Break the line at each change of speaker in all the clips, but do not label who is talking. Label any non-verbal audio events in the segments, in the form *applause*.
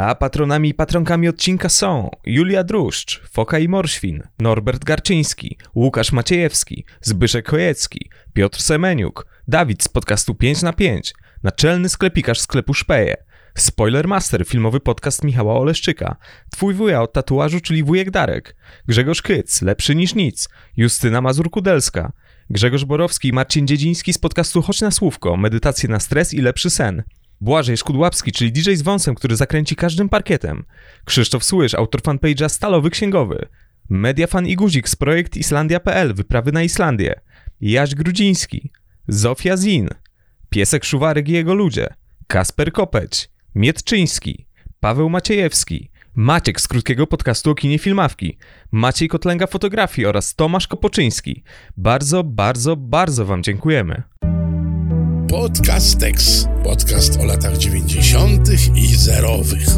A patronami i patronkami odcinka są Julia Druszcz, Foka i Morświn, Norbert Garczyński, Łukasz Maciejewski, Zbyszek Kojecki, Piotr Semeniuk, Dawid z podcastu 5 na 5, naczelny sklepikarz sklepu Szpeje, Spoilermaster, filmowy podcast Michała Oleszczyka, Twój wuja od tatuażu, czyli wujek Darek, Grzegorz Kyc, lepszy niż nic, Justyna Mazur-Kudelska, Grzegorz Borowski i Marcin Dziedziński z podcastu Chodź na Słówko, medytacje na stres i lepszy sen, Błażej Szkudłapski, czyli DJ z wąsem, który zakręci każdym parkietem, Krzysztof Słysz, autor fanpage'a Stalowy Księgowy, Mediafan i Guzik z projekt Islandia.pl, wyprawy na Islandię, Jaś Grudziński, Zofia Zin, Piesek Szuwarek i jego ludzie, Kasper Kopeć, Mietczyński, Paweł Maciejewski, Maciek z krótkiego podcastu o kinie Filmawki, Maciej Kotlęga Fotografii oraz Tomasz Kopoczyński. Bardzo, bardzo, bardzo Wam dziękujemy.
Podcastex. Podcast o latach 90. i zerowych.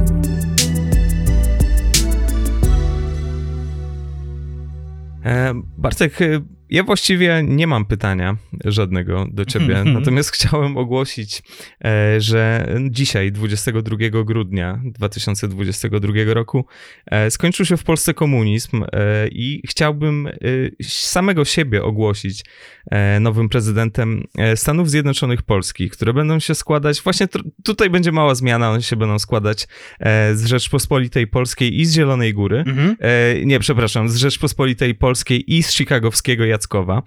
E, Bartek, e, ja właściwie nie mam pytania żadnego do ciebie,
Mhm.
natomiast chciałem ogłosić, e, że dzisiaj, 22 grudnia 2022 roku, e, skończył się w Polsce komunizm e, i chciałbym samego siebie ogłosić nowym prezydentem Stanów Zjednoczonych Polskich, które będą się składać, właśnie tutaj będzie mała zmiana, one się będą składać z Rzeczpospolitej Polskiej i z Zielonej Góry.
Mhm.
Nie, przepraszam, z Rzeczpospolitej Polskiej i z chicagowskiego Jackowa.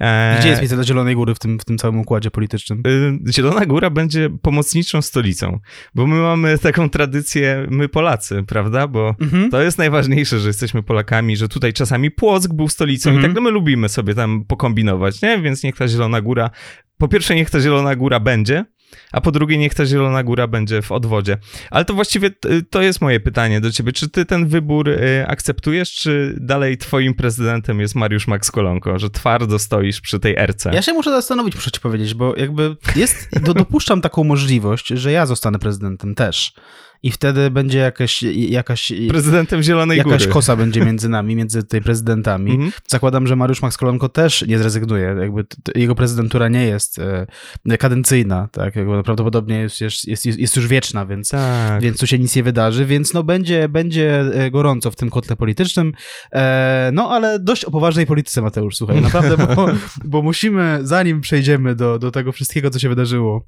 E,
Gdzie jest miejsce dla Zielonej Góry w tym, w tym całym układzie politycznym?
y, Zielona Góra będzie pomocniczą stolicą, bo my mamy taką tradycję, my Polacy, prawda? Bo
Mhm.
to jest najważniejsze, że jesteśmy Polakami, że tutaj czasami Płock był stolicą
Mhm.
i tak no my lubimy sobie tam pokombinować, nie? Więc niech ta Zielona Góra, po pierwsze niech ta Zielona Góra będzie, a po drugie niech ta Zielona Góra będzie w odwodzie. Ale to właściwie to jest moje pytanie do ciebie. Czy ty ten wybór y, akceptujesz, czy dalej twoim prezydentem jest Mariusz Max Kolonko, że twardo stoisz przy tej erce?
Ja się muszę zastanowić, muszę ci powiedzieć, bo jakby jest, do, dopuszczam taką możliwość, że ja zostanę prezydentem też. I wtedy będzie jakaś, jakaś,
Prezydentem Zielonej
jakaś
Góry.
kosa będzie między nami, między tutaj prezydentami.
Mhm.
Zakładam, że Mariusz Max Kolonko też nie zrezygnuje. Jakby jego prezydentura nie jest e, kadencyjna, tak? Jakby prawdopodobnie jest, jest, jest, jest już wieczna, więc
Tak.
więc tu się nic nie wydarzy, więc no będzie, będzie e, gorąco w tym kotle politycznym, e, no ale dość o poważnej polityce, Mateusz, słuchaj, naprawdę, bo, *laughs* bo musimy, zanim przejdziemy do, do tego wszystkiego, co się wydarzyło,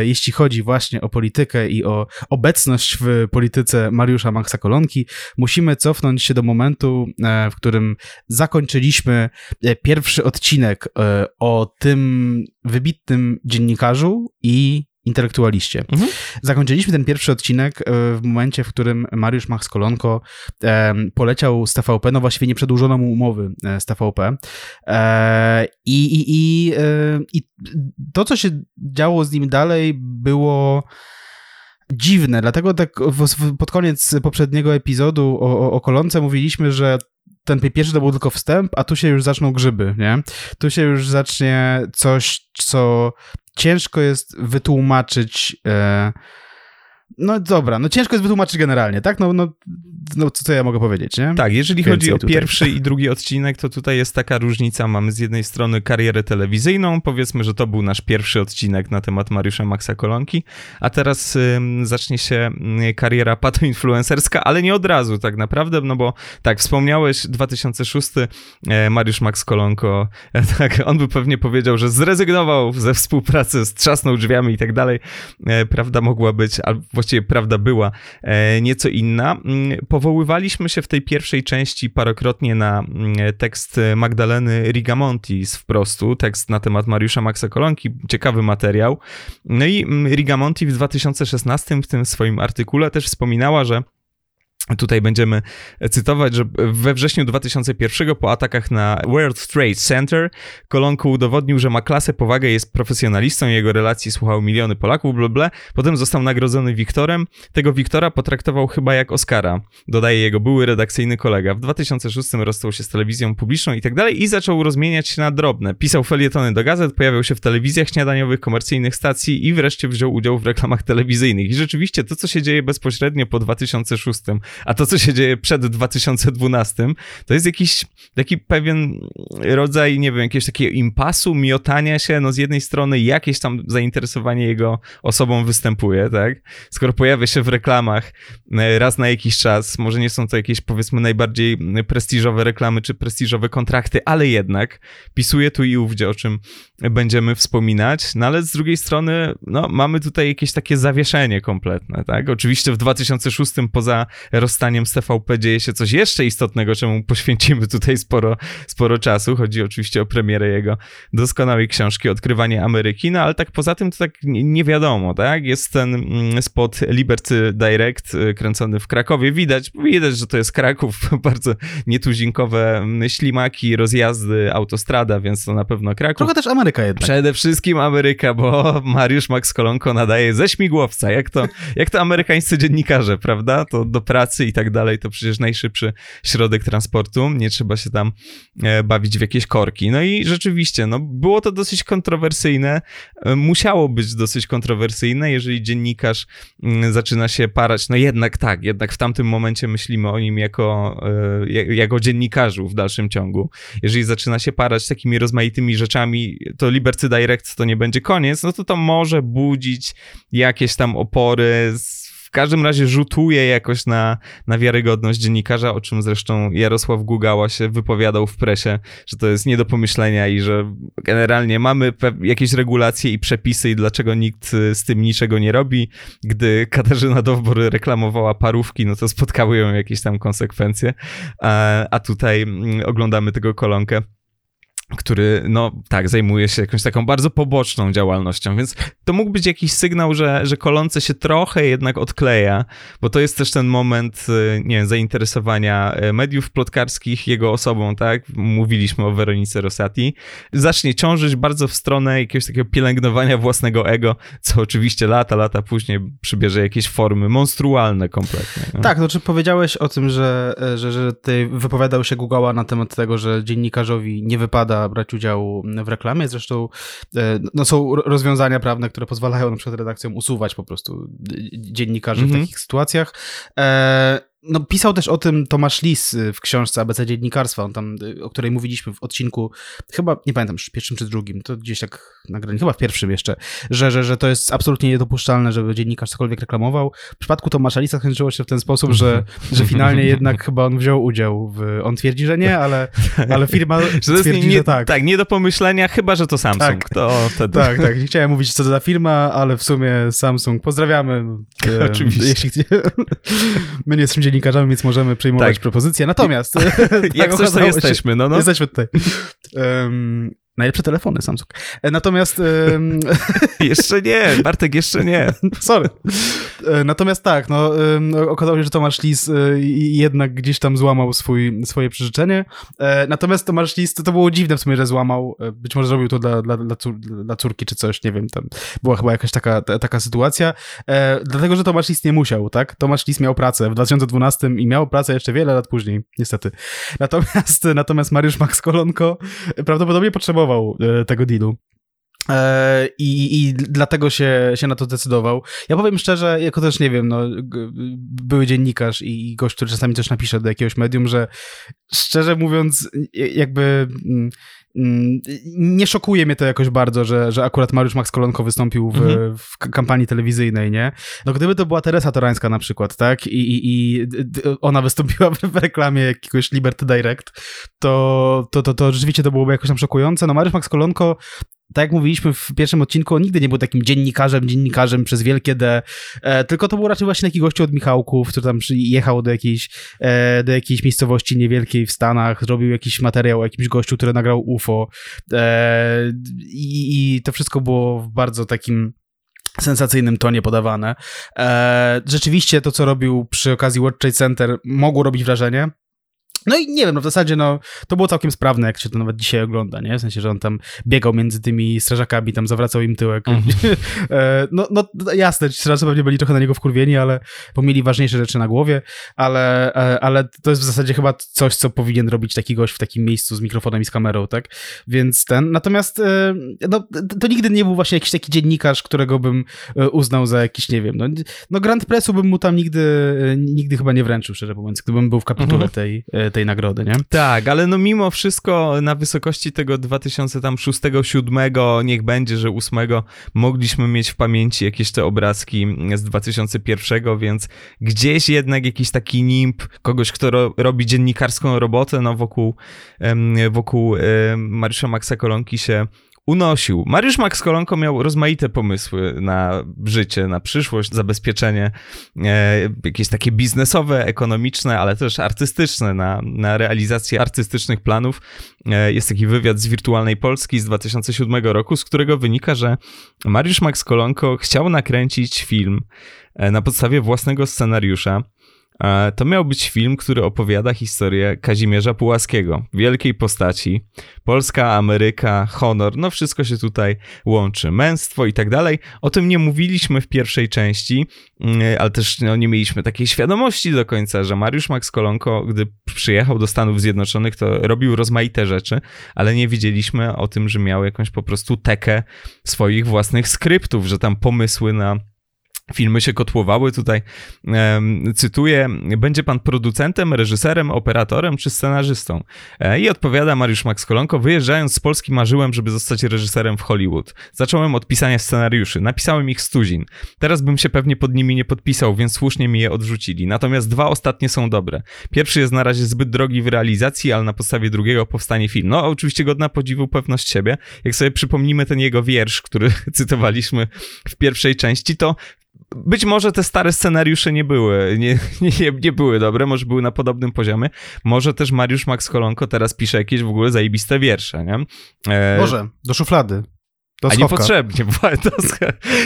jeśli chodzi właśnie o politykę i o obecność w polityce Mariusza Maxa Kolonki, musimy cofnąć się do momentu, e, w którym zakończyliśmy e, pierwszy odcinek e, o tym wybitnym dziennikarzu i intelektualiście.
Mhm.
Zakończyliśmy ten pierwszy odcinek w momencie, w którym Mariusz Max Kolonko poleciał z TVP, no właściwie nie przedłużono mu umowy z TVP. I, i, i, I to, co się działo z nim dalej, było dziwne, dlatego tak pod koniec poprzedniego epizodu o, o, o Kolonce mówiliśmy, że ten pierwszy to był tylko wstęp, a tu się już zaczną grzyby, nie? Tu się już zacznie coś, co ciężko jest wytłumaczyć. E, no dobra, no ciężko jest wytłumaczyć generalnie, tak? No, no, no co, co ja mogę powiedzieć, nie?
Tak, jeżeli
Więcej
chodzi o
tutaj.
pierwszy i drugi *laughs* odcinek, to tutaj jest taka różnica. Mamy z jednej strony karierę telewizyjną, powiedzmy, że to był nasz pierwszy odcinek na temat Mariusza Maxa Kolonki, a teraz ym, zacznie się ym, kariera patoinfluencerska, ale nie od razu tak naprawdę, no bo tak, wspomniałeś 2006, e, Mariusz Max Kolonko, e, *laughs* tak, on by pewnie powiedział, że zrezygnował ze współpracy, strzasnął drzwiami i tak dalej. E, prawda mogła być, a właściwie prawda była e, nieco inna. Mm, Powoływaliśmy się w tej pierwszej części parokrotnie na mm, tekst Magdaleny Rigamonti z wprostu, tekst na temat Mariusza Maxa Kolonki, ciekawy materiał. No i mm, Rigamonti w 2016 w tym swoim artykule też wspominała, że Tutaj będziemy cytować, że we wrześniu 2001 po atakach na World Trade Center Kolonko udowodnił, że ma klasę, powagę, jest profesjonalistą, jego relacji słuchał miliony Polaków, bla, bla. Potem został nagrodzony Wiktorem. Tego Wiktora potraktował chyba jak Oscara, dodaje jego były redakcyjny kolega. W 2006 rozstał się z telewizją publiczną i tak dalej i zaczął rozmieniać się na drobne. Pisał felietony do gazet, pojawiał się w telewizjach śniadaniowych, komercyjnych stacji i wreszcie wziął udział w reklamach telewizyjnych. I rzeczywiście to, co się dzieje bezpośrednio po 2006 A to, co się dzieje przed 2012, to jest jakiś taki pewien rodzaj, nie wiem, jakiegoś takiego impasu, miotania się, no z jednej strony jakieś tam zainteresowanie jego osobą występuje, tak? Skoro pojawia się w reklamach e, raz na jakiś czas, może nie są to jakieś powiedzmy najbardziej prestiżowe reklamy czy prestiżowe kontrakty, ale jednak pisuje tu i ówdzie, o czym będziemy wspominać, no ale z drugiej strony, no mamy tutaj jakieś takie zawieszenie kompletne, tak? Oczywiście w 2006 poza rozstaniem z TVP dzieje się coś jeszcze istotnego, czemu poświęcimy tutaj sporo, sporo czasu. Chodzi oczywiście o premierę jego doskonałej książki Odkrywanie Ameryki, no ale tak poza tym to tak nie wiadomo, tak? Jest ten mm, spot Liberty Direct y, kręcony w Krakowie. Widać, widać, że to jest Kraków, *laughs* bardzo nietuzinkowe ślimaki, rozjazdy, autostrada, więc to na pewno Kraków.
Trochę też Ameryka jednak.
Przede wszystkim Ameryka, bo *laughs* Mariusz Max Kolonko nadaje ze śmigłowca, jak to, jak to amerykańscy dziennikarze, prawda? To do pracy i tak dalej, to przecież najszybszy środek transportu, nie trzeba się tam e, bawić w jakieś korki. No i rzeczywiście, no było to dosyć kontrowersyjne, e, musiało być dosyć kontrowersyjne, jeżeli dziennikarz mm, zaczyna się parać, no jednak tak, jednak w tamtym momencie myślimy o nim jako, e, jako dziennikarzu w dalszym ciągu. Jeżeli zaczyna się parać takimi rozmaitymi rzeczami, to Liberty Direct to nie będzie koniec, no to to może budzić jakieś tam opory w każdym razie rzutuje jakoś na, na wiarygodność dziennikarza, o czym zresztą Jarosław Gugała się wypowiadał w presie, że to jest nie do pomyślenia i że generalnie mamy jakieś regulacje i przepisy i dlaczego nikt z tym niczego nie robi. Gdy Katarzyna Dowbor reklamowała parówki, no to spotkały ją jakieś tam konsekwencje, a, a tutaj mm, oglądamy tego kolonkę który, no tak, zajmuje się jakąś taką bardzo poboczną działalnością, więc to mógł być jakiś sygnał, że, że kolące się trochę jednak odkleja, bo to jest też ten moment, y, nie wiem, zainteresowania y, mediów plotkarskich jego osobą, tak? Mówiliśmy o Weronice Rosati. Zacznie ciążyć bardzo w stronę jakiegoś takiego pielęgnowania własnego ego, co oczywiście lata, lata później przybierze jakieś formy monstrualne kompletnie.
No. Tak, to czy powiedziałeś o tym, że, że, że ty wypowiadał się Gugała na temat tego, że dziennikarzowi nie wypada brać udziału w reklamie. Zresztą e, no, są rozwiązania prawne, które pozwalają na przykład redakcjom usuwać po prostu dziennikarzy mm -hmm. w mhm. takich sytuacjach. E, no, pisał też o tym Tomasz Lis y, w książce ABC Dziennikarstwa, on tam, y, o której mówiliśmy w odcinku, chyba, nie pamiętam, w pierwszym czy drugim, to gdzieś tak nagranie, chyba w pierwszym jeszcze, że, że, że to jest absolutnie niedopuszczalne, żeby dziennikarz cokolwiek reklamował. W przypadku Tomasza Lisa skończyło się w ten sposób, że, że finalnie *laughs* jednak chyba on wziął udział w... On twierdzi, że nie, ale, ale firma *laughs* że twierdzi,
nie,
że tak.
Tak, nie do pomyślenia, chyba, że to Samsung. Tak, to wtedy.
tak, tak. Nie chciałem mówić, co to za firma, ale w sumie Samsung. Pozdrawiamy. *laughs*
Oczywiście. Jeśli...
My nie jesteśmy dziennikarzami, więc możemy przyjmować tak. propozycje. Natomiast... *laughs*
Jak *laughs* coś, to jesteśmy, no, no.
Jesteśmy tutaj. *laughs* Um, Najlepsze telefony Samsung. E, natomiast. *laughs*
jeszcze nie, Bartek, jeszcze nie. *laughs*
Sorry. E, natomiast tak, no, okazało się, że Tomasz Lis e, jednak gdzieś tam złamał swój, swoje przyrzeczenie. Natomiast Tomasz Lis, to, to było dziwne w sumie, że złamał. Być może zrobił to dla, dla, dla, cór, dla córki czy coś, nie wiem. Tam była chyba jakaś taka, taka sytuacja. Dlatego, że Tomasz Lis nie musiał, tak? Tomasz Lis miał pracę w 2012 i miał pracę jeszcze wiele lat później, niestety. Natomiast, natomiast Mariusz Max Kolonko prawdopodobnie potrzebował E, tego dealu. E, I, I dlatego się, się na to zdecydował. Ja powiem szczerze, jako też nie wiem, no, były dziennikarz i gość, który czasami coś napisze do jakiegoś medium, że szczerze mówiąc, jakby mm, mm, nie szokuje mnie to jakoś bardzo, że, że akurat Mariusz Max Kolonko wystąpił w, mhm. w kampanii telewizyjnej, nie? No gdyby to była Teresa Torańska na przykład, tak? I, i, i ona wystąpiła *laughs* w reklamie jakiegoś Liberty Direct, to, to, to, to rzeczywiście to byłoby jakoś tam szokujące. No Mariusz Max Kolonko tak jak mówiliśmy w pierwszym odcinku, on nigdy nie był takim dziennikarzem, dziennikarzem przez wielkie D, e, tylko to był raczej właśnie taki gościu od Michałków, który tam jechał do jakiejś, e, do jakiejś miejscowości niewielkiej w Stanach, zrobił jakiś materiał o jakimś gościu, który nagrał UFO e, i, i to wszystko było w bardzo takim sensacyjnym tonie podawane. E, rzeczywiście to, co robił przy okazji World Trade Center mogło robić wrażenie, No i nie wiem, no w zasadzie no, to było całkiem sprawne, jak się to nawet dzisiaj ogląda, nie? W sensie, że on tam biegał między tymi strażakami, tam zawracał im tyłek. Mm -hmm. *laughs* no, no jasne, strażacy pewnie byli trochę na niego wkurwieni, ale pomieli ważniejsze rzeczy na głowie, ale, e, ale to jest w zasadzie chyba coś, co powinien robić taki gość w takim miejscu z mikrofonem i z kamerą, tak? Więc ten, natomiast e, no, to nigdy nie był właśnie jakiś taki dziennikarz, którego bym uznał za jakiś, nie wiem, no, no Grand Pressu bym mu tam nigdy, nigdy chyba nie wręczył, szczerze mówiąc, gdybym był w kapitule mm -hmm. tej tej nagrody, nie?
Tak, ale no mimo wszystko na wysokości tego 2006, 2007, niech będzie, że 8 mogliśmy mieć w pamięci jakieś te obrazki z 2001, więc gdzieś jednak jakiś taki nimb, kogoś, kto ro, robi dziennikarską robotę, no wokół, wokół Mariusza Maxa Kolonki się unosił. Mariusz Max Kolonko miał rozmaite pomysły na życie, na przyszłość, zabezpieczenie, e, jakieś takie biznesowe, ekonomiczne, ale też artystyczne, na, na realizację artystycznych planów. E, jest taki wywiad z Wirtualnej Polski z 2007 roku, z którego wynika, że Mariusz Max Kolonko chciał nakręcić film e, na podstawie własnego scenariusza, to miał być film, który opowiada historię Kazimierza Pułaskiego, wielkiej postaci. Polska, Ameryka, honor, no wszystko się tutaj łączy, męstwo i tak dalej. O tym nie mówiliśmy w pierwszej części, mm, ale też no, nie mieliśmy takiej świadomości do końca, że Mariusz Max Kolonko, gdy przyjechał do Stanów Zjednoczonych, to robił rozmaite rzeczy, ale nie wiedzieliśmy o tym, że miał jakąś po prostu tekę swoich własnych skryptów, że tam pomysły na Filmy się kotłowały tutaj, cytuję, będzie pan producentem, reżyserem, operatorem czy scenarzystą? E, I odpowiada Mariusz Max Kolonko, wyjeżdżając z Polski marzyłem, żeby zostać reżyserem w Hollywood. Zacząłem od pisania scenariuszy, napisałem ich stuzin. Teraz bym się pewnie pod nimi nie podpisał, więc słusznie mi je odrzucili. Natomiast dwa ostatnie są dobre. Pierwszy jest na razie zbyt drogi w realizacji, ale na podstawie drugiego powstanie film. No, oczywiście godna podziwu pewność siebie. Jak sobie przypomnimy ten jego wiersz, który *laughs* cytowaliśmy w pierwszej części, to być może te stare scenariusze nie były, *laughs* nie, nie, nie były dobre, może były na podobnym poziomie. Może też Mariusz Max Kolonko teraz pisze jakieś w ogóle zajebiste wiersze, nie?
E... Może, do szuflady.
A niepotrzebnie, *laughs* to,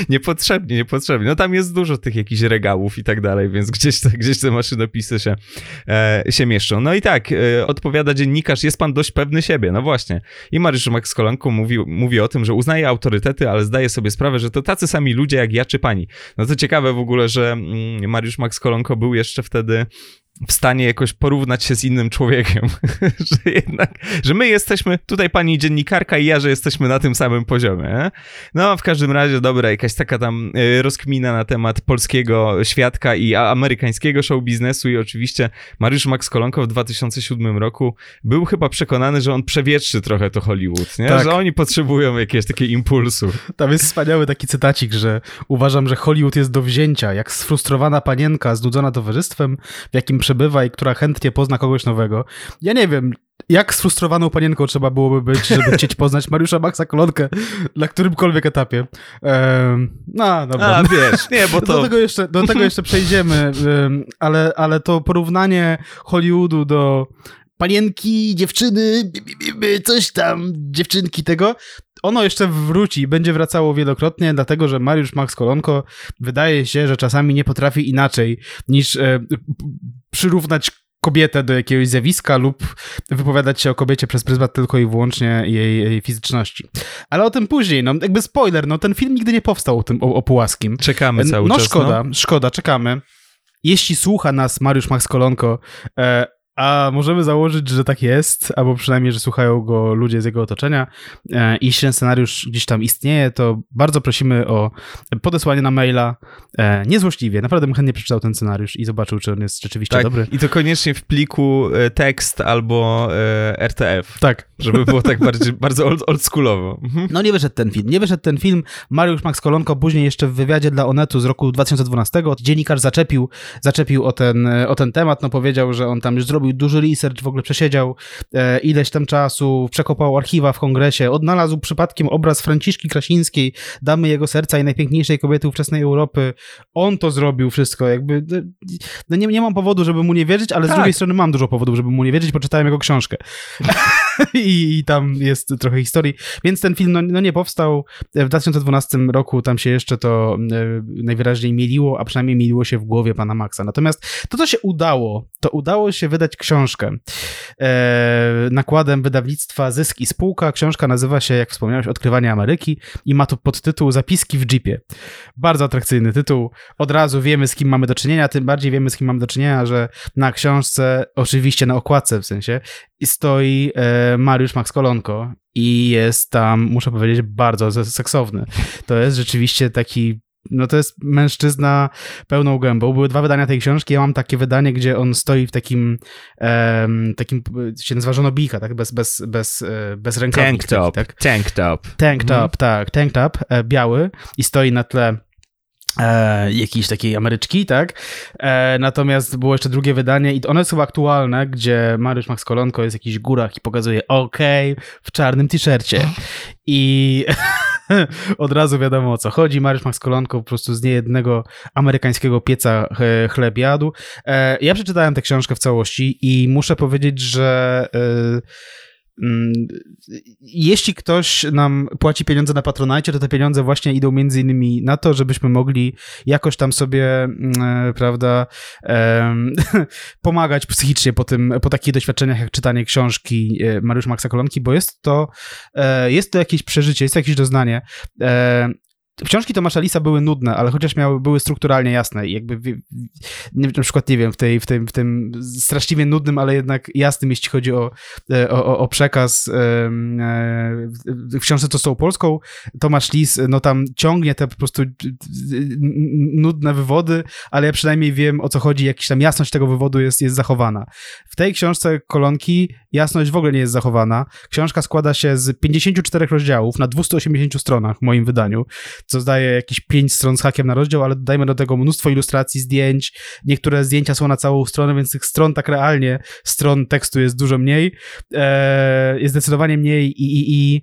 niepotrzebnie, niepotrzebnie. No tam jest dużo tych jakichś regałów i tak dalej, więc gdzieś, gdzieś te maszynopisy się, e, się mieszczą. No i tak, e, odpowiada dziennikarz, jest pan dość pewny siebie. No właśnie. I Mariusz Max Kolanko mówi, mówi o tym, że uznaje autorytety, ale zdaje sobie sprawę, że to tacy sami ludzie jak ja czy pani. No to ciekawe w ogóle, że mm, Mariusz Max Kolonko był jeszcze wtedy w stanie jakoś porównać się z innym człowiekiem. *laughs* że jednak, że my jesteśmy, tutaj pani dziennikarka i ja, że jesteśmy na tym samym poziomie. No, w każdym razie, dobra, jakaś taka tam y, rozkmina na temat polskiego świadka i amerykańskiego show biznesu i oczywiście Mariusz Max Kolonko w 2007 roku był chyba przekonany, że on przewietrzy trochę to Hollywood, nie? Tak. Że oni potrzebują jakiegoś takiego impulsu.
Tam jest wspaniały taki cytacik, że uważam, że Hollywood jest do wzięcia, jak sfrustrowana panienka znudzona towarzystwem, w jakim przebywa i która chętnie pozna kogoś nowego. Ja nie wiem, jak sfrustrowaną panienką trzeba byłoby być, żeby chcieć poznać Mariusza Maxa Kolonkę na którymkolwiek etapie. Um, no, dobra.
A, wiesz, nie, bo *laughs* to...
Do tego jeszcze, do tego jeszcze przejdziemy, ale, ale to porównanie Hollywoodu do panienki, dziewczyny, coś tam, dziewczynki tego, ono jeszcze wróci, będzie wracało wielokrotnie, dlatego że Mariusz Max Kolonko wydaje się, że czasami nie potrafi inaczej niż e, przyrównać kobietę do jakiegoś zjawiska lub wypowiadać się o kobiecie przez pryzmat tylko i wyłącznie jej, jej fizyczności. Ale o tym później, no jakby spoiler, no ten film nigdy nie powstał o tym, o, o Pułaskim.
Czekamy cały
no,
czas.
Szkoda, no szkoda, czekamy. Jeśli słucha nas Mariusz Max Kolonko, e, a możemy założyć, że tak jest, albo przynajmniej, że słuchają go ludzie z jego otoczenia. E, jeśli ten scenariusz gdzieś tam istnieje, to bardzo prosimy o podesłanie na maila. E, niezłośliwie, naprawdę bym chętnie przeczytał ten scenariusz i zobaczył, czy on jest rzeczywiście
tak,
dobry.
I to koniecznie w pliku e, tekst albo RTF.
Tak.
Żeby było tak bardziej, *laughs* bardzo old, oldschoolowo.
Mhm. No nie wyszedł ten film. Nie wyszedł ten film. Mariusz Max Kolonko później jeszcze w wywiadzie dla Onetu z roku 2012 dziennikarz zaczepił, zaczepił o, ten, o ten temat. No powiedział, że on tam już zrobił duży research, w ogóle przesiedział e, ileś tam czasu, przekopał archiwa w kongresie, odnalazł przypadkiem obraz Franciszki Krasińskiej, damy jego serca i najpiękniejszej kobiety ówczesnej Europy. On to zrobił wszystko, jakby no nie, nie mam powodu, żeby mu nie wierzyć, ale z tak. drugiej strony mam dużo powodów, żeby mu nie wierzyć, poczytałem jego książkę. *laughs* *laughs* I, I, tam jest trochę historii. Więc ten film no, no, nie powstał. W 2012 roku tam się jeszcze to e, najwyraźniej mieliło, a przynajmniej mieliło się w głowie pana Maxa. Natomiast to, co się udało, to udało się wydać książkę e, nakładem wydawnictwa Zysk i Spółka. Książka nazywa się, jak wspomniałeś, Odkrywanie Ameryki i ma to podtytuł Zapiski w Jeepie. Bardzo atrakcyjny tytuł. Od razu wiemy, z kim mamy do czynienia, tym bardziej wiemy, z kim mamy do czynienia, że na książce, oczywiście na okładce w sensie, stoi e, Mariusz Max Kolonko i jest tam, muszę powiedzieć, bardzo seksowny. To jest rzeczywiście taki no to jest mężczyzna pełną gębą. Były dwa wydania tej książki. Ja mam takie wydanie, gdzie on stoi w takim, um, takim się nazywa żonobijka, tak? Bez, bez, bez, e, bez rękawnik.
Tank top,
tak?
tank top.
Tank top, mhm. tak. Tank top, e, biały i stoi na tle e, jakiejś takiej Ameryczki, tak? E, natomiast było jeszcze drugie wydanie i jest chyba aktualne, gdzie Mariusz Max Kolonko jest w jakichś górach i pokazuje OK w czarnym t-shircie. I *laughs* od razu wiadomo o co chodzi. Mariusz Max Kolonko po prostu z niejednego amerykańskiego pieca chleb jadł. E, ja przeczytałem tę książkę w całości i muszę powiedzieć, że e, jeśli ktoś nam płaci pieniądze na Patronite, to te pieniądze właśnie idą między innymi na to, żebyśmy mogli jakoś tam sobie, mm, e, prawda, *laughs* pomagać psychicznie po tym, po takich doświadczeniach jak czytanie książki e, Mariusz Maxa Kolonki, bo jest to, e, jest to jakieś przeżycie, jest to jakieś doznanie. Książki Tomasza Lisa były nudne, ale chociaż miały, były strukturalnie jasne jakby na przykład, nie wiem, w, tej, w, tym, w tym straszliwie nudnym, ale jednak jasnym, jeśli chodzi o, e, o, o przekaz e, w książce To z tą Polską, Tomasz Lis, no tam ciągnie te po prostu nudne wywody, ale ja przynajmniej wiem o co chodzi, jakaś tam jasność tego wywodu jest, jest zachowana. W tej książce Kolonki jasność w ogóle nie jest zachowana. Książka składa się z 54 rozdziałów na 280 stronach w moim wydaniu, co zdaje jakieś 5 stron z hakiem na rozdział, ale dodajmy do tego mnóstwo ilustracji, zdjęć. Niektóre zdjęcia są na całą stronę, więc tych stron tak realnie, stron tekstu jest dużo mniej. E, jest zdecydowanie mniej i, i, i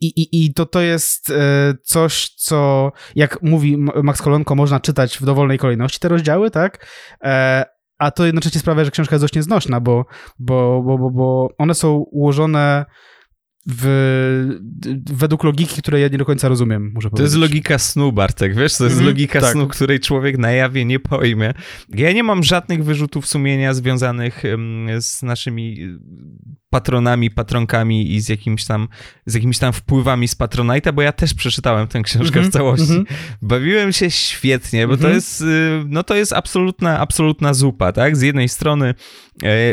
i, i, I to, to jest e, coś, co, jak mówi Max Kolonko, można czytać w dowolnej kolejności te rozdziały, tak? E, a to jednocześnie sprawia, że książka jest dość nieznośna, bo, bo, bo, bo, bo one są ułożone w, według logiki, której ja nie do końca rozumiem, muszę
powiedzieć. To jest logika snu, Bartek, wiesz? To jest mm -hmm, logika tak. snu, której człowiek na jawie nie pojmie. Ja nie mam żadnych wyrzutów sumienia związanych z naszymi patronami, patronkami i z jakimś tam, z jakimiś tam wpływami z Patronite'a, bo ja też przeczytałem tę książkę mm -hmm, w całości. Mm -hmm. Bawiłem się świetnie, bo mm -hmm. to mhm. jest, y, no to jest absolutna, absolutna zupa, tak? Z jednej strony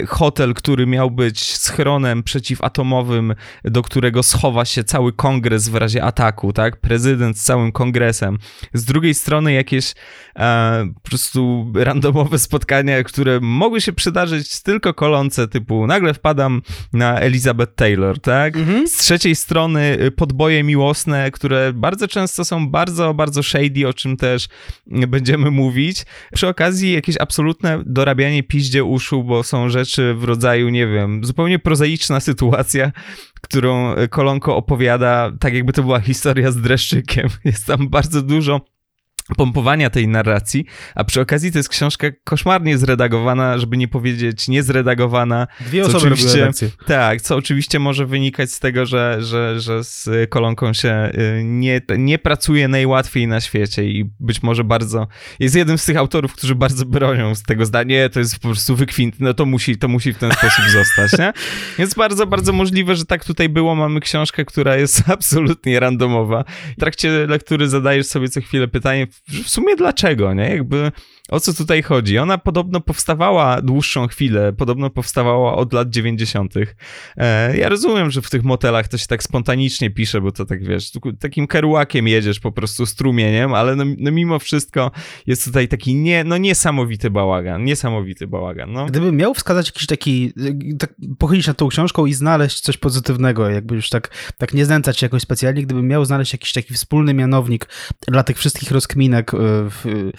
hotel, który miał być schronem przeciwatomowym, do którego schowa się cały kongres w razie ataku, tak? Prezydent z całym kongresem. Z drugiej strony jakieś e, po prostu randomowe spotkania, które mogły się przydarzyć tylko kolące, typu nagle wpadam na Elizabeth Taylor, tak? Mhm. Z trzeciej strony y, podboje miłosne, które bardzo często są bardzo, bardzo shady, o czym też będziemy mówić. Przy okazji jakieś absolutne dorabianie piździe uszu, bo są rzeczy w rodzaju, nie wiem, zupełnie prozaiczna sytuacja, którą Kolonko opowiada, tak jakby to była historia z dreszczykiem. *laughs* Jest tam bardzo dużo pompowania tej narracji, a przy okazji to jest książka koszmarnie zredagowana, żeby nie powiedzieć niezredagowana.
Dwie osoby oczywiście,
Tak, co oczywiście może wynikać z tego, że, że, że z kolonką się y, nie, nie pracuje najłatwiej na świecie i być może bardzo, jest jednym z tych autorów, którzy bardzo bronią z tego zdania, to jest po prostu wykwint, no to musi, to musi w ten sposób zostać, nie? *laughs* Więc bardzo, bardzo możliwe, że tak tutaj było, mamy książkę, która jest *laughs* absolutnie randomowa. W trakcie lektury zadajesz sobie co chwilę pytanie, w sumie dlaczego, nie? Jakby o co tutaj chodzi? Ona podobno powstawała dłuższą chwilę, podobno powstawała od lat 90. E, ja rozumiem, że w tych motelach to się tak spontanicznie pisze, bo to tak wiesz, takim keruakiem jedziesz po prostu strumieniem, ale no, no mimo wszystko jest tutaj taki nie, no niesamowity bałagan, niesamowity bałagan. No.
Gdybym miał wskazać jakiś taki, tak pochylić nad tą książką i znaleźć coś pozytywnego, jakby już tak, tak nie znęcać się jakoś specjalnie, gdybym miał znaleźć jakiś taki wspólny mianownik dla tych wszystkich rozkminek, w,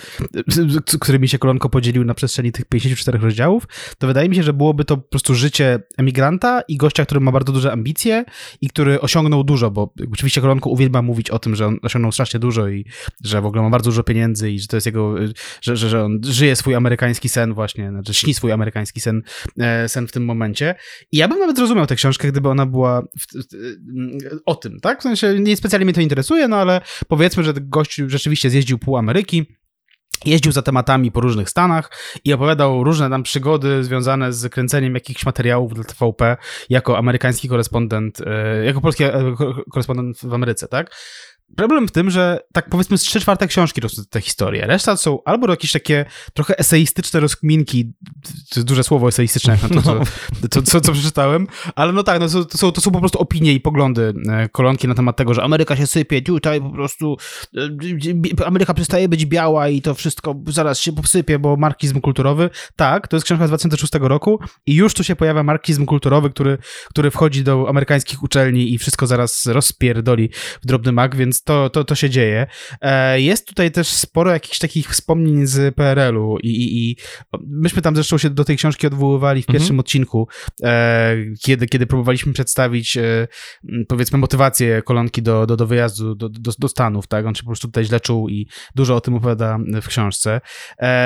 w, z którymi się Kolonko podzielił na przestrzeni tych 54 rozdziałów, to wydaje mi się, że byłoby to po prostu życie emigranta i gościa, który ma bardzo duże ambicje i który osiągnął dużo, bo oczywiście Kolonko uwielbia mówić o tym, że on osiągnął strasznie dużo i że w ogóle ma bardzo dużo pieniędzy i że to jest jego, że, że, że on żyje swój amerykański sen właśnie, znaczy śni swój amerykański sen, e, sen w tym momencie. I ja bym nawet zrozumiał tę książkę, gdyby ona była w, w, o tym, tak? W sensie nie specjalnie mnie to interesuje, no ale powiedzmy, że gość rzeczywiście zjeździł pół Ameryki, jeździł za tematami po różnych stanach i opowiadał różne tam przygody związane z kręceniem jakichś materiałów dla TVP jako amerykański korespondent, e, jako polski e, korespondent w Ameryce, tak? Problem w tym, że tak powiedzmy z trzy czwarte książki to są te historie. Reszta są albo jakieś takie trochę eseistyczne rozkminki, to jest duże słowo eseistyczne, jak na to, no. *laughs* co, to, co, co, przeczytałem, ale no tak, no, to, są, to są po prostu opinie i poglądy e, kolonki na temat tego, że Ameryka się sypie, tutaj po prostu e, Ameryka przestaje być biała i to wszystko zaraz się posypie, bo markizm kulturowy. Tak, to jest książka z 2006 roku i już tu się pojawia markizm kulturowy, który, który wchodzi do amerykańskich uczelni i wszystko zaraz rozpierdoli w drobny mak, więc więc to, to, to się dzieje. E, jest tutaj też sporo jakichś takich wspomnień z PRL-u i, i, i myśmy tam zresztą się do tej książki odwoływali w pierwszym mhm. odcinku, e, kiedy, kiedy próbowaliśmy przedstawić e, powiedzmy motywację kolonki do, do, do wyjazdu do, do, do Stanów, tak? On się po prostu tutaj źle czuł i dużo o tym opowiada w książce.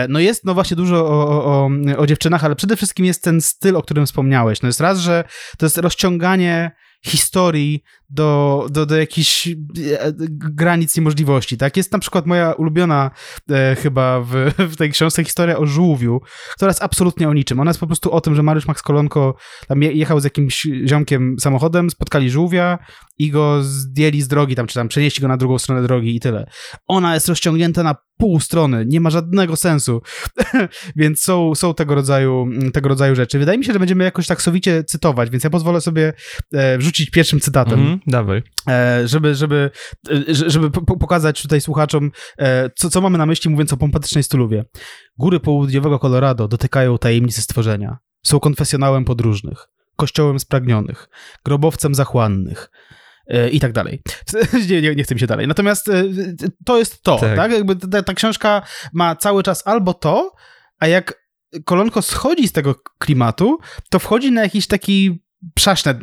No jest no właśnie dużo o, o, o dziewczynach, ale przede wszystkim jest ten styl, o którym wspomniałeś. No jest raz, że to jest rozciąganie historii do, do, do jakichś e, granic niemożliwości, tak? Jest na przykład moja ulubiona e, chyba w, w tej książce historia o żółwiu, która jest absolutnie o niczym. Ona jest po prostu o tym, że Mariusz Max Kolonko tam jechał z jakimś ziomkiem samochodem, spotkali żółwia i go zdjęli z drogi tam, czy tam przenieśli go na drugą stronę drogi i tyle. Ona jest rozciągnięta na pół strony, nie ma żadnego sensu. *laughs* więc są, są tego, rodzaju, tego rodzaju rzeczy. Wydaje mi się, że będziemy jakoś tak sowicie cytować, więc ja pozwolę sobie e, wrzucić pierwszym cytatem. Mm,
dawaj.
E, żeby, żeby, e, żeby pokazać tutaj słuchaczom, e, co, co mamy na myśli, mówiąc o pompatycznej stylówie. Góry południowego Colorado dotykają tajemnicy stworzenia. Są konfesjonałem podróżnych, kościołem spragnionych, grobowcem zachłannych, i tak dalej. *laughs* Nie, nie, nie chcę mi się dalej. Natomiast to jest to, tak? tak? Jakby ta, ta, książka ma cały czas albo to, a jak kolonko schodzi z tego klimatu, to wchodzi na jakiś taki przaśne,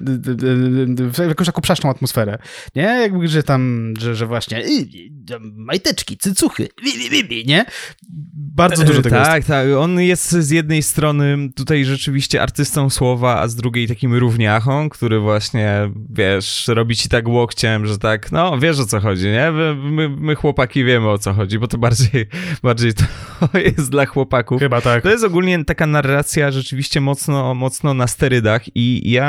jakąś taką przaśną atmosferę, nie? Jakby, że tam, że, że właśnie majteczki, cycuchy, nie? Bardzo dużo tego
Tak, jest. tak. On jest z jednej strony tutaj rzeczywiście artystą słowa, a z drugiej takim równiachą, który właśnie, wiesz, robi ci tak łokciem, że tak, no, wiesz o co chodzi, nie? My, my chłopaki wiemy o co chodzi, bo to bardziej, *laughs* bardziej to *laughs* jest dla chłopaków.
Chyba tak.
To jest ogólnie taka narracja rzeczywiście mocno, mocno na sterydach i ja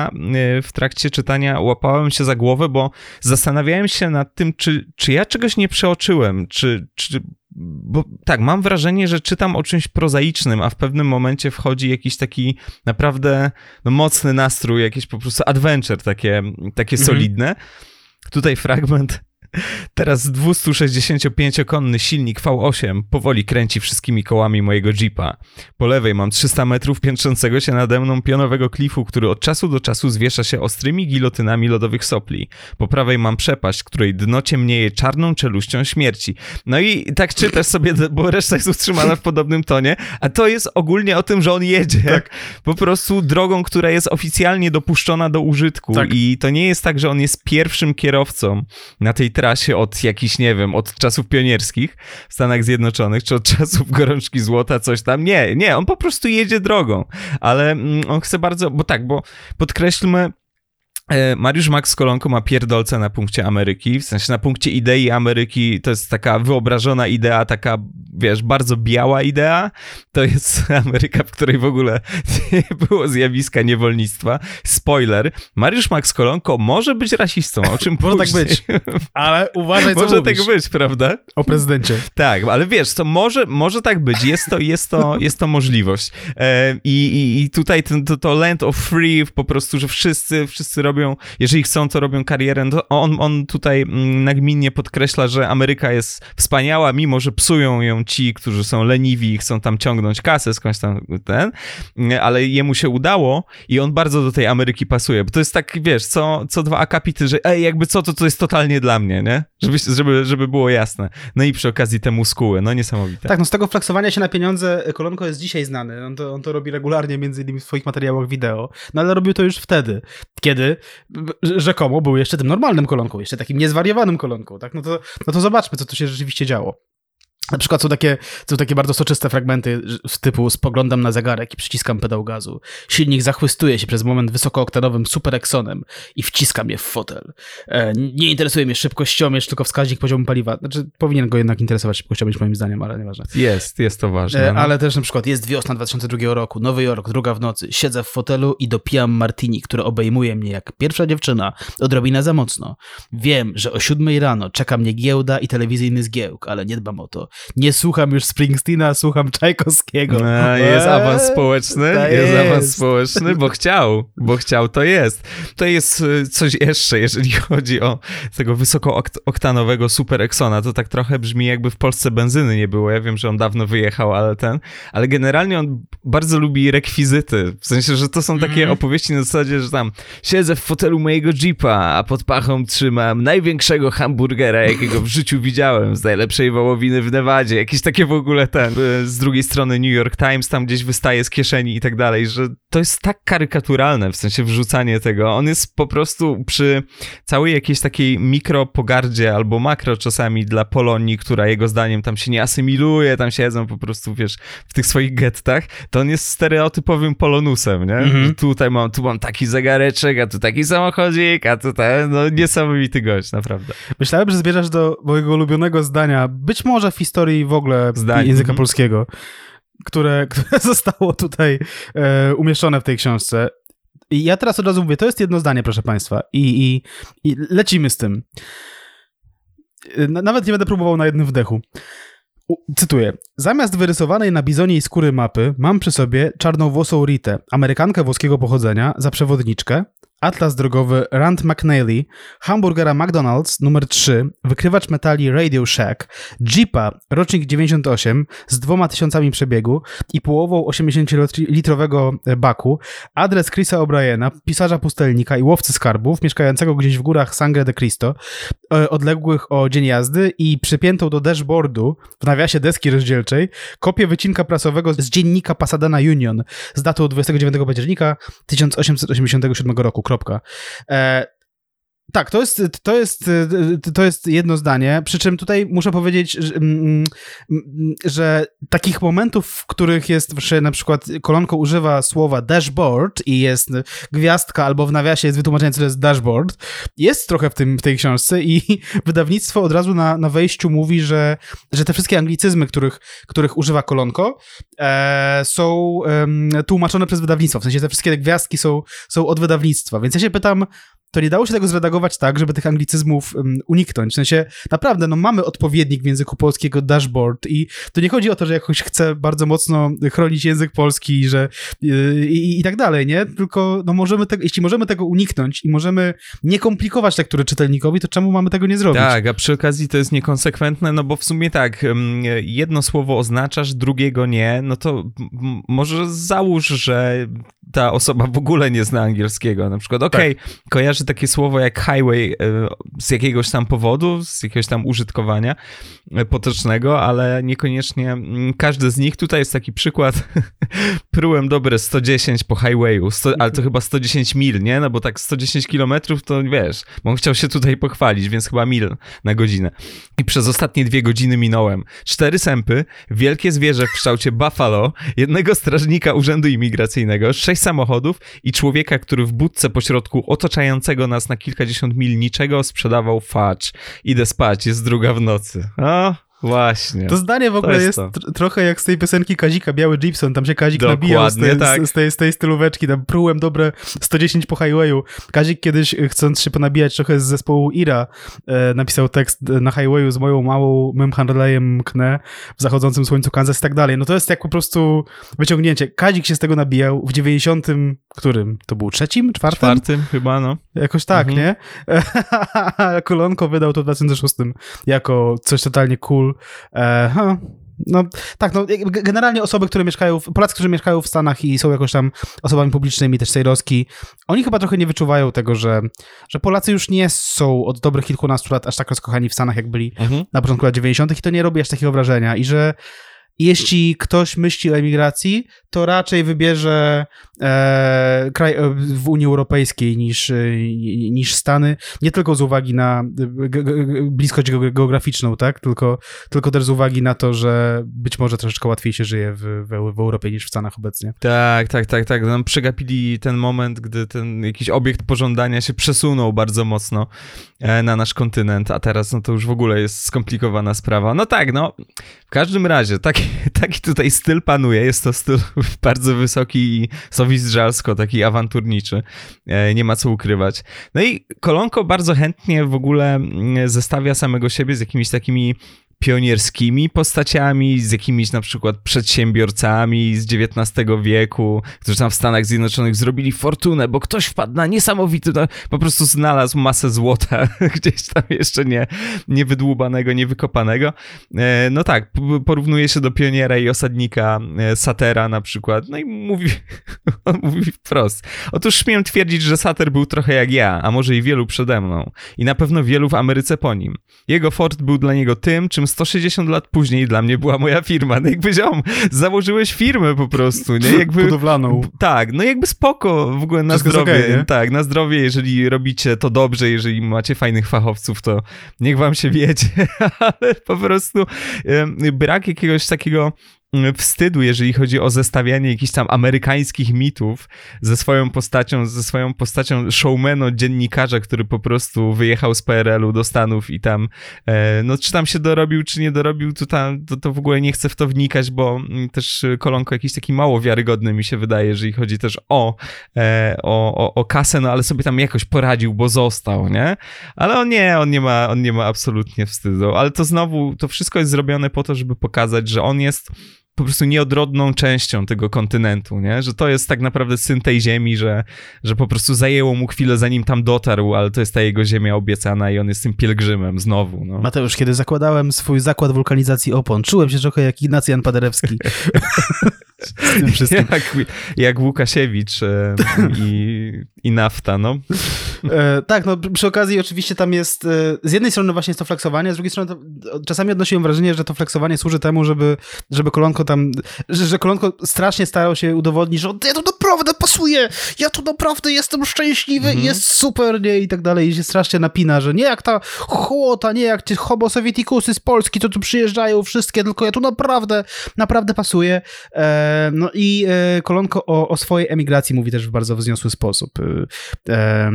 Y, w trakcie czytania łapałem się za głowę, bo zastanawiałem się nad tym, czy, czy ja czegoś nie przeoczyłem, czy, czy bo tak, mam wrażenie, że czytam o czymś prozaicznym, a w pewnym momencie wchodzi jakiś taki naprawdę no, mocny nastrój, jakieś po prostu adventure takie, takie mhm. solidne. Tutaj fragment Teraz 265-konny silnik V8 powoli kręci wszystkimi kołami mojego Jeepa. Po lewej mam 300 metrów piętrzącego się nade mną pionowego klifu, który od czasu do czasu zwiesza się ostrymi gilotynami lodowych sopli. Po prawej mam przepaść, której dno ciemnieje czarną czeluścią śmierci. No i tak czytasz sobie, bo reszta jest utrzymana w podobnym tonie, a to jest ogólnie o tym, że on jedzie tak. po prostu drogą, która jest oficjalnie dopuszczona do użytku tak. i to nie jest tak, że on jest pierwszym kierowcą na tej trasie od jakichś, nie wiem, od czasów pionierskich w Stanach Zjednoczonych, czy od czasów *laughs* gorączki złota, coś tam. Nie, nie, on po prostu jedzie drogą, ale mm, on chce bardzo, bo tak, bo podkreślmy, Mariusz Max Kolonko ma pierdolce na punkcie Ameryki, w sensie na punkcie idei Ameryki, to jest taka wyobrażona idea, taka, wiesz, bardzo biała idea, to jest *laughs* Ameryka, w której w ogóle *laughs* nie było zjawiska niewolnictwa. Spoiler, Mariusz Max Kolonko może być rasistą, o czym *laughs*
Może tak być, ale uważaj, co
Może
mówisz.
tak być, prawda?
O prezydencie.
Tak, ale wiesz, to może, może tak być, jest to, jest to, jest to możliwość. E, i, i, I tutaj ten, to, to land of free, po prostu, że wszyscy, wszyscy robią robią, jeżeli chcą, to robią karierę. No on, on tutaj mm, nagminnie podkreśla, że Ameryka jest wspaniała, mimo że psują ją ci, którzy są leniwi i chcą tam ciągnąć kasę skądś tam ten, ale jemu się udało i on bardzo do tej Ameryki pasuje, bo to jest tak, wiesz, co, co dwa akapity, że ej, jakby co, to to jest totalnie dla mnie, nie? Żeby, żeby, żeby było jasne. No i przy okazji te muskuły, no niesamowite.
Tak, no z tego flexowania się na pieniądze Kolonko jest dzisiaj znany. On to, on to robi regularnie, między innymi w swoich materiałach wideo. No ale robił to już wtedy, kiedy rzekomo był jeszcze tym normalnym kolonką, jeszcze takim niezwariowanym kolonką, tak? No to, no to zobaczmy, co tu się rzeczywiście działo. Na przykład są takie, są takie bardzo soczyste fragmenty z typu spoglądam na zegarek i przyciskam pedał gazu. Silnik zachwystuje się przez moment wysokooktanowym Super Exonem i wciskam je w fotel. E, nie interesuje mnie szybkościomierz, tylko wskaźnik poziomu paliwa. Znaczy, powinien go jednak interesować szybkościomierz moim zdaniem, ale nieważne.
Jest, jest to ważne.
E, no. Ale też na przykład jest wiosna 2002 roku, Nowy Jork, druga w nocy. Siedzę w fotelu i dopijam martini, które obejmuje mnie jak pierwsza dziewczyna, odrobinę za mocno. Wiem, że o siódmej rano czeka mnie giełda i telewizyjny zgiełk, ale nie dbam o to nie słucham już Springsteena, słucham Czajkowskiego.
No, jest awans społeczny, jest, jest. awans społeczny, bo chciał, bo chciał, to jest. To jest y, coś jeszcze, jeżeli *laughs* chodzi o tego wysokooktanowego Super Exona, to tak trochę brzmi jakby w Polsce benzyny nie było, ja wiem, że on dawno wyjechał, ale ten, ale generalnie on bardzo lubi rekwizyty, w sensie, że to są takie mm. opowieści na zasadzie, że tam siedzę w fotelu mojego Jeepa, a pod pachą trzymam największego hamburgera, jakiego w życiu widziałem, z najlepszej wołowiny w Nevadzie, jakieś takie w ogóle ten, e, z drugiej strony New York Times tam gdzieś wystaje z kieszeni i tak dalej, że to jest tak karykaturalne, w sensie wrzucanie tego. On jest po prostu przy całej jakiejś takiej mikropogardzie albo makro czasami dla Polonii, która jego zdaniem tam się nie asymiluje, tam siedzą po prostu, wiesz, w tych swoich gettach, to on jest stereotypowym polonusem, nie? Mhm. Tutaj mam, tu mam taki zegareczek, a tu taki samochodzik, a tutaj, no niesamowity gość, naprawdę.
Myślałem, że zbierzesz do mojego ulubionego zdania, być może w historii w ogóle Zdań. języka mhm. polskiego, które, *laughs* które zostało tutaj e, umieszczone w tej książce. I ja teraz od razu mówię, to jest jedno zdanie, proszę Państwa, i, i, i lecimy z tym. E, nawet nie będę próbował na jednym wdechu. Cytuję. Zamiast wyrysowanej na bizoniej skóry mapy mam przy sobie czarnowłosą Ritę, Amerykankę włoskiego pochodzenia, za przewodniczkę, Atlas drogowy Rand McNally, hamburgera McDonald's numer 3, wykrywacz metali Radio Shack, Jeepa rocznik 98 z dwoma tysiącami przebiegu i połową 80-litrowego baku, adres Chrisa O'Briena, pisarza pustelnika i łowcy skarbów, mieszkającego gdzieś w górach Sangre de Cristo, e, odległych o dzień jazdy i przypiętą do dashboardu, w nawiasie deski rozdzielczej, kopię wycinka prasowego z dziennika Pasadena Union z datą 29 października 1887 roku kropka. E, tak, to jest, to, jest, to jest jedno zdanie, przy czym tutaj muszę powiedzieć, że, mm, mm, że takich momentów, w których jest, że na przykład kolonko używa słowa dashboard i jest gwiazdka albo w nawiasie jest wytłumaczenie, co to jest dashboard, jest trochę w, tym, w tej książce i *laughs* wydawnictwo od razu na, na wejściu mówi, że, że te wszystkie anglicyzmy, których, których używa kolonko, e, są e, tłumaczone przez wydawnictwo, w sensie te wszystkie gwiazdki są, są od wydawnictwa, więc ja się pytam, to nie dało się tego zredagować tak, żeby tych anglicyzmów um, uniknąć. W sensie, naprawdę, no mamy odpowiednik w języku polskiego dashboard i to nie chodzi o to, że jakoś chcę bardzo mocno chronić język polski że yy, i, i, tak dalej, nie? Tylko, no możemy tego, jeśli możemy tego uniknąć i możemy nie komplikować lektury czytelnikowi, to czemu mamy tego nie zrobić?
Tak, a przy okazji to jest niekonsekwentne, no bo w sumie tak, jedno słowo oznaczasz, drugiego nie, no to może załóż, że ta osoba w ogóle nie zna angielskiego. Na przykład, okej, okay, tak. kojarzy takie słowo jak highway e, z jakiegoś tam powodu, z jakiegoś tam użytkowania e, potocznego, ale niekoniecznie mm, każdy z nich. Tutaj jest taki przykład. *laughs* Prułem dobre 110 po highwayu, 100, ale to chyba 110 mil, nie? No bo tak 110 kilometrów to wiesz, bo on chciał się tutaj pochwalić, więc chyba mil na godzinę. I przez ostatnie dwie godziny minąłem cztery sępy, wielkie zwierzę w kształcie buffalo, jednego strażnika urzędu imigracyjnego, sześć sześć samochodów i człowieka, który w budce pośrodku otaczającego nas na kilkadziesiąt mil niczego sprzedawał facz. Idę spać, jest druga w nocy. O, Właśnie.
To zdanie w ogóle jest, jest tr trochę jak z tej piosenki Kazika, Biały Gibson, tam się Kazik Dokładnie, nabijał z tej, tak. z, z, tej, z tej stylóweczki, tam prułem dobre 110 po highwayu. Kazik kiedyś, chcąc się ponabijać trochę z zespołu Ira, e, napisał tekst na highwayu z moją małą mym Harley'em mknę w zachodzącym słońcu Kansas i tak dalej. No to jest jak po prostu wyciągnięcie. Kazik się z tego nabijał w 90 którym? To był trzecim, czwartym?
Czwartym chyba, no.
Jakoś tak, mhm. nie? *laughs* Kolonko wydał to w 2006 jako coś totalnie cool. E, huh. No tak, no generalnie osoby, które mieszkają, Polacy, którzy mieszkają w Stanach i są jakoś tam osobami publicznymi, też sejrowski, oni chyba trochę nie wyczuwają tego, że, że Polacy już nie są od dobrych kilkunastu lat aż tak rozkochani w Stanach, jak byli mhm. na początku lat 90. i to nie robi aż takiego wrażenia i że jeśli ktoś myśli o emigracji, to raczej wybierze e, kraj e, w Unii Europejskiej niż, e, niż Stany, nie tylko z uwagi na bliskość geograficzną, tak? tylko, tylko też z uwagi na to, że być może troszeczkę łatwiej się żyje w, w, w Europie niż w Stanach obecnie.
Tak, tak, tak, tak. Nam przegapili ten moment, gdy ten jakiś obiekt pożądania się przesunął bardzo mocno e, na nasz kontynent, a teraz no to już w ogóle jest skomplikowana sprawa. No tak, no w każdym razie taki, taki tutaj styl panuje, jest to styl *laughs* bardzo wysoki i sowizżalsko, taki awanturniczy. E, nie ma co ukrywać. No i Kolonko bardzo chętnie w ogóle mm, zestawia samego siebie z jakimiś takimi pionierskimi postaciami, z jakimiś na przykład przedsiębiorcami z XIX wieku, którzy tam w Stanach Zjednoczonych zrobili fortunę, bo ktoś wpadł na niesamowity, po prostu znalazł masę złota *laughs* gdzieś tam jeszcze nie, niewydłubanego, niewykopanego. E, no tak, porównuje się do pioniera i osadnika e, Satera na przykład, no i mówi, *laughs* on mówi wprost. Otóż śmiem twierdzić, że Sater był trochę jak ja, a może i wielu przede mną. I na pewno wielu w Ameryce po nim. Jego fort był dla niego tym, czym 160 lat później dla mnie była moja firma. No jakby ziom, założyłeś firmę po prostu, nie? *laughs* Jakby,
Budowlaną.
Tak, no jakby spoko w ogóle na Wszystko zdrowie. Okay, tak, na zdrowie, jeżeli robicie to dobrze, jeżeli macie fajnych fachowców, to niech wam się wiedzie, *laughs* ale po prostu brak jakiegoś takiego wstydu, jeżeli chodzi o zestawianie jakichś tam amerykańskich mitów ze swoją postacią, ze swoją postacią showmana, dziennikarza, który po prostu wyjechał z PRL-u do Stanów i tam, e, no czy tam się dorobił, czy nie dorobił, to, tam, to, to w ogóle nie chcę w to wnikać, bo mm, też Kolonko jakiś taki mało wiarygodny mi się wydaje, jeżeli chodzi też o, e, o, o, o kasę, no ale sobie tam jakoś poradził, bo został, nie? Ale on nie, on nie ma, on nie ma absolutnie wstydu, ale to znowu, to wszystko jest zrobione po to, żeby pokazać, że on jest po prostu nieodrodną częścią tego kontynentu, nie? Że to jest tak naprawdę syn tej ziemi, że, że po prostu zajęło mu chwilę zanim tam dotarł, ale to jest ta jego ziemia obiecana i on jest tym pielgrzymem znowu. No.
Mateusz, kiedy zakładałem swój zakład wulkanizacji opon, czułem się trochę jak Ignacy Jan Paderewski. *laughs*
jak, jak Łukasiewicz i, i nafta, no. *laughs*
E, tak, no przy okazji oczywiście tam jest, e, z jednej strony właśnie jest to flexowanie, z drugiej strony to, czasami odnosiłem wrażenie, że to flexowanie służy temu, żeby, żeby kolonko tam, że, że kolonko strasznie starał się udowodnić, że ja to naprawdę pasuje, ja tu naprawdę jestem szczęśliwy, mhm. jest super, nie, i tak dalej, i się strasznie napina, że nie jak ta chłota, nie jak ci homo z Polski, to tu przyjeżdżają wszystkie, tylko ja tu naprawdę, naprawdę pasuję. E, no i e, kolonko o, o swojej emigracji mówi też w bardzo wzniosły sposób. E,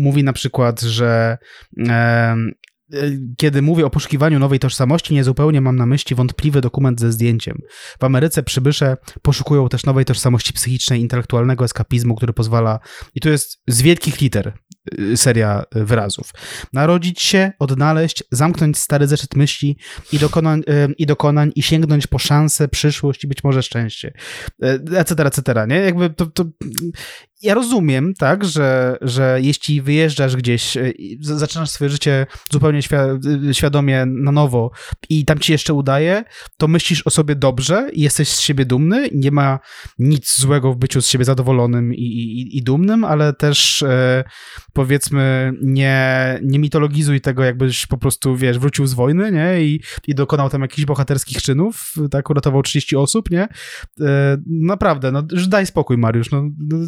mówi na przykład, że kiedy mówię o poszukiwaniu nowej tożsamości, niezupełnie mam na myśli wątpliwy dokument ze zdjęciem. W Ameryce przybysze poszukują też nowej tożsamości psychicznej, intelektualnego eskapizmu, który pozwala, i tu jest z wielkich liter y, seria wyrazów, narodzić się, odnaleźć, zamknąć stary zeszyt myśli i dokonań, y, i, dokonań, i sięgnąć po szansę, przyszłość i być może szczęście, etc., etc., nie? Jakby to, to ja rozumiem, tak, że, że jeśli wyjeżdżasz gdzieś, e, zaczynasz swoje życie zupełnie e, świadomie na nowo i tam ci jeszcze udaje, to myślisz o sobie dobrze i jesteś z siebie dumny. Nie ma nic złego w byciu z siebie zadowolonym i, i, i dumnym, ale też e, powiedzmy nie, nie mitologizuj tego, jakbyś po prostu, wiesz, wrócił z wojny, nie, i, i dokonał tam jakichś bohaterskich czynów, tak, uratował 30 osób, nie. E, naprawdę, no, daj spokój, Mariusz, no, no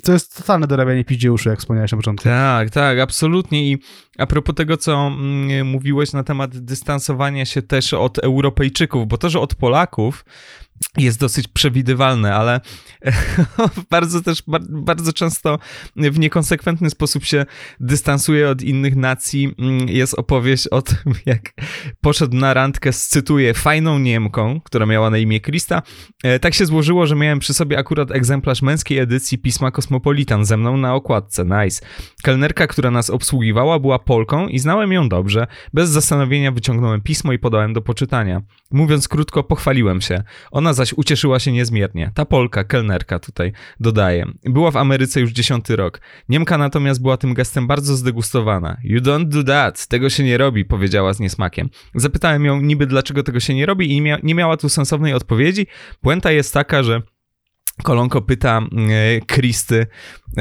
to jest totalne dorabianie piździeuszy, jak wspomniałeś na początku.
Tak, tak, absolutnie i a propos tego, co mm, mówiłeś na temat dystansowania się też od Europejczyków, bo to, że od Polaków, jest dosyć przewidywalne, ale *laughs* bardzo też, bardzo często w niekonsekwentny sposób się dystansuje od innych nacji. Mm, jest opowieść o tym, *laughs* jak poszedł na randkę z, cytuję, fajną Niemką, która miała na imię Krista. E, tak się złożyło, że miałem przy sobie akurat egzemplarz męskiej edycji pisma Kosmopolitan ze mną na okładce. Nice. Kelnerka, która nas obsługiwała, była Polką i znałem ją dobrze. Bez zastanowienia wyciągnąłem pismo i podałem do poczytania. Mówiąc krótko, pochwaliłem się. Ona zaś ucieszyła się niezmiernie. Ta Polka, kelnerka tutaj, dodaje. Była w Ameryce już dziesiąty rok. Niemka natomiast była tym gestem bardzo zdegustowana. You don't do that, tego się nie robi, powiedziała z niesmakiem. Zapytałem ją niby dlaczego tego się nie robi i nie, mia nie miała tu sensownej odpowiedzi. Puenta jest taka, że Kolonko pyta e, Kristy,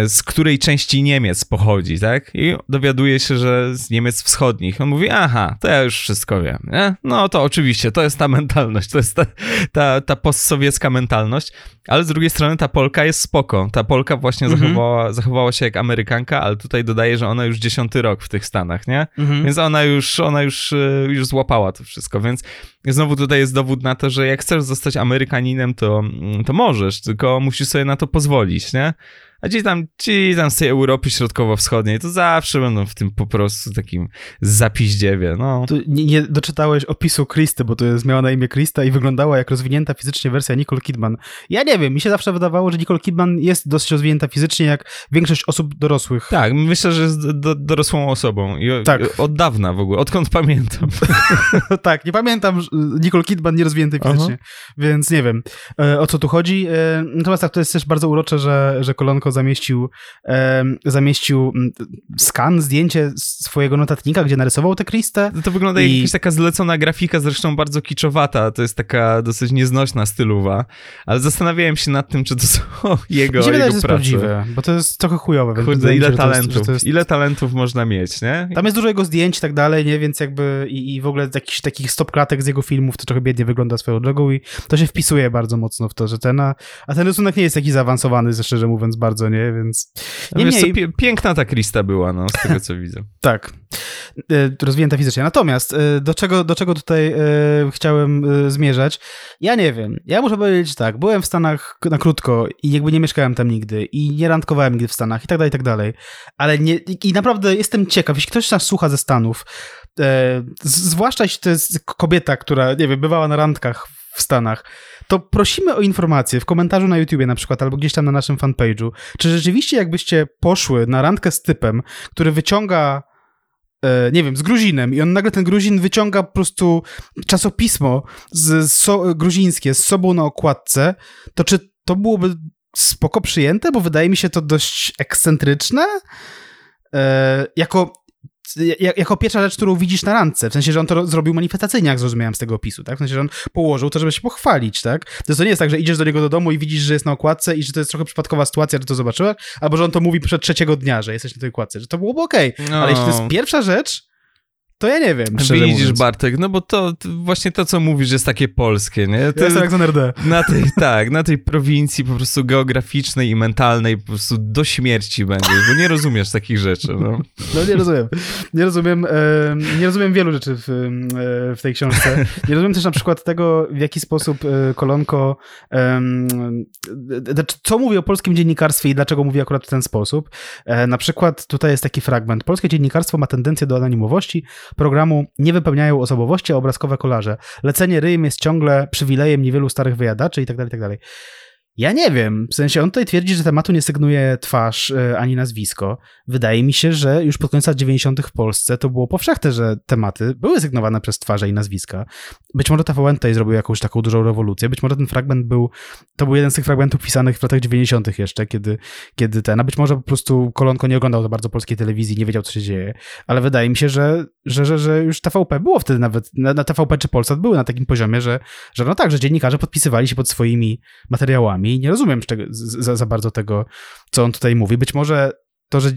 z której części Niemiec pochodzi, tak? I dowiaduje się, że z Niemiec wschodnich. On mówi, aha, to ja już wszystko wiem, nie? No to oczywiście, to jest ta mentalność, to jest ta, ta, ta postsowiecka mentalność, ale z drugiej strony ta Polka jest spoko. Ta Polka właśnie mhm. zachowała, zachowała się jak Amerykanka, ale tutaj dodaje, że ona już dziesiąty rok w tych Stanach, nie? Mhm. Więc ona już, ona już, e, już złapała to wszystko, więc znowu tutaj jest dowód na to, że jak chcesz zostać Amerykaninem, to, to możesz, tylko musisz sobie na to pozwolić, nie? A ci tam, ci tam z tej Europy Środkowo-Wschodniej, to zawsze będą w tym po prostu takim zapiździewie, no.
Tu nie, nie doczytałeś opisu Kristy, bo to jest, miała na imię Krista i wyglądała jak rozwinięta fizycznie wersja Nicole Kidman. Ja nie wiem, mi się zawsze wydawało, że Nicole Kidman jest dosyć rozwinięta fizycznie jak większość osób dorosłych.
Tak, myślę, że jest do, dorosłą osobą. I tak. Od dawna w ogóle, odkąd pamiętam. *laughs*
tak, nie pamiętam Nicole Kidman nie rozwiniętej fizycznie, Aha. więc nie wiem e, o co tu chodzi. E, natomiast tak, to jest też bardzo urocze, że, że kolonko zamieścił, zamieścił skan, zdjęcie swojego notatnika, gdzie narysował tę Kristę.
No to wygląda i... jak jakaś taka zlecona grafika, zresztą bardzo kiczowata. To jest taka dosyć nieznośna stylowa, ale zastanawiałem się nad tym, czy to są *laughs* jego,
Mi się
wydaje,
że jest prawdziwe, bo to jest trochę chujowe.
Kurde, ile talentów, jest, jest... ile talentów można mieć, nie?
Tam jest dużo jego zdjęć i tak dalej, nie? Więc jakby i, i w ogóle jakichś takich stopklatek z jego filmów, to trochę biednie wygląda swoją drogą i to się wpisuje bardzo mocno w to, że ten, a, a ten rysunek nie jest taki zaawansowany, szczerze mówiąc, bardzo bardzo, nie? Więc...
No Niemniej... Wiesz, piękna ta Krista była, no, z tego co widzę. *laughs*
tak. E, rozwinięta fizycznie. Natomiast e, do czego, do czego tutaj e, chciałem zmierzać? Ja nie wiem. Ja muszę powiedzieć tak, byłem w Stanach na krótko i jakby nie mieszkałem tam nigdy i nie randkowałem nigdy w Stanach i tak dalej, i tak dalej. Ale nie, i naprawdę jestem ciekaw, jeśli ktoś nas słucha ze Stanów, zwłaszcza jeśli to jest kobieta, która, nie wiem, bywała na randkach w Stanach, to prosimy o informację w komentarzu na YouTubie na przykład, albo gdzieś tam na naszym fanpage'u, czy rzeczywiście jakbyście poszły na randkę z typem, który wyciąga e, nie wiem, z Gruzinem i on nagle ten Gruzin wyciąga po prostu czasopismo z, so, gruzińskie z sobą na okładce, to czy to byłoby spoko przyjęte? Bo wydaje mi się to dość ekscentryczne. E, jako jako pierwsza rzecz, którą widzisz na randce, w sensie, że on to zrobił manifestacyjnie, jak zrozumiałem z tego opisu, tak? W sensie, że on położył to, żeby się pochwalić, tak? To, to nie jest tak, że idziesz do niego do domu i widzisz, że jest na okładce i że to jest trochę przypadkowa sytuacja, że to zobaczyłeś, albo że on to mówi przed trzeciego dnia, że jesteś na tej okładce, że to byłoby okej, okay. no. ale jeśli to jest pierwsza rzecz, to ja nie wiem.
Widzisz,
mówiąc.
Bartek, no bo to, to, właśnie to, co mówisz, jest takie polskie, nie? To
ja jestem jak z NRD.
Na tej, *laughs* tak, na tej prowincji po prostu geograficznej i mentalnej po prostu do śmierci będziesz, bo nie rozumiesz takich rzeczy, no. *laughs*
No nie rozumiem. Nie rozumiem, e, nie rozumiem wielu rzeczy w, e, w tej książce. Nie rozumiem też na przykład tego, w jaki sposób e, Kolonko co mówi o polskim dziennikarstwie i dlaczego mówi akurat w ten sposób. E, na przykład tutaj jest taki fragment. Polskie dziennikarstwo ma tendencję do anonimowości, programu nie wypełniają osobowości, a obrazkowe kolarze. Lecenie ryjem jest ciągle przywilejem niewielu starych wyjadaczy itd., tak itd. Tak ja nie wiem, w sensie on tutaj twierdzi, że tematu nie sygnuje twarz e, ani nazwisko. Wydaje mi się, że już pod koniec lat 90. w Polsce to było powszechne, że tematy były sygnowane przez twarze i nazwiska. Być może TVN tutaj zrobił jakąś taką dużą rewolucję, być może ten fragment był, to był jeden z tych fragmentów pisanych w latach 90. jeszcze, kiedy, kiedy ten, a być może po prostu Kolonko nie oglądał za bardzo polskiej telewizji, nie wiedział, co się dzieje, ale wydaje mi się, że, że, że, że już TVP było wtedy nawet, na, na TVP czy Polsat były na takim poziomie, że, że no tak, że dziennikarze podpisywali się pod swoimi materiałami i nie rozumiem czego, za, za bardzo tego, co on tutaj mówi. Być może to, że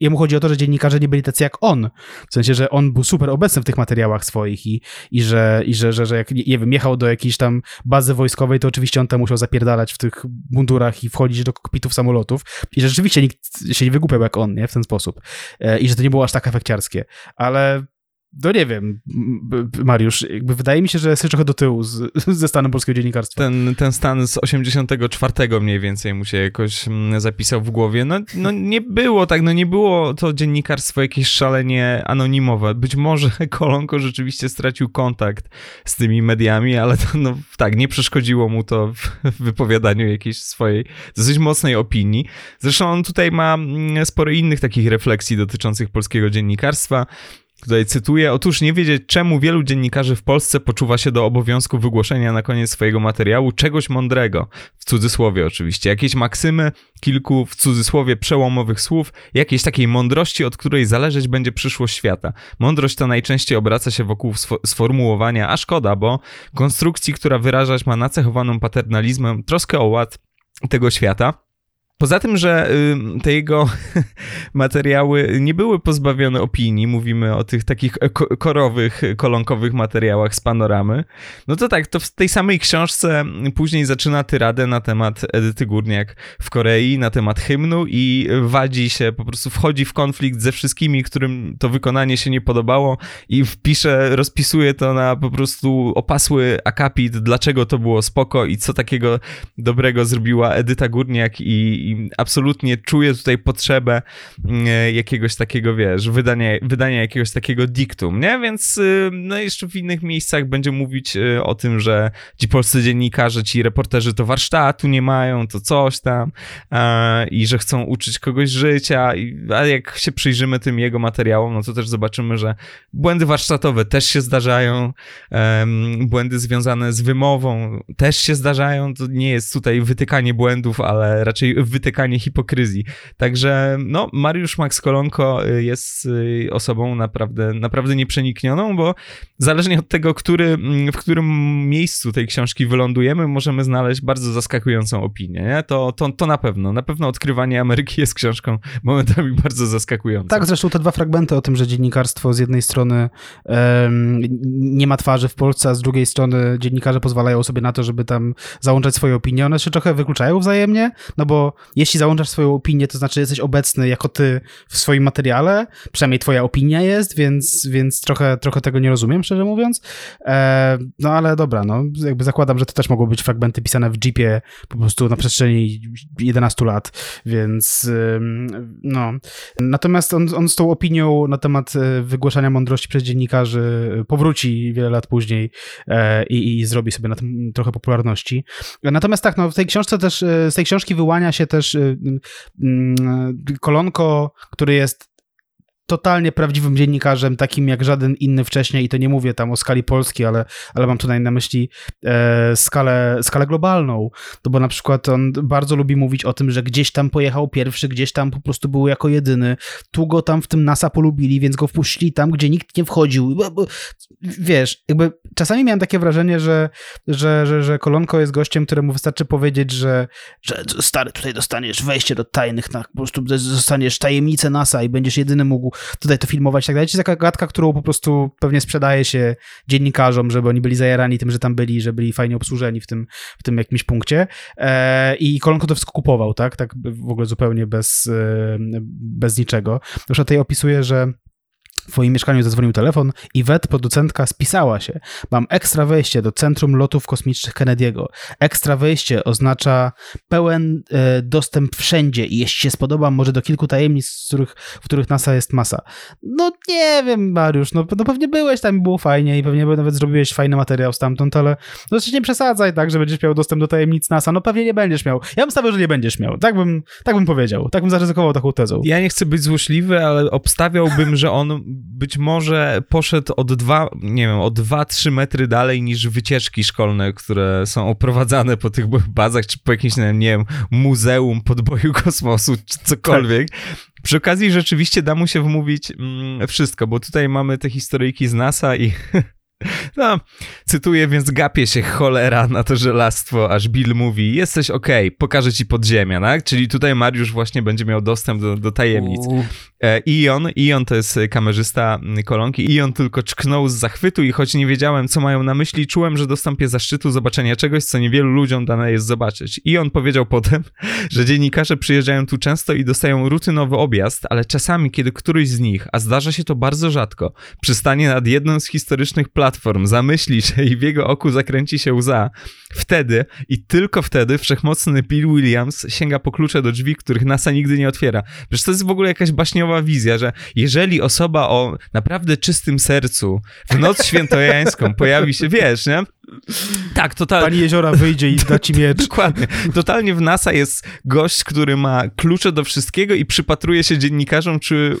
jemu chodzi o to, że dziennikarze nie byli tacy jak on. W sensie, że on był super obecny w tych materiałach swoich i, i, że, i że, że, że jak, nie wiem, jechał do jakiejś tam bazy wojskowej, to oczywiście on tam musiał zapierdalać w tych mundurach i wchodzić do kokpitów samolotów i że rzeczywiście nikt się nie wygłupiał jak on, nie? W ten sposób. E, I że to nie było aż tak efekciarskie. Ale no nie wiem, Mariusz, jakby wydaje mi się, że jesteś trochę do tyłu z, *laughs* ze stanem polskiego dziennikarstwa.
Ten, ten stan z 84 mniej więcej mu się jakoś zapisał w głowie. No, no nie było tak, no nie było to dziennikarstwo jakieś szalenie anonimowe. Być może *laughs* Kolonko rzeczywiście stracił kontakt z tymi mediami, ale to no tak, nie przeszkodziło mu to w wypowiadaniu jakiejś swojej dosyć mocnej opinii. Zresztą on tutaj ma sporo innych takich refleksji dotyczących polskiego dziennikarstwa. Tutaj cytuję: Otóż nie wiedzieć, czemu wielu dziennikarzy w Polsce poczuwa się do obowiązku wygłoszenia na koniec swojego materiału czegoś mądrego, w cudzysłowie oczywiście, jakieś maksymy, kilku w cudzysłowie przełomowych słów, jakiejś takiej mądrości, od której zależeć będzie przyszłość świata. Mądrość ta najczęściej obraca się wokół sformułowania, a szkoda, bo konstrukcji, która wyrażać ma nacechowaną paternalizmem troskę o ład tego świata, Poza tym, że te jego *laughs* materiały nie były pozbawione opinii, mówimy o tych takich korowych, kolonkowych materiałach z panoramy, no to tak, to w tej samej książce później zaczyna tyradę na temat Edyty Górniak w Korei, na temat hymnu i wadzi się, po prostu wchodzi w konflikt ze wszystkimi, którym to wykonanie się nie podobało i wpisze, rozpisuje to na po prostu opasły akapit, dlaczego to było spoko i co takiego dobrego zrobiła Edyta Górniak i i absolutnie czuję tutaj potrzebę mm, e, jakiegoś takiego, wiesz, wydania, wydania jakiegoś takiego diktum, nie? Więc y, no jeszcze w innych miejscach będzie mówić y, o tym, że ci polscy dziennikarze, ci reporterzy to warsztatu nie mają, to coś tam i że chcą uczyć kogoś życia, a jak się przyjrzymy tym jego materiałom, no to też zobaczymy, że błędy warsztatowe też się zdarzają, błędy związane z wymową też się zdarzają, to nie jest tutaj wytykanie błędów, ale raczej wytykanie hipokryzji. Także no, Mariusz Max Kolonko y, jest y, osobą naprawdę, naprawdę nieprzeniknioną, bo zależnie od tego, który, mm, w którym miejscu tej książki wylądujemy, możemy znaleźć bardzo zaskakującą opinię. Nie? To, to, to na pewno. Na pewno odkrywanie Ameryki jest książką momentami *laughs* bardzo zaskakującą.
Tak, zresztą te dwa fragmenty o tym, że dziennikarstwo z jednej strony um, nie ma twarzy w Polsce, a z drugiej strony dziennikarze pozwalają sobie na to, żeby tam załączać swoje opinie. One się trochę wykluczają wzajemnie, no bo jeśli załączasz swoją opinię, to znaczy jesteś obecny jako ty w swoim materiale, przynajmniej twoja opinia jest, więc, więc trochę, trochę tego nie rozumiem, szczerze mówiąc. E, no ale dobra, no jakby zakładam, że to też mogą być fragmenty pisane w Jeepie po prostu na przestrzeni 11 lat, więc no. Natomiast on, on z tą opinią na temat e, wygłaszania mądrości przez dziennikarzy powróci wiele lat później e, i, i zrobi sobie na tym trochę popularności. Natomiast tak, no w tej książce też, e, z tej książki wyłania się też y, y, kolonko, który jest totalnie prawdziwym dziennikarzem, takim jak żaden inny wcześniej i to nie mówię tam o skali Polski, ale, ale mam tutaj na myśli e, skalę, skalę globalną, no bo na przykład on bardzo lubi mówić o tym, że gdzieś tam pojechał pierwszy, gdzieś tam po prostu był jako jedyny, tu go tam w tym NASA polubili, więc go wpuścili tam, gdzie nikt nie wchodził. Wiesz, jakby czasami miałem takie wrażenie, że, że, że, że Kolonko jest gościem, któremu wystarczy powiedzieć, że, że stary, tutaj dostaniesz wejście do tajnych, na, po prostu dostaniesz tajemnicę NASA i będziesz jedyny mógł tutaj to filmować i tak dalej. To taka gadka, którą po prostu pewnie sprzedaje się dziennikarzom, żeby oni byli zajarani tym, że tam byli, że byli fajnie obsłużeni w tym, w tym jakimś punkcie. E, I Kolonko to wszystko kupował, tak? Tak w ogóle zupełnie bez, e, bez niczego. Przykład tutaj opisuje, że w swoim mieszkaniu zadzwonił telefon i Wet, producentka, spisała się. Mam ekstra wejście do Centrum Lotów Kosmicznych Kennedy'ego. Ekstra wejście oznacza pełen e, dostęp wszędzie i jeśli się spodoba, może do kilku tajemnic, w których, w których NASA jest masa. No nie wiem, Mariusz, no, no pewnie byłeś tam i było fajnie i pewnie nawet zrobiłeś fajny materiał stamtąd, ale no nie przesadzaj tak, że będziesz miał dostęp do tajemnic NASA. No pewnie nie będziesz miał. Ja bym stawiał, że nie będziesz miał. Tak bym, tak bym powiedział. Tak bym zaryzykował taką tezą.
Ja nie chcę być złośliwy, ale obstawiałbym, że on być może poszedł od dwa, nie wiem, o dwa, trzy metry dalej niż wycieczki szkolne, które są oprowadzane po tych *laughs* bazach, czy po jakimś, nie wiem, muzeum podboju *laughs* kosmosu, czy cokolwiek. Tak. Przy okazji rzeczywiście da mu się wmówić mm, wszystko, bo tutaj mamy te historyjki z NASA i *laughs* *laughs* No, cytuję, więc gapię się cholera na to żelastwo, aż Bill mówi, jesteś okej, okay, pokażę ci podziemia, tak? Czyli tutaj Mariusz właśnie będzie miał dostęp do, do tajemnic. E, Ion, Ion to jest kamerzysta kolonki, Ion tylko czknął z zachwytu i choć nie wiedziałem, co mają na myśli, czułem, że dostąpię zaszczytu zobaczenia czegoś, co niewielu ludziom dane jest zobaczyć. Ion powiedział potem, *laughs* że dziennikarze przyjeżdżają tu często i dostają rutynowy objazd, ale czasami, kiedy któryś z nich, a zdarza się to bardzo rzadko, przystanie nad jedną z historycznych platform, zamyśli się i w jego oku zakręci się łza, wtedy i tylko wtedy wszechmocny Bill Williams sięga po klucze do drzwi, których NASA nigdy nie otwiera. Przecież to jest w ogóle jakaś baśniowa wizja, że jeżeli osoba o naprawdę czystym sercu w noc świętojańską pojawi się, wiesz, nie? Tak, totalnie.
Pani Jeziora wyjdzie i *laughs* da ci miecz.
Dokładnie. Totalnie w NASA jest gość, który ma klucze do wszystkiego i przypatruje się dziennikarzom, czy,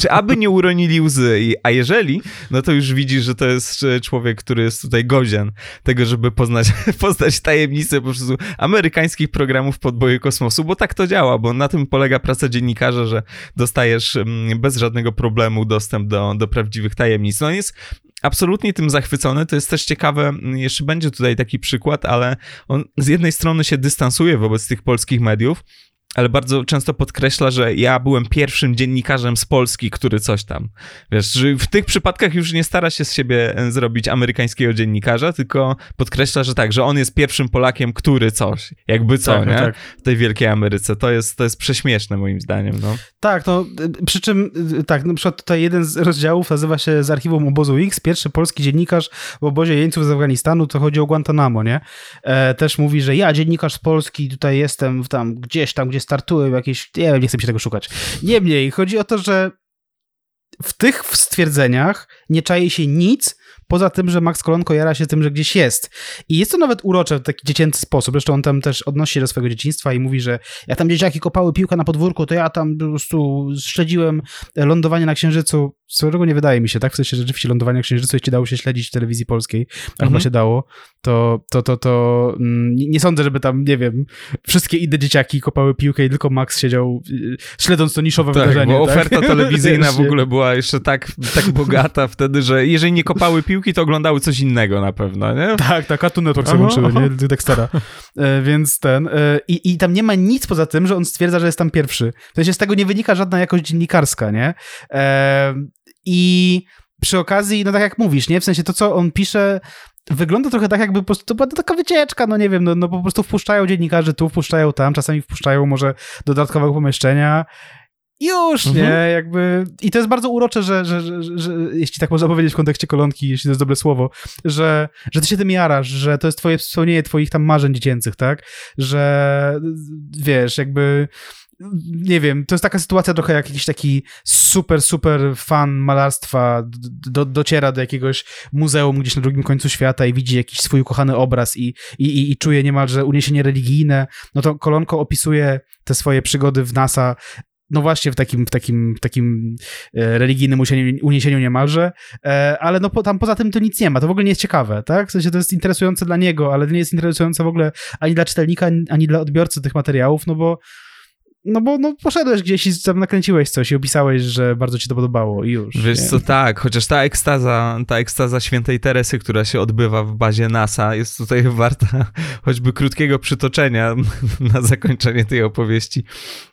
czy, aby nie uronili łzy. A jeżeli, no to już widzisz, że to jest człowiek, który jest tutaj godzien tego, żeby poznać, *laughs* poznać tajemnice po prostu amerykańskich programów podboju kosmosu, bo tak to działa, bo na tym polega praca dziennikarza, że dostajesz mm, bez żadnego problemu dostęp do, do prawdziwych tajemnic. No jest absolutnie tym zachwycony. To jest też ciekawe, jeszcze będzie tutaj taki przykład, ale on z jednej strony się dystansuje wobec tych polskich mediów, ale bardzo często podkreśla, że ja byłem pierwszym dziennikarzem z Polski, który coś tam. Wiesz, że w tych przypadkach już nie stara się z siebie e, zrobić amerykańskiego dziennikarza, tylko podkreśla, że tak, że on jest pierwszym Polakiem, który coś. Jakby co, tak, nie? Tak. W tej wielkiej Ameryce. To jest, to jest prześmieszne moim zdaniem, no.
Tak, no, przy czym, tak, na przykład tutaj jeden z rozdziałów nazywa się z archiwum obozu X, pierwszy polski dziennikarz w obozie jeńców z Afganistanu, to chodzi o Guantanamo, nie? E, też mówi, że ja, dziennikarz z Polski, tutaj jestem tam gdzieś tam, gdzie startują jakieś, nie wiem, nie chcę się tego szukać. Niemniej, chodzi o to, że w tych stwierdzeniach nie czai się nic, poza tym, że Max Kolonko jara się tym, że gdzieś jest. I jest to nawet urocze w taki dziecięcy sposób. Zresztą on tam też odnosi się do swojego dzieciństwa i mówi, że jak tam dzieciaki kopały piłkę na podwórku, to ja tam po prostu śledziłem lądowanie na Księżycu. Swojego nie wydaje mi się, tak? W sensie, rzeczywiście lądowanie na Księżycu, jeśli dało się śledzić w telewizji polskiej, a mhm. chyba się dało, to, to, to, to mm, nie, nie, sądzę, żeby tam, nie wiem, wszystkie inne dzieciaki kopały piłkę i tylko Max siedział y, śledząc to niszowe
tak,
wydarzenie.
bo tak? oferta *laughs* telewizyjna w ogóle była jeszcze tak, tak bogata wtedy, że jeżeli nie kopały piłki, to oglądały coś innego na pewno, nie?
Tak, tak, Cartoon Network sobie łączyły, nie? Dextera. E, więc ten... E, i, I tam nie ma nic poza tym, że on stwierdza, że jest tam pierwszy. To sensie z tego nie wynika żadna jakość dziennikarska, nie? E, I przy okazji, no tak jak mówisz, nie? W sensie to, co on pisze, wygląda trochę tak, jakby po prostu to była taka wycieczka, no nie wiem, no, no po prostu wpuszczają dziennikarzy tu, wpuszczają tam, czasami wpuszczają może dodatkowego pomieszczenia już, mhm. nie? Jakby... I to jest bardzo urocze, że, że, że, że, jeśli tak można powiedzieć w kontekście kolonki, jeśli to jest dobre słowo, że, że ty się tym jarasz, że to jest twoje spełnienie twoich tam marzeń dziecięcych, tak? Że wiesz, jakby nie wiem, to jest taka sytuacja trochę jak jakiś taki super, super fan malarstwa do, dociera do jakiegoś muzeum gdzieś na drugim końcu świata i widzi jakiś swój ukochany obraz i, i, i, i czuje niemalże uniesienie religijne, no to Kolonko opisuje te swoje przygody w NASA no właśnie w takim, w takim, w takim e, religijnym uniesieniu, uniesieniu niemalże, e, ale no po, tam poza tym to nic nie ma, to w ogóle nie jest ciekawe, tak? W sensie to jest interesujące dla niego, ale nie jest interesujące w ogóle ani dla czytelnika, ani dla odbiorcy tych materiałów, no bo no bo no, poszedłeś gdzieś i tam nakręciłeś coś i opisałeś, że bardzo ci to podobało i już.
Wiesz nie? co, tak, chociaż ta ekstaza, ta ekstaza świętej Teresy, która się odbywa w bazie NASA jest tutaj *laughs* warta choćby krótkiego przytoczenia *laughs* na zakończenie tej opowieści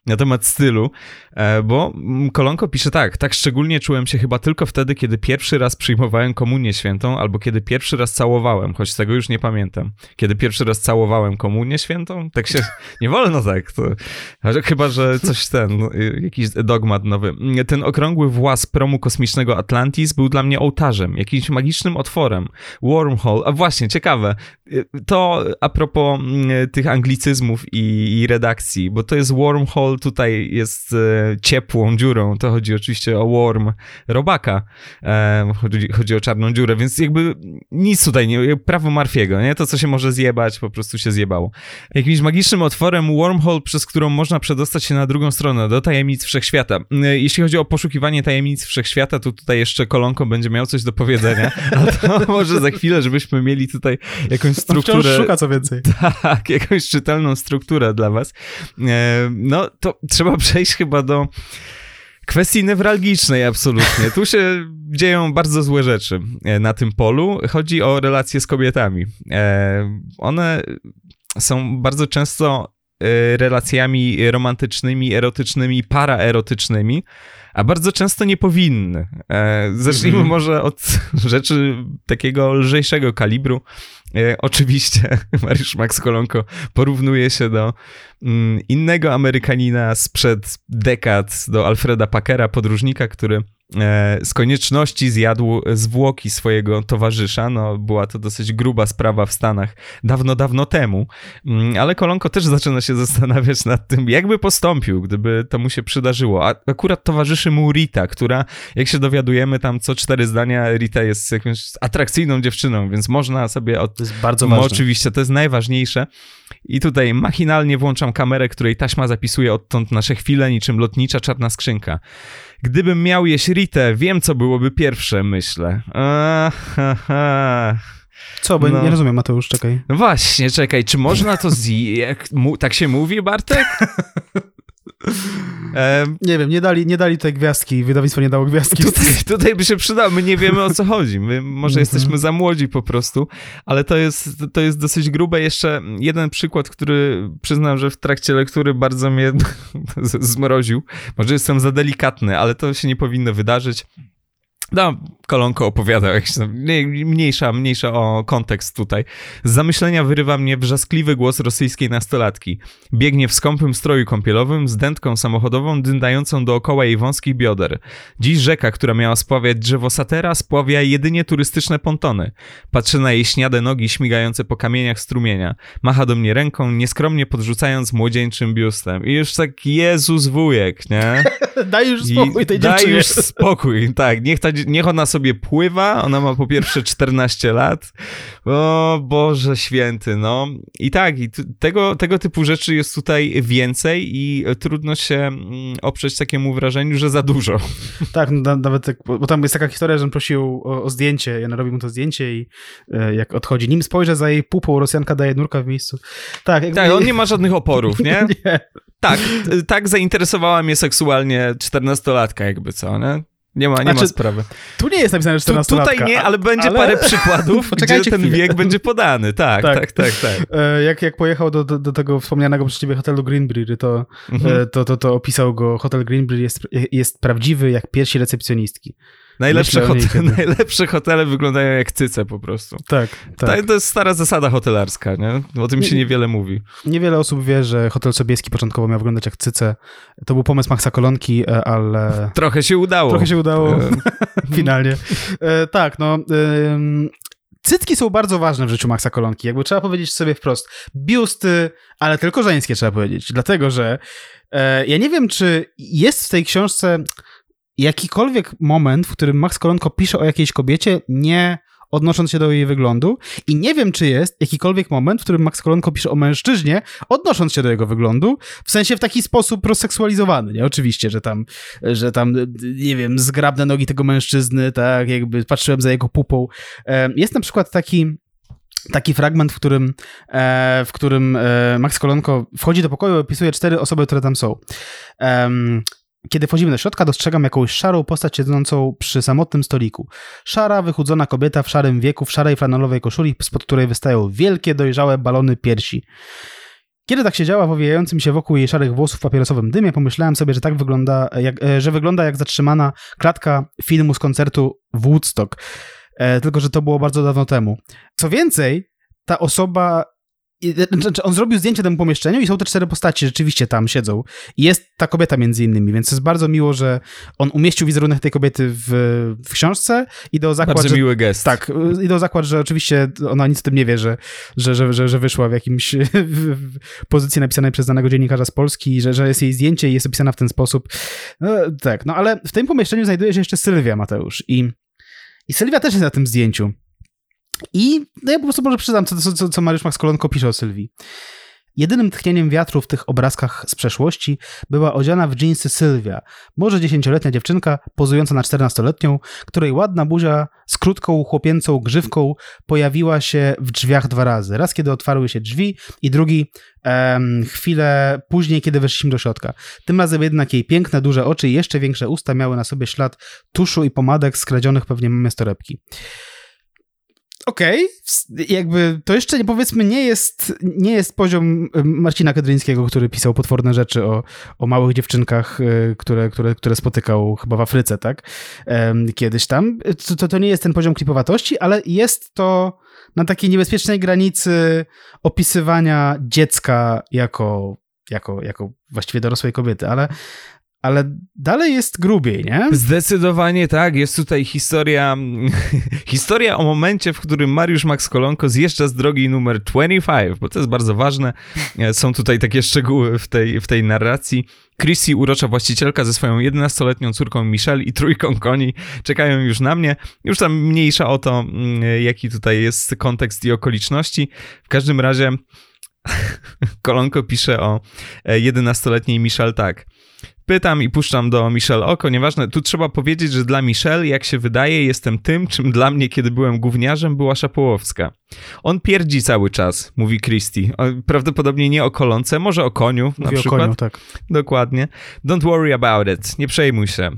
na temat stylu, e, bo Kolonko pisze tak, tak szczególnie czułem się chyba tylko wtedy, kiedy pierwszy raz przyjmowałem komunię świętą, albo kiedy pierwszy raz całowałem, choć tego już nie pamiętam. Kiedy pierwszy raz całowałem komunię świętą? Tak się, *laughs* nie wolno tak, to chyba chyba, że coś ten, no, jakiś dogmat nowy. Ten okrągły włas promu kosmicznego Atlantis był dla mnie ołtarzem, jakimś magicznym otworem. Wormhole, a właśnie, ciekawe. To a propos mm, tych anglicyzmów i, i redakcji, bo to jest wormhole, tutaj jest e, ciepłą dziurą, to chodzi oczywiście o worm robaka, chodzi, chodzi o czarną dziurę, więc jakby nic tutaj nie, prawo Marfiego, nie? To, co się może zjebać, po prostu się zjebało. Jakimś magicznym otworem wormhole, przez którą można przedostać dostać się na drugą stronę, do tajemnic wszechświata. Y, jeśli chodzi o poszukiwanie tajemnic wszechświata, to tutaj jeszcze kolonką będzie miał coś do powiedzenia, a *laughs* to może za chwilę, żebyśmy mieli tutaj jakąś strukturę.
szuka co więcej. *laughs*
Tak, jakąś czytelną strukturę dla was. E, no to trzeba przejść chyba do kwestii newralgicznej absolutnie. Tu się dzieją bardzo złe rzeczy e, na tym polu. Chodzi o relacje z kobietami. One są bardzo często relacjami romantycznymi, erotycznymi, paraerotycznymi, a bardzo często nie powinny. Zacznijmy mm -hmm. może od *laughs* rzeczy takiego lżejszego kalibru. Oczywiście *laughs* Mariusz Max Kolonko porównuje się do mm, innego Amerykanina sprzed dekad, do Alfreda Packera, podróżnika, który E, z konieczności zjadł zwłoki swojego towarzysza. No, była to dosyć gruba sprawa w Stanach dawno, dawno temu. Mm, ale Kolonko też zaczyna się zastanawiać nad tym, jakby postąpił, gdyby to mu się przydarzyło. A akurat towarzyszy mu Rita, która, jak się dowiadujemy, tam co cztery zdania, Rita jest jakąś atrakcyjną dziewczyną, więc można sobie... Od...
To jest bardzo ważne.
Oczywiście, to jest najważniejsze. I tutaj machinalnie włączam kamerę, której taśma zapisuje odtąd nasze chwile, niczym lotnicza czarna skrzynka. Gdybym miał jeść Ritę, wiem, co byłoby pierwsze, myślę.
Co, bo no. nie rozumiem, Mateusz, czekaj.
No właśnie, czekaj, czy można to zjeść? Tak się mówi, Bartek? *laughs*
nie wiem, nie dali, nie dali tej gwiazdki, wydawnictwo nie dało gwiazdki.
Tutaj, tutaj by się przydało, my nie wiemy o co chodzi, my może -hmm. jesteśmy za młodzi po prostu, ale to jest, to jest dosyć grube. Jeszcze jeden przykład, który przyznam, że w trakcie lektury bardzo mnie *laughs* zmroził. Może jestem za delikatny, ale to się nie powinno wydarzyć. No, kolonko opowiada, mniejsza, mniejsza o kontekst tutaj. Z zamyślenia wyrywa mnie wrzaskliwy głos rosyjskiej nastolatki. Biegnie w skąpym stroju kąpielowym z dętką samochodową dyndającą dookoła jej wąskich bioder. Dziś rzeka, która miała spławiać drzewo satera, spławia jedynie turystyczne pontony. Patrzę na jej śniade nogi śmigające po kamieniach strumienia. Macha do mnie ręką, nieskromnie podrzucając młodzieńczym biustem. I już tak, Jezus wujek, nie? *laughs*
daj już spokój tej dziewczynie.
Daj już spokój, tak. Niech, ta, niech ona sobie pływa, ona ma po pierwsze *laughs* 14 lat. O Boże święty, no. I tak, i tego, tego typu rzeczy jest tutaj więcej i trudno się mm, oprzeć takiemu wrażeniu, że za dużo. *laughs*
Tak, no, nawet tak, bo tam jest taka historia, że on prosił o, o zdjęcie, ja narobił mu to zdjęcie i e, jak odchodzi, nim spojrzę za jej pupą, Rosjanka daje nurka w miejscu.
Tak, jakby... tak on nie ma żadnych oporów, nie? *laughs* nie. Tak, tak zainteresowała mnie seksualnie czternastolatka jakby co, nie? Nie ma, nie znaczy, ma sprawy.
Tu nie jest napisane 14
tu, Tutaj nie, ale będzie ale... parę przykładów, *laughs* gdzie ten chwilę. wiek będzie podany. Tak, tak, tak, tak. tak.
E, jak, jak pojechał do, do, do, tego wspomnianego przez ciebie hotelu Greenbury, to, mhm. e, to, to, to opisał go, hotel Greenbury jest, jest prawdziwy jak piersi recepcjonistki.
Najlepsze, hotel, *laughs* najlepsze hotele wyglądają jak cyce po prostu.
Tak, tak.
To jest stara zasada hotelarska, nie? O tym się niewiele mówi.
Niewiele osób wie, że hotel Sobieski początkowo miał wyglądać jak cyce. To był pomysł Maxa Kolonki, e, ale... *laughs*
Trochę się udało.
Trochę się udało, e. *laughs* finalnie. E, tak, no... Cytki są bardzo ważne w życiu Maxa Kolonki. Jakby trzeba powiedzieć sobie wprost. Biusty, ale tylko żeńskie trzeba powiedzieć. Dlatego, że ja nie wiem, czy jest w tej książce jakikolwiek moment, w którym Max Kolonko pisze o jakiejś kobiecie, nie odnosząc się do jej wyglądu. I nie wiem, czy jest jakikolwiek moment, w którym Max Kolonko pisze o mężczyźnie, odnosząc się do jego wyglądu, w sensie w taki sposób rozseksualizowany, nie? Oczywiście, że tam, że tam, nie wiem, zgrabne nogi tego mężczyzny, tak, jakby patrzyłem za jego pupą. Jest na przykład taki taki fragment, w którym, e, w którym e, Max Kolonko wchodzi do pokoju i opisuje cztery osoby, które tam są. Kiedy wchodzimy do środka, dostrzegam jakąś szarą postać siedzącą przy samotnym stoliku. Szara, wychudzona kobieta w szarym wieku, w szarej flanelowej koszuli, spod której wystają wielkie, dojrzałe balony piersi. Kiedy tak siedziała w owijającym się wokół jej szarych włosów papierosowym dymie, pomyślałem sobie, że tak wygląda, jak, e, że wygląda jak zatrzymana klatka filmu z koncertu Woodstock. E, tylko, że to było bardzo dawno temu. Co więcej, ta osoba znaczy on zrobił zdjęcie temu pomieszczeniu i są te cztery postaci, rzeczywiście tam siedzą. I jest ta kobieta między innymi, więc jest bardzo miło, że on umieścił wizerunek tej kobiety w, w książce i do zakład,
Bardzo
że,
miły gest.
Tak, i do zakład, że oczywiście ona nic o tym nie wie, że, że, że, że, że wyszła w jakimś *laughs* w pozycji napisanej przez danego dziennikarza z Polski, że, że jest jej zdjęcie i jest opisana w ten sposób. No, tak, no ale w tym pomieszczeniu znajduje się jeszcze Sylwia Mateusz i, i Sylwia też jest na tym zdjęciu. I no ja po prostu może przyznam, co, co, co Mariusz Max Kolonko pisze o Sylwii. Jedynym tchnieniem wiatru w tych obrazkach z przeszłości była odziana w dżinsy Sylwia, może dziesięcioletnia dziewczynka pozująca na czternastoletnią, której ładna buzia z krótką chłopięcą grzywką pojawiła się w drzwiach dwa razy. Raz, kiedy otwarły się drzwi i drugi um, chwilę później, kiedy weszliśmy do środka. Tym razem jednak jej piękne, duże oczy i jeszcze większe usta miały na sobie ślad tuszu i pomadek skradzionych pewnie mamy z torebki okej, okay. jakby to jeszcze powiedzmy nie jest, nie jest poziom Marcina Kedryńskiego, który pisał potworne rzeczy o, o małych dziewczynkach, y, które, które, które spotykał chyba w Afryce, tak? Kiedyś tam. To, to nie jest ten poziom klipowatości, ale jest to na takiej niebezpiecznej granicy opisywania dziecka jako jako, jako właściwie dorosłej kobiety, ale, ale dalej jest grubiej, nie?
Zdecydowanie tak. Jest tutaj historia, *laughs* historia o momencie, w którym Mariusz Max Kolonko zjeżdża z drogi numer 25, bo to jest bardzo ważne. E, są tutaj takie szczegóły w tej, w tej narracji. Chrissy, urocza właścicielka ze swoją 11-letnią córką Michelle i trójką koni czekają już na mnie. Już tam mniejsza o to, mm, jaki tutaj jest kontekst i okoliczności. W każdym razie *laughs* Kolonko pisze o 11-letniej e, Michelle tak. Pytam i puszczam do Michelle oko, nieważne. Tu trzeba powiedzieć, że dla Michelle, jak się wydaje, jestem tym, czym dla mnie, kiedy byłem gówniarzem, była Szapołowska. On pierdzi cały czas, mówi Christy. Prawdopodobnie nie o kolonce, może o koniu mówi na przykład. O koniu,
tak.
Dokładnie. Don't worry about it, nie przejmuj się.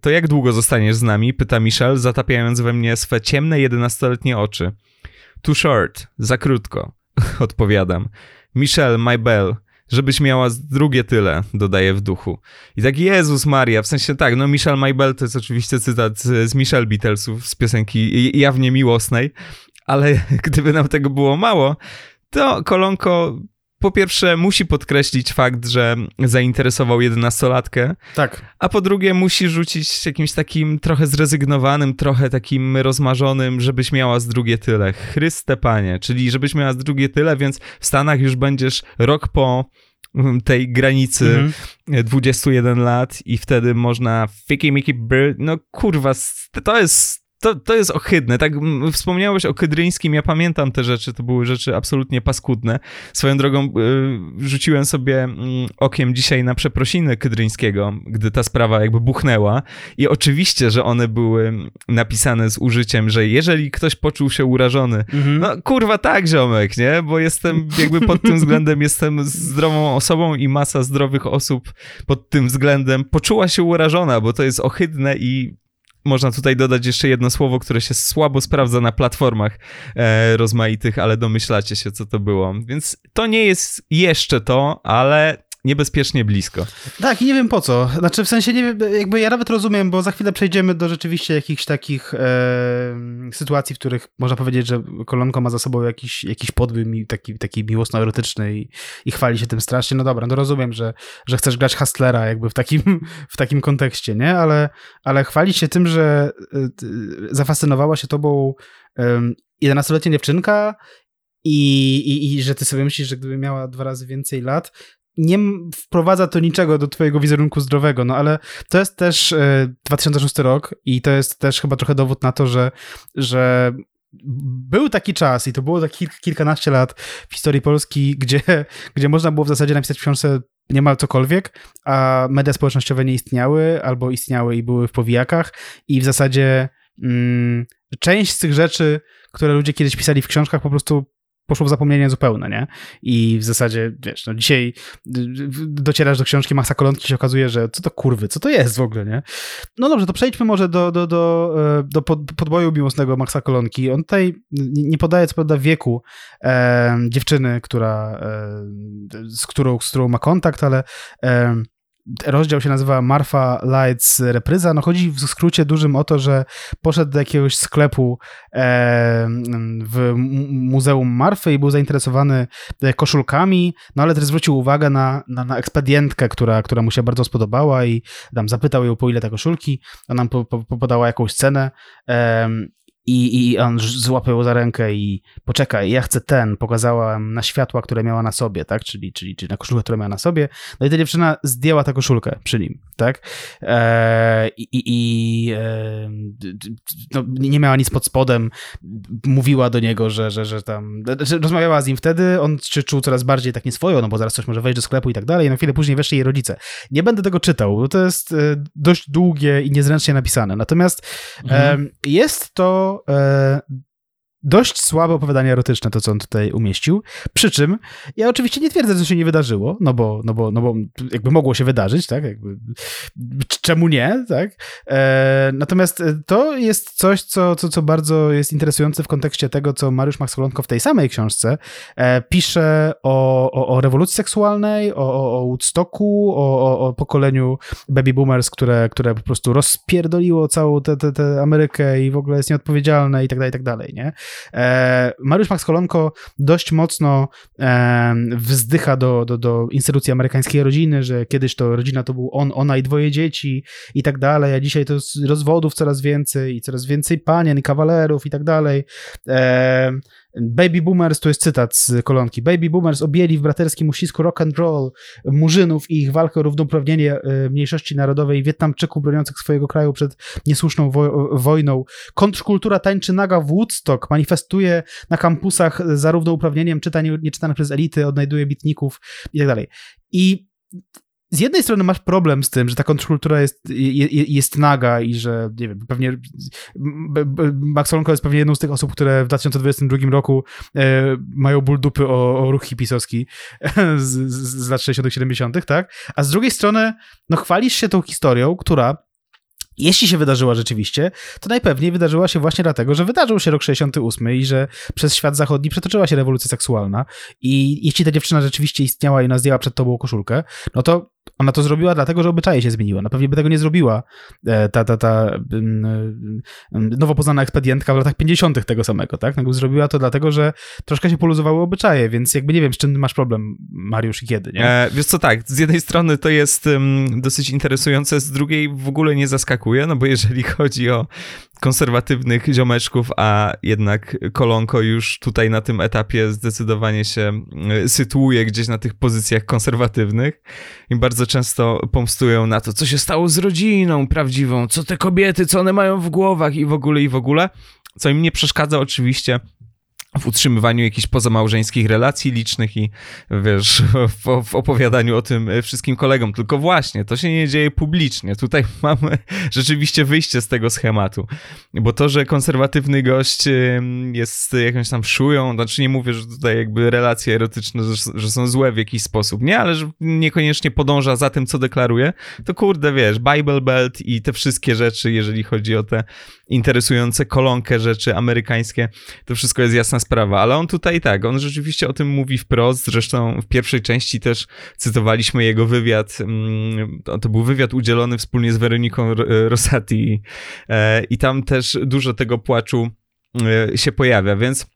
To jak długo zostaniesz z nami? Pyta Michelle, zatapiając we mnie swe ciemne, jedenastoletnie oczy. Too short, za krótko, *laughs* odpowiadam. Michelle, my bell, żebyś miała drugie tyle, dodaje w duchu. I tak, Jezus Maria, w sensie tak, no Michelle Maybell to jest oczywiście cytat z Michelle Beatlesów z piosenki jawnie miłosnej, ale *laughs* gdyby nam tego było mało, to Kolonko po pierwsze musi podkreślić fakt, że zainteresował jedenastolatkę.
Tak.
A po drugie musi rzucić jakimś takim trochę zrezygnowanym, trochę takim rozmarzonym, żebyś miała z drugie tyle. Chryste panie, czyli żebyś miała z drugie tyle, więc w Stanach już będziesz rok po mm, tej granicy mhm. 21 lat i wtedy można fiki miki no kurwa, to jest to, to jest ohydne. Tak wspomniałeś o Kydryńskim, ja pamiętam te rzeczy, to były rzeczy absolutnie paskudne. Swoją drogą y, rzuciłem sobie y, okiem dzisiaj na przeprosiny Kydryńskiego, gdy ta sprawa jakby buchnęła i oczywiście, że one były napisane z użyciem, że jeżeli ktoś poczuł się urażony, mhm. no kurwa tak ziomek, nie? Bo jestem jakby pod tym względem jestem zdrową osobą i masa zdrowych osób pod tym względem poczuła się urażona, bo to jest ohydne i można tutaj dodać jeszcze jedno słowo, które się słabo sprawdza na platformach e, rozmaitych, ale domyślacie się, co to było. Więc to nie jest jeszcze to, ale niebezpiecznie blisko.
Tak, i nie wiem po co. Znaczy, w sensie, nie jakby ja nawet rozumiem, bo za chwilę przejdziemy do rzeczywiście jakichś takich e, sytuacji, w których można powiedzieć, że kolonko ma za sobą jakiś, jakiś podbój taki, taki miłosno-erotyczny i, i chwali się tym strasznie. No dobra, no rozumiem, że, że chcesz grać Hustlera jakby w takim, *laughs* w takim kontekście, nie? Ale, ale chwalić się tym, że e, zafascynowała się tobą 11-letnia dziewczynka i, i, I że ty sobie myślisz, że gdyby miała dwa razy więcej lat, nie wprowadza to niczego do twojego wizerunku zdrowego, no ale to jest też 2006 e, rok i to jest też chyba trochę dowód na to, że, że był taki czas i to było tak kilkanaście lat w historii Polski, *laughs* gdzie, gdzie można było w zasadzie napisać w książce niemal cokolwiek, a media społecznościowe nie istniały albo istniały i były w powijakach i w zasadzie mm, część z tych rzeczy, które ludzie kiedyś pisali w książkach po prostu poszło w zapomnienie zupełne, nie? I w zasadzie, wiesz, no dzisiaj docierasz do książki Maxa Kolonki się okazuje, że co to kurwy, co to jest w ogóle, nie? No dobrze, to przejdźmy może do, do, do, e, do podboju miłosnego Maxa Kolonki. On tutaj nie podaje co prawda wieku e, dziewczyny, która, e, z, którą, z którą ma kontakt, ale e, rozdział się nazywa Marfa Lights Repryza. No chodzi w skrócie dużym o to, że poszedł do jakiegoś sklepu e, w Muzeum Marfy i był zainteresowany e, koszulkami, no ale też zwrócił uwagę na, na, na ekspedientkę, która, która mu się bardzo spodobała i tam zapytał ją po ile te koszulki, ona nam po, po, podała jakąś cenę. I, I on złapał za rękę i poczekaj, ja chcę ten. Pokazała na światła, które miała na sobie, tak? Czyli, czyli, czyli na koszulkę, którą miała na sobie. No i ta dziewczyna zdjęła tę koszulkę przy nim, tak? E, I i e, no, nie miała nic pod spodem. Mówiła do niego, że, że, że tam. Że rozmawiała z nim wtedy. On czuł coraz bardziej tak nieswojo, no bo zaraz coś może wejść do sklepu i tak dalej. No chwilę później weszli jej rodzice. Nie będę tego czytał, bo to jest e, dość długie i niezręcznie napisane. Natomiast mhm. e, jest to Twitter. Dość słabe opowiadanie erotyczne, to co on tutaj umieścił. Przy czym ja oczywiście nie twierdzę, że się nie wydarzyło, no bo, no bo, no bo jakby mogło się wydarzyć, tak? Jakby, czemu nie, tak? E, natomiast to jest coś, co, co, co bardzo jest interesujące w kontekście tego, co Mariusz Max w tej samej książce e, pisze o, o, o, rewolucji seksualnej, o, o, o Woodstocku, o, o, pokoleniu baby boomers, które, które po prostu rozpierdoliło całą tę Amerykę i w ogóle jest nieodpowiedzialne i tak dalej, i tak dalej, nie? E, Mariusz Max Kolonko dość mocno e, wzdycha do, do, do instytucji amerykańskiej rodziny, że kiedyś to rodzina to był on, ona i dwoje dzieci i tak dalej, a dzisiaj to rozwodów coraz więcej i coraz więcej panien, kawalerów i tak dalej. E, Baby boomers, to jest cytat z kolonki. Baby boomers objęli w braterskim uścisku rock and roll murzynów i ich walkę o równouprawnienie e, mniejszości narodowej Wietnamczyków broniących swojego kraju przed niesłuszną wo wojną. Kontrkultura tańczy naga w Woodstock manifestuje na kampusach za równouprawnieniem czytań nieczytane przez elity, odnajduje bitników i tak z jednej strony masz problem z tym, że ta kontrkultura jest, jest naga i że, nie wiem, pewnie Max Olonko jest pewnie jedną z tych osób, które w 2022 roku e, mają ból dupy o, o ruch hipisowski *laughs* z, z, lat 60 70 tak? A z drugiej strony, no chwalisz się tą historią, która jeśli się wydarzyła rzeczywiście, to najpewniej wydarzyła się właśnie dlatego, że wydarzył się rok 68 i że przez świat zachodni przetoczyła się rewolucja seksualna i jeśli ta dziewczyna rzeczywiście istniała i ona przed tobą koszulkę, no to ona to zrobiła dlatego, że obyczaje się zmieniły. Na pewnie by tego nie zrobiła e, ta, ta, ta nowo poznana ekspedientka w latach 50. tego samego, tak? No, zrobiła to dlatego, że troszkę się poluzowały obyczaje, więc jakby nie wiem, z czym masz problem, Mariusz, i kiedy, nie?
E, wiesz co, tak, z jednej strony to jest um, dosyć interesujące, z drugiej w ogóle nie zaskakuje, no bo jeżeli chodzi o konserwatywnych ziomeczków, a jednak Kolonko już tutaj na tym etapie zdecydowanie się e, sytuuje gdzieś na tych pozycjach konserwatywnych i bardzo często pomstują na to, co się stało z rodziną prawdziwą, co te kobiety, co one mają w głowach i w ogóle, i w ogóle, co im nie przeszkadza oczywiście w utrzymywaniu jakichś pozamałżeńskich relacji licznych i wiesz, w, w, opowiadaniu o tym wszystkim kolegom. Tylko właśnie, to się nie dzieje publicznie. Tutaj *laughs* mamy rzeczywiście wyjście z tego schematu. Bo to, że konserwatywny gość jest jakąś tam szują, znaczy nie mówię, że tutaj jakby relacje erotyczne, że, że są złe w jakiś sposób, nie, ale że niekoniecznie podąża za tym, co deklaruje, to kurde, wiesz, Bible Belt i te wszystkie rzeczy, jeżeli chodzi o te interesujące kolonkę rzeczy amerykańskie, to wszystko jest jasna sprawa, ale on tutaj tak, on rzeczywiście o tym mówi wprost, zresztą w pierwszej części też cytowaliśmy jego wywiad, mm, to był wywiad udzielony wspólnie z Weroniką Rosati. E, i tam też dużo tego płaczu e, się pojawia, więc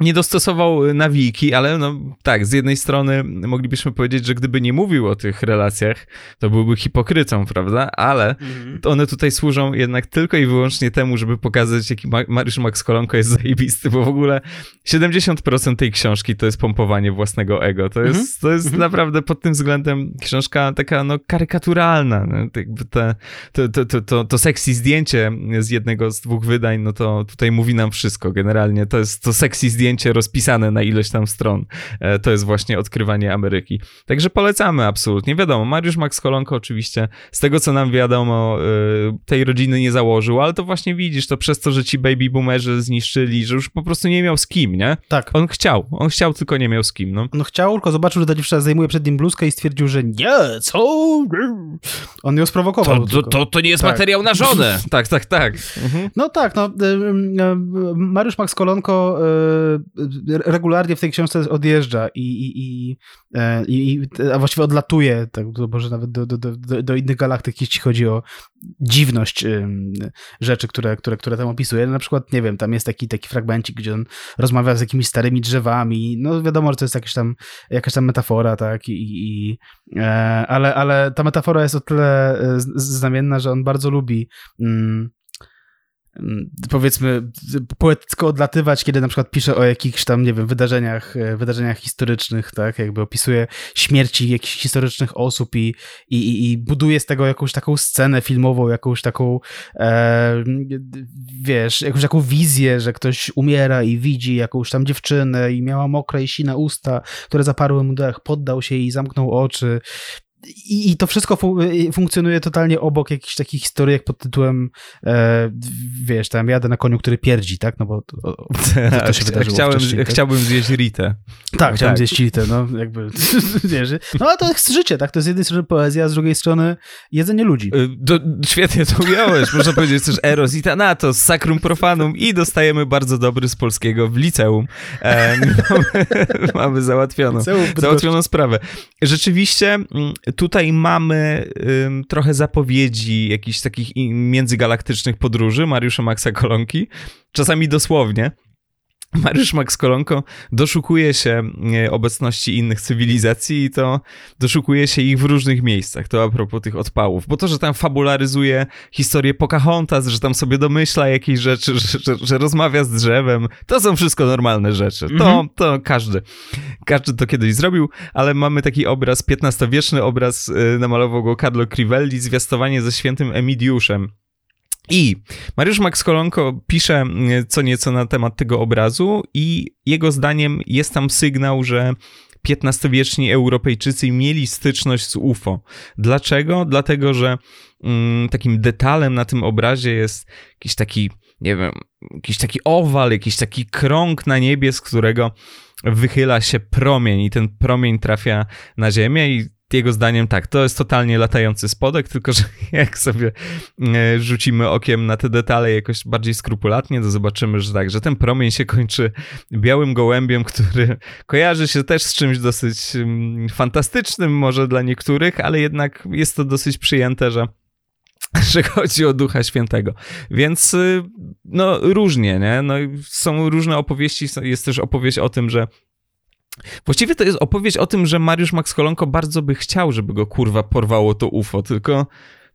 nie dostosował nawiki, ale no tak, z jednej strony moglibyśmy powiedzieć, że gdyby nie mówił o tych relacjach, to byłby hipokrytą, prawda? Ale mhm. one tutaj służą jednak tylko i wyłącznie temu, żeby pokazać, jaki Mariusz Max Kolonko jest zajebisty, bo w ogóle 70% tej książki to jest pompowanie własnego ego. To jest, mhm. to jest mhm. naprawdę pod tym względem książka taka no karykaturalna. No, te, to, to, to, to, to sexy zdjęcie z jednego z dwóch wydań, no to tutaj mówi nam wszystko. Generalnie to jest to sexy zdjęcie zdjęcie rozpisane na ileś tam stron. E, to jest właśnie odkrywanie Ameryki. Także polecamy absolutnie. Wiadomo, Mariusz Max Kolonko oczywiście, z tego co nam wiadomo, e, tej rodziny nie założył, ale to właśnie widzisz, to przez to, że ci baby boomerzy zniszczyli, że już po prostu nie miał z kim, nie?
Tak.
On chciał, on chciał, tylko nie miał z kim, no.
On chciał, tylko zobaczył, że ta dziewczyna zajmuje przed nim bluzkę i stwierdził, że nie, co? On ją sprowokował.
To, to, to, to nie jest tak. materiał na żonę. *laughs* tak, tak, tak.
Mhm. No tak, no. Mariusz Max Kolonko regularnie w tej książce odjeżdża i, i, i, e, i, a właściwie odlatuje, tak, może nawet do, do, do, do innych galaktyk, jeśli chodzi o dziwność rzeczy, które, które, które tam opisuje. Na przykład, nie wiem, tam jest taki, taki fragmencik, gdzie on rozmawia z jakimiś starymi drzewami, no wiadomo, że to jest jakaś tam, jakaś tam metafora, tak, i, e, ale, ale ta metafora jest o tyle e, znamienna, że on bardzo lubi mm, powiedzmy poetycko odlatywać, kiedy na przykład pisze o jakichś tam, nie wiem, wydarzeniach, e, wydarzeniach historycznych, tak, jakby opisuje śmierci jakichś historycznych osób i, i, i buduje z tego jakąś taką scenę filmową, jakąś taką e, wiesz, jakąś taką wizję, że ktoś umiera i widzi jakąś tam dziewczynę i miała mokre i sine usta, które zaparły mu dech, poddał się i zamknął oczy i, to wszystko y, funkcjonuje totalnie obok jakichś takich historyjek pod tytułem e, wiesz, tam jadę na koniu, który pierdzi, tak? No bo to, to, *laughs* to się wydarzyło
chciałem,
tak?
chciałbym zjeść ritę.
Tak, chciałem tak. zjeść ritę, no jakby, *laughs* wiesz, no ale to jest życie, tak? To jest z jednej strony poezja, a z drugiej strony jedzenie ludzi. Y,
do, świetnie to ująłeś, można powiedzieć też eros i thanatos, sacrum profanum i dostajemy bardzo dobry z polskiego w liceum. E, *laughs* mamy, mamy załatwioną, załatwioną sprawę. Rzeczywiście mm, tutaj mamy ym, trochę zapowiedzi jakichś takich międzygalaktycznych podróży Mariusza Maxa Kolonki, czasami dosłownie. Mariusz Max Kolonko doszukuje się e, obecności innych cywilizacji i to doszukuje się ich w różnych miejscach. To a propos tych odpałów. Bo to, że tam fabularyzuje historię Pocahontas, że tam sobie domyśla jakieś rzeczy, że, że, że rozmawia z drzewem, to są wszystko normalne rzeczy. To, mhm. to każdy. Każdy to kiedyś zrobił, ale mamy taki obraz, XV-wieczny obraz, e, namalował go Carlo Crivelli, zwiastowanie ze świętym Emidiuszem. I Mariusz Max Kolonko pisze mm, co nieco na temat tego obrazu i jego zdaniem jest tam sygnał, że XV-wieczni Europejczycy mieli styczność z UFO. Dlaczego? Dlatego, że mm, takim detalem na tym obrazie jest jakiś taki, nie wiem, jakiś taki owal, jakiś taki krąg na niebie, z którego wychyla się promień i ten promień trafia na Ziemię i jego zdaniem tak, to jest totalnie latający spodek, tylko że *laughs* jak sobie e, rzucimy okiem na te detale jakoś bardziej skrupulatnie, to zobaczymy, że tak, że ten promień się kończy białym gołębiem, który kojarzy się też z czymś dosyć mm, fantastycznym może dla niektórych, ale jednak jest to dosyć przyjęte, że *laughs* że chodzi o Ducha Świętego. Więc y, no różnie, nie? No, są różne opowieści, jest też opowieść o tym, że Właściwie to jest opowieść o tym, że Mariusz Max Kolonko bardzo by chciał, żeby go kurwa porwało to UFO, tylko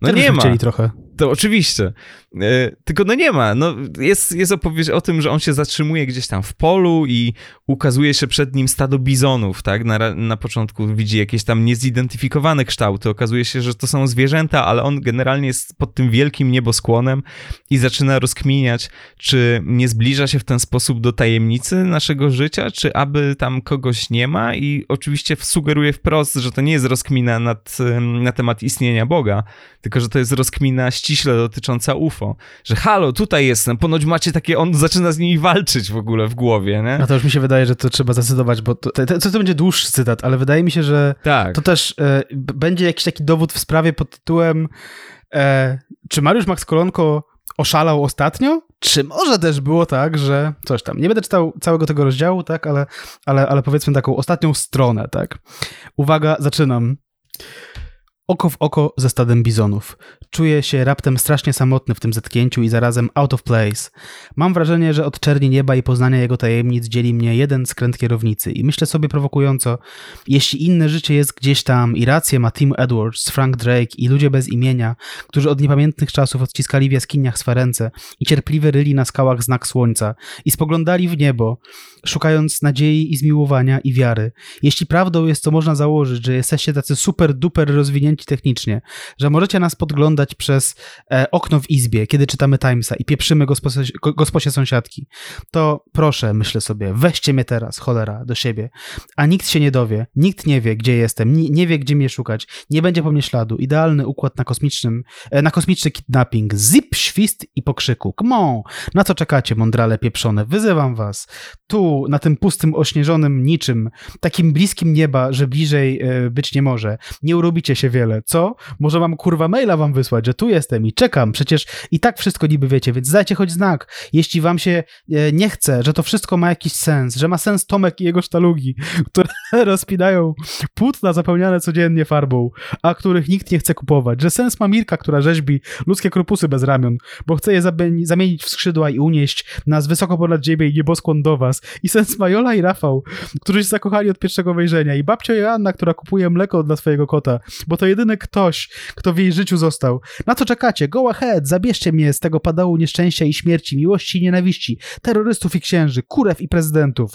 no Też nie ma.
chcieli trochę.
To oczywiście. E, tylko no nie ma. No, jest, jest opowieść o tym, że on się zatrzymuje gdzieś tam w polu i ukazuje się przed nim stado bizonów, tak? Na, na początku widzi jakieś tam niezidentyfikowane kształty. Okazuje się, że to są zwierzęta, ale on generalnie jest pod tym wielkim nieboskłonem i zaczyna rozkminiać, czy nie zbliża się w ten sposób do tajemnicy naszego życia, czy aby tam kogoś nie ma i oczywiście sugeruje wprost, że to nie jest rozkmina nad, na temat istnienia Boga, tylko że to jest rozkmina ściśle dotycząca UFO. Że halo, tutaj jestem, ponoć macie takie, on zaczyna z nimi walczyć w ogóle w głowie, nie?
No to już mi się wydaje, że to trzeba zdecydować, bo to, to, to, to będzie dłuższy cytat, ale wydaje mi się, że tak. to też e, będzie jakiś taki dowód w sprawie pod tytułem e, czy Mariusz Max Kolonko oszalał ostatnio? Czy może też było tak, że coś tam, nie będę czytał całego tego rozdziału, tak, ale, ale, ale powiedzmy taką ostatnią stronę, tak. Uwaga, zaczynam. Oko w oko ze stadem bizonów. Czuję się raptem strasznie samotny w tym zetknięciu i zarazem out of place. Mam wrażenie, że od czerni nieba i poznania jego tajemnic dzieli mnie jeden skręt kierownicy i myślę sobie prowokująco, jeśli inne życie jest gdzieś tam i rację ma Tim Edwards, Frank Drake i ludzie bez imienia, którzy od niepamiętnych czasów odciskali w jaskiniach swe ręce i cierpliwie ryli na skałach znak słońca i spoglądali w niebo, szukając nadziei i zmiłowania i wiary. Jeśli prawdą jest, to można założyć, że jesteście tacy super duper rozwinięci technicznie, że możecie nas podglądać przez e, okno w izbie, kiedy czytamy Timesa i pieprzymy gosposie, gosposie sąsiadki, to proszę, myślę sobie, weźcie mnie teraz, cholera, do siebie. A nikt się nie dowie, nikt nie wie, gdzie jestem, nie, nie wie, gdzie mnie szukać, nie będzie po mnie śladu. Idealny układ na kosmicznym, e, na kosmiczny kidnapping. Zip, świst i pokrzyku. Come on! Na co czekacie, mądrale pieprzone? Wyzywam was. Tu, na tym pustym, ośnieżonym niczym, takim bliskim nieba, że bliżej e, być nie może. Nie urobicie się wiele, co? Może mam kurwa maila wam wysłać, że tu jestem i czekam, przecież i tak wszystko niby wiecie, więc dajcie choć znak. Jeśli wam się e, nie chce, że to wszystko ma jakiś sens, że ma sens Tomek i jego sztalugi, *laughs* które rozpinają płótna zapełniane codziennie farbą, a których nikt nie chce kupować, że sens ma Mirka, która rzeźbi ludzkie korpusy bez ramion, bo chce je zamienić w skrzydła i unieść nas wysoko ponad ziemię i nieboskłon do was i sens Majola i Rafał, którzy się zakochali od pierwszego wejrzenia i babcia Joanna, która kupuje mleko dla swojego kota, bo to jedyny ktoś, kto w jej życiu został. Na co czekacie? Go ahead, zabierzcie mnie z tego padału nieszczęścia i śmierci, miłości i nienawiści, terrorystów i księży, kurew i prezydentów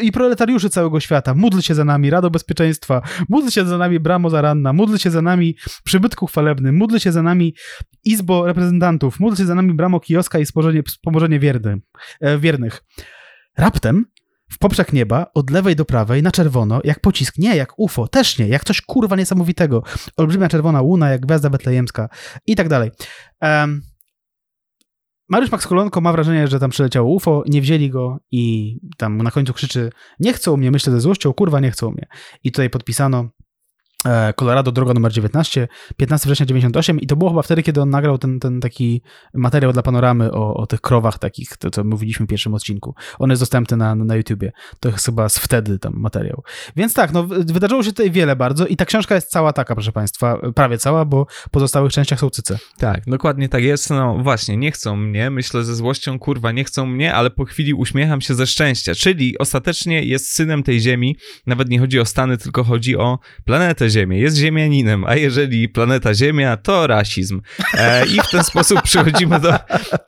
i proletariuszy całego świata. Módl się za nami, Rado Bezpieczeństwa, módl się za nami, Bramo Zaranna, módl się za nami, Przybytku Chwalebny, módl się za nami, Izbo Reprezentantów, módl się za nami, Bramo Kioska i Wspomożenie wierny, e, Wiernych. Raptem w poprzek nieba, od lewej do prawej, na czerwono, jak pocisk, nie, jak UFO, też nie, jak coś kurwa niesamowitego. Olbrzymia czerwona łuna, jak gwiazda betlejemska i tak dalej. Um, Mariusz Max Kolonko ma wrażenie, że tam przyleciało UFO, nie wzięli go i tam na końcu krzyczy nie chcą mnie, myślę ze złością, kurwa nie chcą mnie. I tutaj podpisano Colorado, droga numer 19, 15 września 98 i to było chyba wtedy, kiedy on nagrał ten, ten taki materiał dla panoramy o, o tych krowach takich, to co mówiliśmy w pierwszym odcinku. On jest dostępny na, na YouTubie. To jest chyba z wtedy tam materiał. Więc tak, no wydarzyło się tutaj wiele bardzo i ta książka jest cała taka, proszę państwa, prawie cała, bo w pozostałych częściach są cyce.
Tak, dokładnie tak jest. No właśnie, nie chcą mnie, myślę ze złością, kurwa, nie chcą mnie, ale po chwili uśmiecham się ze szczęścia, czyli ostatecznie jest synem tej ziemi, nawet nie chodzi o Stany, tylko chodzi o planetę Ziemię, jest ziemianinem, a jeżeli planeta Ziemia, to rasizm. E, I w ten sposób przechodzimy do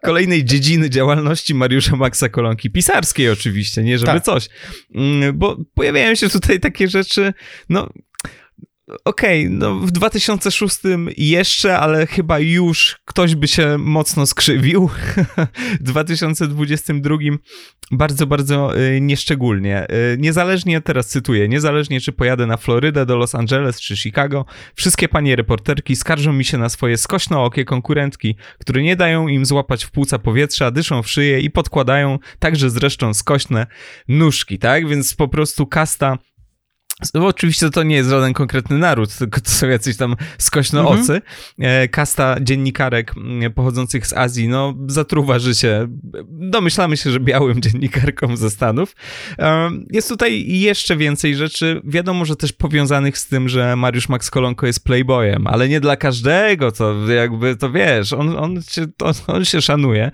kolejnej dziedziny działalności Mariusza Maxa Kolonki, pisarskiej oczywiście, nie żeby tak. coś. Mm, bo pojawiają się tutaj takie rzeczy, no okej, okay, no w 2006 jeszcze, ale chyba już ktoś by się mocno skrzywił. *laughs* w 2022 bardzo, bardzo y, nieszczególnie. Y, niezależnie, teraz cytuję, niezależnie czy pojadę na Florydę, do Los Angeles czy Chicago, wszystkie panie reporterki skarżą mi się na swoje skośnookie konkurentki, które nie dają im złapać w płuca powietrza, dyszą w szyję i podkładają także zresztą skośne nóżki, tak? Więc po prostu kasta oczywiście to nie jest żaden konkretny naród, tylko to są jacyś tam skośnoocy. Mhm. E, kasta dziennikarek mm, pochodzących z Azji, no zatruwa życie. Domyślamy się, że białym dziennikarkom ze Stanów. E, jest tutaj jeszcze więcej rzeczy, wiadomo, że też powiązanych z tym, że Mariusz Max Kolonko jest playboyem, ale nie dla każdego, to jakby, to wiesz, on, on, się, on, on się szanuje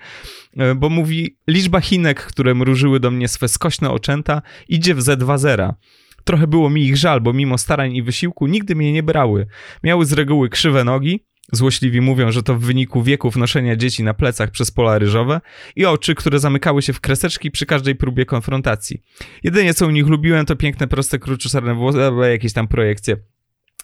e, bo mówi, liczba Chinek, które mrużyły do mnie swe skośne oczęta, idzie w Z2 Trochę było mi ich żal, bo mimo starań i wysiłku nigdy mnie nie brały. Miały z reguły krzywe nogi, Złośliwi mówią, że to w wyniku wieków noszenia dzieci na plecach przez pola ryżowe i oczy, które zamykały się w kreseczki przy każdej próbie konfrontacji. Jedynie co u nich lubiłem to piękne, proste, kruczo-czarne włosy, jakieś tam projekcje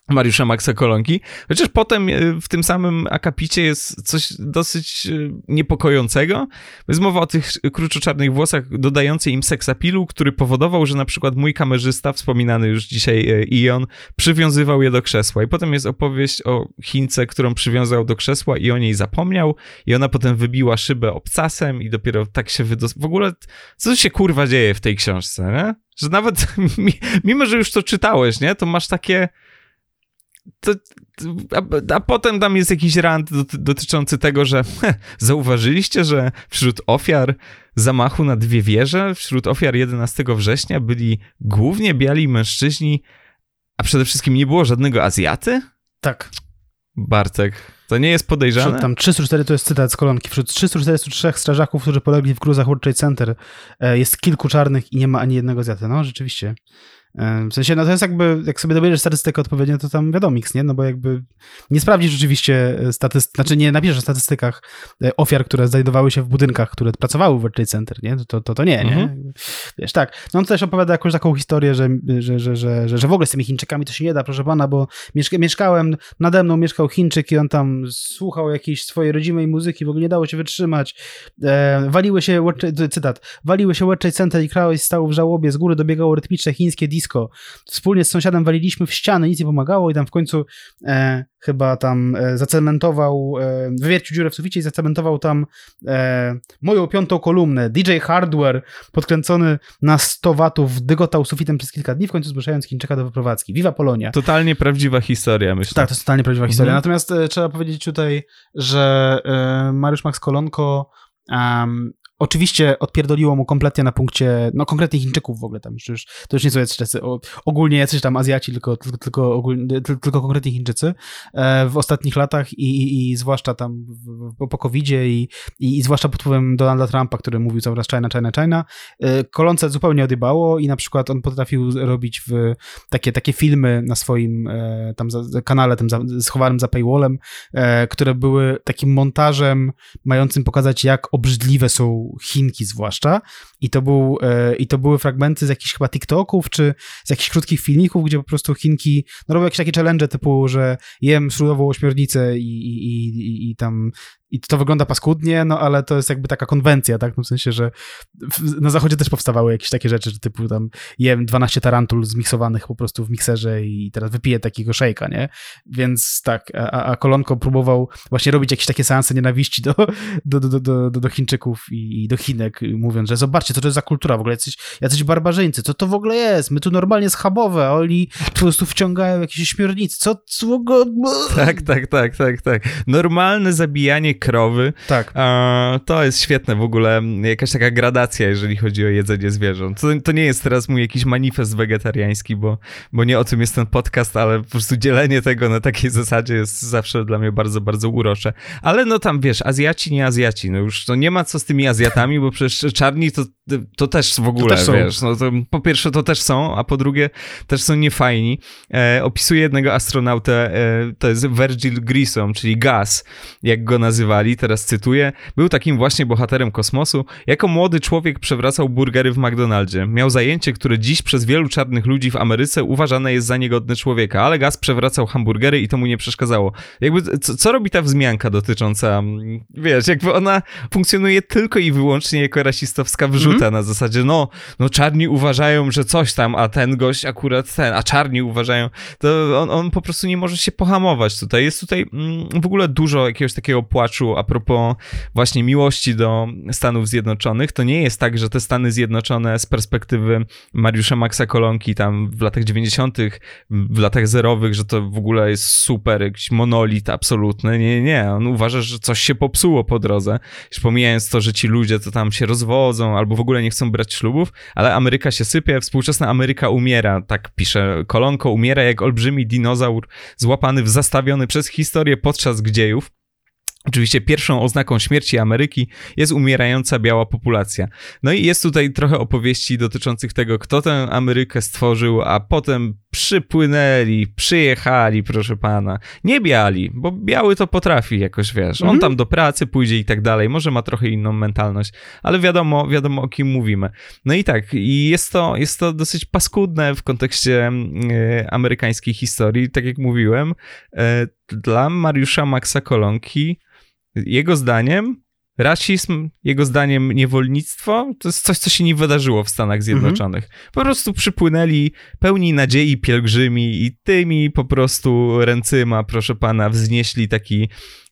Mariusza Maxa Kolonki. Chociaż potem e, w tym samym akapicie jest coś dosyć e, niepokojącego. Jest mowa o tych kruczo-czarnych włosach dodającej im seksapilu, który powodował, że na przykład mój kamerzysta, wspominany już dzisiaj e, Ion, przywiązywał je do krzesła. I potem jest opowieść o Chince, którą przywiązał do krzesła i o niej zapomniał i ona potem wybiła szybę obcasem i dopiero tak się wydos... W ogóle co się kurwa dzieje w tej książce, nie? Że nawet *laughs* mimo, że już to czytałeś, nie? To masz takie to, a, a, potem tam jest jakiś rant dotyczący tego, że he, *laughs* zauważyliście, że wśród ofiar zamachu na dwie wieże, wśród ofiar 11 września byli głównie biali mężczyźni, a przede wszystkim nie było żadnego Azjaty?
Tak.
Bartek, to nie jest podejrzane?
Wśród tam 304, to jest cytat z kolonki, wśród 343 strażaków, którzy polegli w gruzach World Trade Center e, jest kilku czarnych i nie ma ani jednego Azjaty. No, rzeczywiście. W sensie, no to jest jakby, jak sobie dobierzesz statystykę odpowiednio, to tam wiadomo, nie? No bo jakby nie sprawdzisz rzeczywiście statystyk, znaczy nie napiszesz w statystykach e, ofiar, które znajdowały się w budynkach, które pracowały w World Trade Center, nie? To, to, to nie, nie? Mhm. Wiesz, tak. No on też opowiada jakąś taką historię, że, że, że, że, że, że w ogóle z tymi Chińczykami to się nie da, proszę pana, bo mieszka, mieszkałem, nade mną mieszkał Chińczyk i on tam słuchał jakiejś swojej rodzimej muzyki, w ogóle nie dało się wytrzymać. E, waliły się, cytat, waliły się World Trade Center i kraj stał w żałobie, z góry dobiegało rytmiczne chińskie disco. Wspólnie z sąsiadem waliliśmy w ściany, nic nie pomagało i tam w końcu e, chyba tam e, zacementował, e, wywiercił dziurę w suficie i zacementował tam e, moją piątą kolumnę. DJ Hardware podkręcony na 100 watów dygotał sufitem przez kilka dni, w końcu zmuszając Chińczyka do wyprowadzki. Viva Polonia.
Totalnie prawdziwa historia, myślę.
Tak, to jest totalnie prawdziwa historia. Mhm. Natomiast e, trzeba powiedzieć tutaj, że e, Mariusz Max Kolonko um, Oczywiście odpierdoliło mu kompletnie na punkcie, no konkretnie Chińczyków w ogóle tam, już, to już nie są jacyś ogólnie jacyś tam Azjaci, tylko, tylko, tylko, ogólnie, tylko konkretnie Chińczycy e, w ostatnich latach i, i, i zwłaszcza tam w, po COVID-zie i, i, i, zwłaszcza pod wpływem Donalda Trumpa, który mówił cały czas China, China, China, e, kolonce zupełnie odjebało i na przykład on potrafił robić w takie, takie filmy na swoim e, tam za, kanale, tym za, schowanym za paywallem, które były takim montażem mającym pokazać, jak obrzydliwe są Chinki zwłaszcza. I to, był, e, i to były fragmenty z jakichś chyba TikToków, czy z jakichś krótkich filmików, gdzie po prostu Chinki no, robią jakieś takie challenge typu, że jem surową ośmiornicę i, i, i, i tam i to wygląda paskudnie, no ale to jest jakby taka konwencja, tak? No w sensie, że na zachodzie też powstawały jakieś takie rzeczy, że typu tam jem 12 tarantul zmiksowanych po prostu w mikserze i teraz wypiję takiego szejka, nie? Więc tak, a, a Kolonko próbował właśnie robić jakieś takie seanse nienawiści do, do, do, do, do, do Chińczyków i, i do Chinek, mówiąc, że zobaczcie, co to jest za kultura, w ogóle jacyś, jacyś barbarzyńcy, co to w ogóle jest? My tu normalnie schabowe, a oni po prostu wciągają jakieś śmiornice, co, co.
Tak, tak, tak, tak, tak. Normalne zabijanie krowy.
Tak.
to jest świetne w ogóle, jakaś taka gradacja, jeżeli chodzi o jedzenie zwierząt. To, to nie jest teraz mój jakiś manifest wegetariański, bo, bo nie o tym jest ten podcast, ale po prostu dzielenie tego na takiej zasadzie jest zawsze dla mnie bardzo, bardzo urocze. Ale no tam, wiesz, Azjaci, nie Azjaci, no już to nie ma co z tymi Azjatami, bo przecież czarni to, to też w ogóle, też wiesz, no to po pierwsze to też są, a po drugie też są niefajni. E, opisuję jednego astronautę, e, to jest Virgil Grissom, czyli Gas, jak go nazywa teraz cytuję, był takim właśnie bohaterem kosmosu. Jako młody człowiek przewracał burgery w McDonaldzie. Miał zajęcie, które dziś przez wielu czarnych ludzi w Ameryce uważane jest za niegodne człowieka, ale Gaz przewracał hamburgery i to mu nie przeszkadzało. Jakby, co, co robi ta wzmianka dotycząca, mm, wiesz, jakby ona funkcjonuje tylko i wyłącznie jako rasistowska wrzuta mm -hmm. na zasadzie, no, no czarni uważają, że coś tam, a ten gość akurat ten, a czarni uważają, to on, on po prostu nie może się pohamować tutaj. Jest tutaj mm, w ogóle dużo jakiegoś takiego płaczu a propos właśnie miłości do Stanów Zjednoczonych, to nie jest tak, że te Stany Zjednoczone z perspektywy Mariusza Maxa Kolonki tam w latach 90., w latach zerowych, że to w ogóle jest super, jakiś monolit absolutny. Nie, nie, on uważa, że coś się popsuło po drodze. Już pomijając to, że ci ludzie to tam się rozwodzą albo w ogóle nie chcą brać ślubów, ale Ameryka się sypie, współczesna Ameryka umiera, tak pisze Kolonko, umiera jak olbrzymi dinozaur złapany zastawiony przez historię podczas dziejów. Oczywiście pierwszą oznaką śmierci Ameryki jest umierająca biała populacja. No i jest tutaj trochę opowieści dotyczących tego, kto tę Amerykę stworzył, a potem przypłynęli, przyjechali, proszę pana. Nie biali, bo biały to potrafi jakoś, wiesz. On mhm. tam do pracy pójdzie i tak dalej. Może ma trochę inną mentalność, ale wiadomo, wiadomo o kim mówimy. No i tak, i jest to, jest to dosyć paskudne w kontekście e, amerykańskiej historii. Tak jak mówiłem, e, dla Mariusza Maxa Kolonki jego zdaniem rasizm, jego zdaniem niewolnictwo, to jest coś, co się nie wydarzyło w Stanach Zjednoczonych. Mhm. Po prostu przypłynęli pełni nadziei pielgrzymi i tymi po prostu ręcyma, proszę pana, wznieśli taki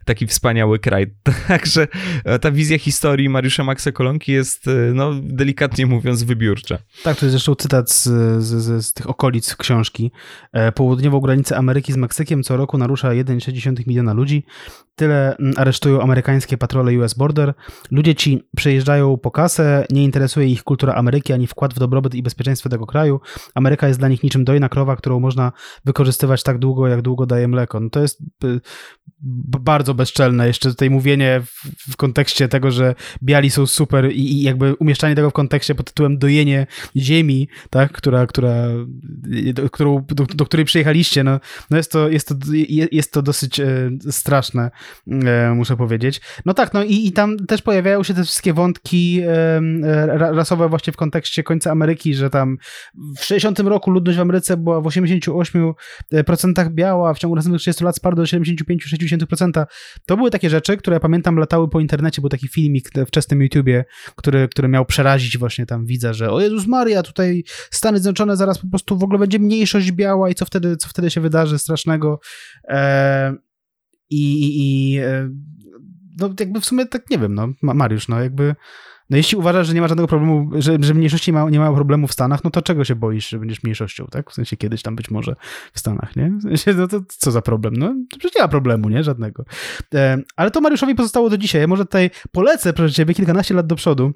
taki wspaniały kraj. *laughs* Także e, ta wizja historii Mariusza Maxa Kolonki jest, e, no, delikatnie mówiąc, wybiórcza.
Tak, to jest zresztą cytat z, z, z tych okolic książki. E, południową granicę Ameryki z Meksykiem co roku narusza 1,6 miliona ludzi. Tyle mm, aresztują amerykańskie patrole US Border. Ludzie ci przejeżdżają po kasę, nie interesuje ich kultura Ameryki ani wkład w dobrobyt i bezpieczeństwo tego kraju. Ameryka jest dla nich niczym dojna krowa, którą można wykorzystywać tak długo, jak długo daje mleko. No to jest bardzo bezczelne. Jeszcze tutaj mówienie w, w, kontekście tego, że biali są super i, i, jakby umieszczanie tego w kontekście pod tytułem dojenie ziemi, tak, która, która, do, którą, do, do której przyjechaliście, no, no jest, to, jest, to, jest to dosyć e, straszne, muszę powiedzieć. No tak, no i, i tam też pojawiają się te wszystkie wątki e, rasowe właśnie w kontekście końca Ameryki, że tam w 60 roku ludność w Ameryce była w 88% biała, w ciągu następnych 30 lat spadła do 75-60%. To były takie rzeczy, które pamiętam latały po internecie, był taki filmik w wczesnym YouTubie, który, który miał przerazić właśnie tam widza, że o Jezus Maria, tutaj Stany Zjednoczone zaraz po prostu w ogóle będzie mniejszość biała i co wtedy, co wtedy się wydarzy strasznego. E, I, i e, no jakby w sumie tak nie wiem, no Mariusz, no jakby No jeśli uważasz, że nie ma żadnego problemu, że, że mniejszości ma, nie mają problemu w Stanach, no to czego się boisz, że będziesz mniejszością, tak? W sensie kiedyś tam być może w Stanach, nie? W sensie, no to co za problem? No przecież nie ma problemu, nie? Żadnego. E, ale to Mariuszowi pozostało do dzisiaj. Ja może tutaj polecę, proszę ciebie, kilkanaście lat do przodu.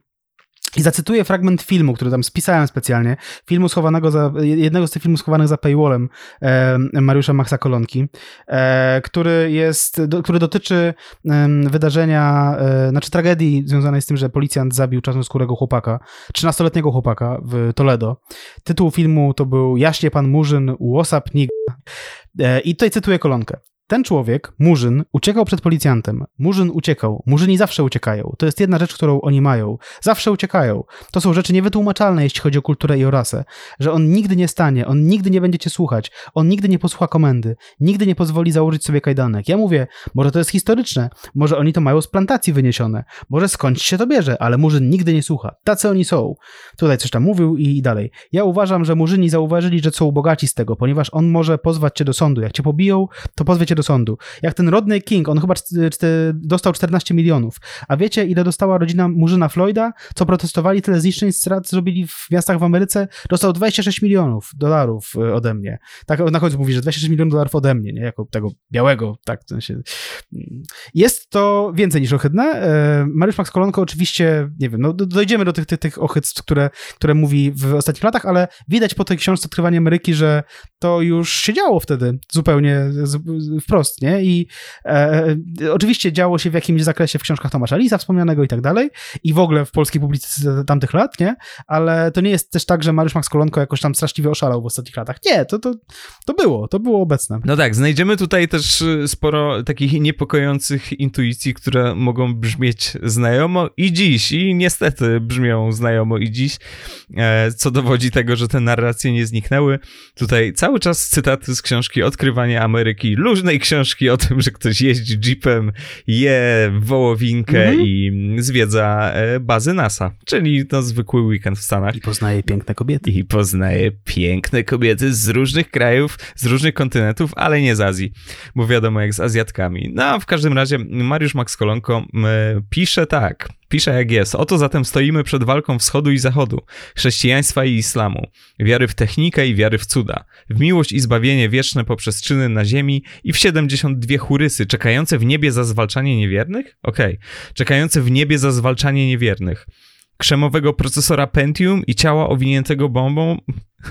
I zacytuję fragment filmu, który tam spisałem specjalnie, filmu schowanego za, jednego z tych filmów schowanych za paywallem e, Mariusza Maxa Kolonki, e, który jest, do, który dotyczy e, wydarzenia, znaczy tragedii związanej z tym, że policjant zabił czarnoskórego chłopaka, 13-letniego chłopaka w Toledo. Tytuł filmu to był Jaśnie pan Murzyn, Łosap Nig. E, I tutaj cytuję kolonkę. Ten człowiek, Murzyn, uciekał przed policjantem. Murzyn uciekał. Murzyni zawsze uciekają. To jest jedna rzecz, którą oni mają. Zawsze uciekają. To są rzeczy niewytłumaczalne, jeśli chodzi o kulturę i o rasę. Że on nigdy nie stanie, on nigdy nie będzie cię słuchać, on nigdy nie posłucha komendy, nigdy nie pozwoli założyć sobie kajdanek. Ja mówię, może to jest historyczne, może oni to mają z plantacji wyniesione, może skądś się to bierze, ale Murzyn nigdy nie słucha. Tacy oni są. Tutaj coś tam mówił i dalej. Ja uważam, że Murzyni zauważyli, że są bogaci z tego, ponieważ on może pozwać cię do sądu. Jak cię pobiją, to pozwie cię do sądu. Jak ten Rodney King, on chyba dostał 14 milionów. A wiecie, ile dostała rodzina Murzyna Floyda? Co protestowali, tyle zniszczeń strat zrobili w miastach w Ameryce? Dostał 26 milionów dolarów e, ode mnie. Tak na końcu mówi, że 26 milionów dolarów ode mnie, nie? Jako tego białego, tak, w sensie. Jest to więcej niż ohydne. E, Mariusz Max Kolonko oczywiście, nie wiem, no dojdziemy do tych, tych, tych ohydztw, które, które mówi w ostatnich latach, ale widać po tej książce Odkrywanie Ameryki, że to już się działo wtedy zupełnie wprost, nie? I e, oczywiście działo się w jakimś zakresie w książkach Tomasza Lisa wspomnianego i tak dalej i w ogóle w polskiej publicystyce tamtych lat, nie? Ale to nie jest też tak, że Mariusz Max Kolonko jakoś tam straszliwie oszalał w ostatnich latach. Nie, to, to, to było, to było obecne.
No tak, znajdziemy tutaj też y, sporo takich niepokojących intuicji, które mogą brzmieć znajomo i dziś, i niestety brzmią znajomo i dziś, e, co dowodzi tego, że te narracje nie zniknęły. Tutaj cały czas cytaty z książki Odkrywanie Ameryki, luźnej książki o tym, że ktoś jeździ jeepem, je wołowinkę mm -hmm. i zwiedza e, bazy NASA, czyli to zwykły weekend w Stanach.
I poznaje piękne kobiety.
I poznaje piękne kobiety z różnych krajów, z różnych kontynentów, ale nie z Azji, bo wiadomo jak z Azjatkami. No, w każdym razie Mariusz Max Kolonko pisze tak. Pisze jak jest. Oto zatem stoimy przed walką wschodu i zachodu, chrześcijaństwa i islamu, wiary w technikę i wiary w cuda, w miłość i zbawienie wieczne poprzez czyny na ziemi i w 72 churysy czekające w niebie za zwalczanie niewiernych? Okej. Okay. Czekające w niebie za zwalczanie niewiernych krzemowego procesora Pentium i ciała owiniętego bombą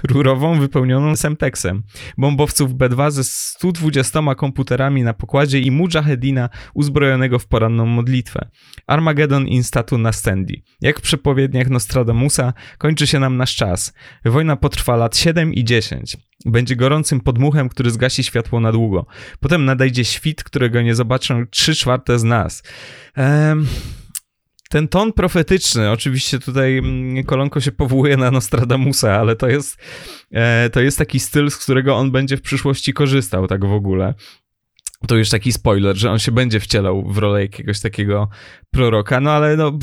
rurową wypełnioną Semtexem, bombowców B2 ze 120 komputerami na pokładzie i mujahedina uzbrojonego w poranną modlitwę. Armageddon instatu nastendi. Jak w przepowiedniach Nostradamusa kończy się nam nasz czas. Wojna potrwa lat 7 i 10. Będzie gorącym podmuchem, który zgasi światło na długo. Potem nadejdzie świt, którego nie zobaczą 3 czwarte z nas. Ehm ten ton profetyczny, oczywiście tutaj mm, Kolonko się powołuje na Nostradamusa, ale to jest, e, to jest taki styl, z którego on będzie w przyszłości korzystał tak w ogóle to już taki spoiler, że on się będzie wcielał w rolę jakiegoś takiego proroka, no ale no,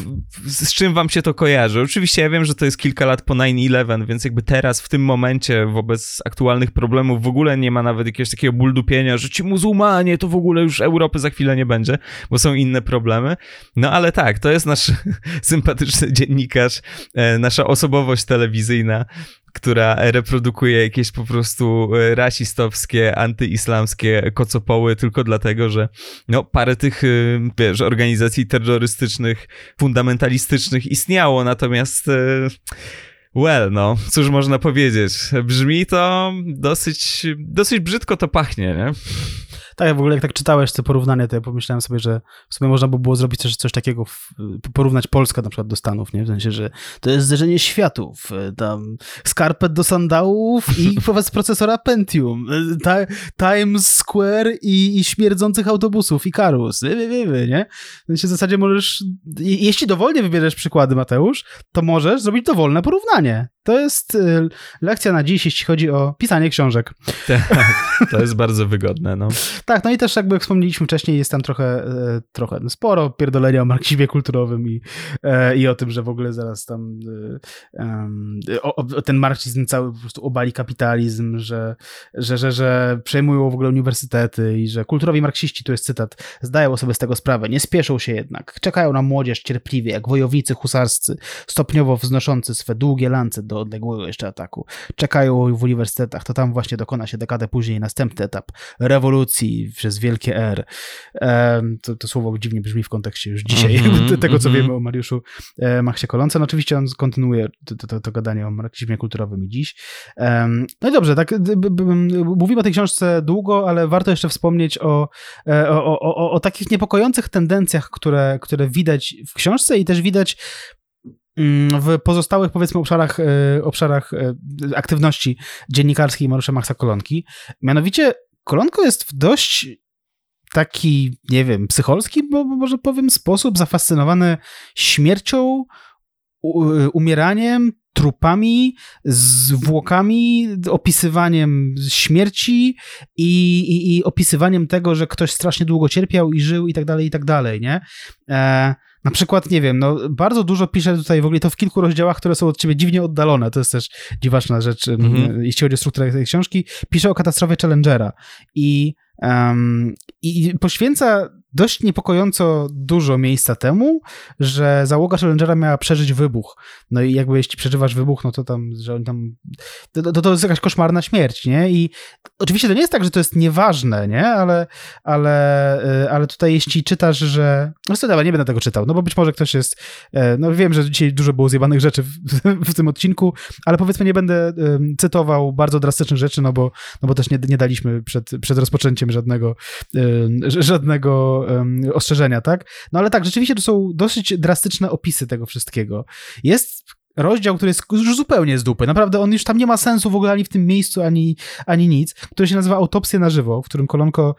z czym wam się to kojarzy? Oczywiście ja wiem, że to jest kilka lat po 9-11, więc jakby teraz, w tym momencie, wobec aktualnych problemów w ogóle nie ma nawet jakiegoś takiego buldupienia, że ci muzułmanie, to w ogóle już Europy za chwilę nie będzie, bo są inne problemy. No ale tak, to jest nasz *laughs* sympatyczny dziennikarz, e, nasza osobowość telewizyjna, która reprodukuje jakieś po prostu e, rasistowskie, antyislamskie kocopoły tylko dlatego, że no parę tych, e, wiesz, organizacji terrorystycznych, fundamentalistycznych istniało, natomiast e, Well, no, cóż można powiedzieć. Brzmi to dosyć, dosyć brzydko to pachnie, nie?
Tak, w ogóle jak tak czytałeś te porównanie, to ja pomyślałem sobie, że w sumie można by było zrobić coś, coś takiego, porównać Polskę na przykład do Stanów, nie? W sensie, że to jest zderzenie światów, e, tam skarpet do sandałów i *laughs* procesora Pentium, e, Times Square i, i śmierdzących autobusów i karus, nie? W sensie w zasadzie możesz, jeśli dowolnie wybierzesz przykłady, Mateusz, to możesz zrobić dowolne porównanie to jest y, lekcja na dziś, jeśli chodzi o pisanie książek. *laughs*
Tak, to jest bardzo wygodne, no.
Tak, no i też jakby wspomnieliśmy wcześniej, jest tam trochę, e, trochę sporo pierdolenia o marksizmie kulturowym i, e, i o tym, że w ogóle zaraz tam e, o, o, ten marksizm cały po prostu obali kapitalizm, że, że, że, że przejmują w ogóle uniwersytety i że kulturowi marksiści, tu jest cytat, zdają sobie z tego sprawę, nie spieszą się jednak, czekają na młodzież cierpliwie, jak wojownicy husarscy, stopniowo wznoszący swe długie lance do odległego jeszcze ataku. Czekają w uniwersytetach, to tam właśnie dokona się dekadę później następny etap rewolucji przez wielkie R. To, to słowo dziwnie brzmi w kontekście już dzisiaj mm -hmm, tego, co mm -hmm. wiemy o Mariuszu e, Machsie Kolonce. No oczywiście on kontynuuje to, to, to gadanie o marksizmie kulturowym i dziś. No i dobrze, tak mówimy o tej książce długo, ale warto jeszcze wspomnieć o, e, o, o, o, o takich niepokojących tendencjach, które, które widać w książce i też widać w pozostałych, powiedzmy, obszarach, e, obszarach aktywności dziennikarskiej Mariusza Maxa Kolonki. Mianowicie Kolonko jest w dość taki, nie wiem, psycholski, bo może powiem, sposób zafascynowany śmiercią, umieraniem, trupami, zwłokami, opisywaniem śmierci i, i, i, opisywaniem tego, że ktoś strasznie długo cierpiał i żył i tak dalej, i tak dalej, nie? E, na przykład, nie wiem, no bardzo dużo pisze tutaj w ogóle to w kilku rozdziałach, które są od ciebie dziwnie oddalone, to jest też dziwaczna rzecz, mhm. jeśli chodzi o strukturę tej książki. Pisze o katastrofie Challengera i Um, I poświęca dość niepokojąco dużo miejsca temu, że załoga Challengera miała przeżyć wybuch. No i jakby jeśli przeżywasz wybuch, no to tam, że oni tam, to, to, to jest jakaś koszmarna śmierć, nie? I oczywiście to nie jest tak, że to jest nieważne, nie? Ale, ale, y, ale tutaj jeśli czytasz, że, no co, dobra, nie będę tego czytał, no bo być może ktoś jest, e, no wiem, że dzisiaj dużo było zjebanych rzeczy w, *laughs* w tym odcinku, ale powiedzmy nie będę cytował bardzo drastycznych rzeczy, no bo, no bo też nie, nie daliśmy przed, przed rozpoczęciem żadnego, żadnego ostrzeżenia, tak? No ale tak, rzeczywiście to są dosyć drastyczne opisy tego wszystkiego. Jest rozdział, który jest już zupełnie z dupy. Naprawdę on już tam nie ma sensu w ogóle ani w tym miejscu, ani, ani nic, który się nazywa Autopsja na żywo, w którym Kolonko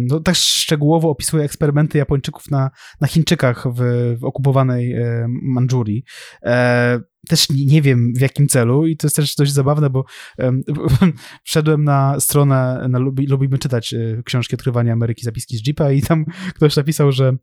no, tak szczegółowo opisuje eksperymenty Japończyków na, na Chińczykach w, w okupowanej e, Mandżurii. E, też nie wiem w jakim celu i to jest też dość zabawne, bo um, *laughs* wszedłem na stronę, na lubi, lubimy czytać e, książki Odkrywania Ameryki, zapiski z Jeepa i tam *laughs* ktoś napisał, że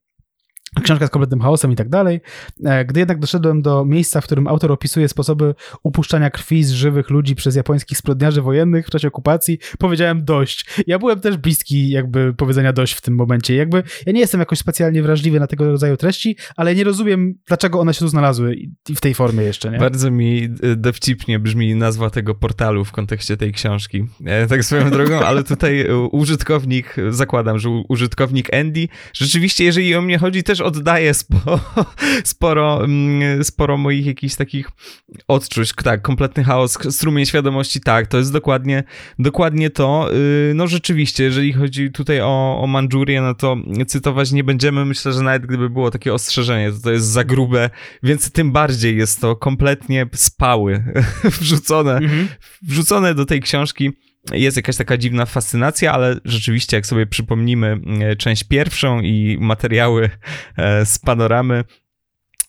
Książka z kompletnym chaosem i tak dalej. E, gdy jednak doszedłem do miejsca, w którym autor opisuje sposoby upuszczania krwi z żywych ludzi przez japońskich zbrodniarzy wojennych w czasie okupacji, powiedziałem dość. Ja byłem też bliski jakby powiedzenia dość w tym momencie. Jakby ja nie jestem jakoś specjalnie wrażliwy na tego rodzaju treści, ale nie rozumiem, dlaczego one się tu znalazły w tej formie jeszcze, nie?
Bardzo mi e, dowcipnie brzmi nazwa tego portalu w kontekście tej książki. E, tak swoją drogą, ale tutaj użytkownik, zakładam, że użytkownik Andy, rzeczywiście, jeżeli o mnie chodzi, też sporo, *laughs* sporo, mm, sporo moich jakichś takich odczuć. Tak, kompletny chaos, strumień świadomości, tak, to jest dokładnie, dokładnie to. Y, no rzeczywiście, jeżeli chodzi tutaj o, o Mandżurię, no to cytować nie będziemy. Myślę, że nawet gdyby było takie ostrzeżenie, to to jest za grube, więc tym bardziej jest to kompletnie spały *laughs* wrzucone, mhm. wrzucone do tej książki jest jakaś taka dziwna fascynacja, ale rzeczywiście, jak sobie przypomnimy e, część pierwszą i materiały e, z panoramy,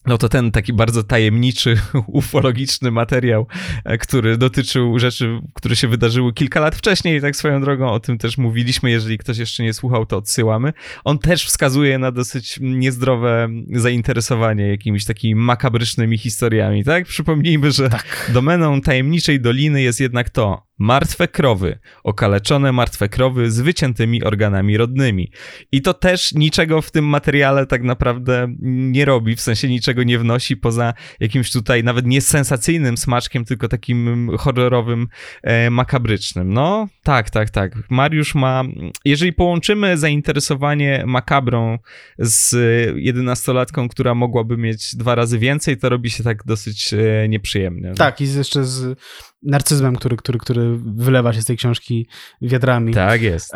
no to ten taki bardzo tajemniczy, *laughs* ufologiczny materiał, e, który dotyczył rzeczy, które się wydarzyły kilka lat wcześniej, tak swoją drogą, o tym też mówiliśmy, jeżeli ktoś jeszcze nie słuchał, to odsyłamy. On też wskazuje na dosyć niezdrowe zainteresowanie jakimiś takimi makabrycznymi historiami, tak? Przypomnijmy, że tak. domeną tajemniczej doliny jest jednak to, Martwe krowy, okaleczone martwe krowy z wyciętymi organami rodnymi. I to też niczego w tym materiale tak naprawdę nie robi, w sensie niczego nie wnosi poza jakimś tutaj nawet nie sensacyjnym smaczkiem, tylko takim horrorowym, e, makabrycznym. No, tak, tak, tak. Mariusz ma, jeżeli połączymy zainteresowanie makabrą z jedenastolatką, która mogłaby mieć dwa razy więcej, to robi się tak dosyć e, nieprzyjemnie.
Tak, i jeszcze z narcyzmem, który, który, który wylewa się z tej książki wiadrami.
Tak jest.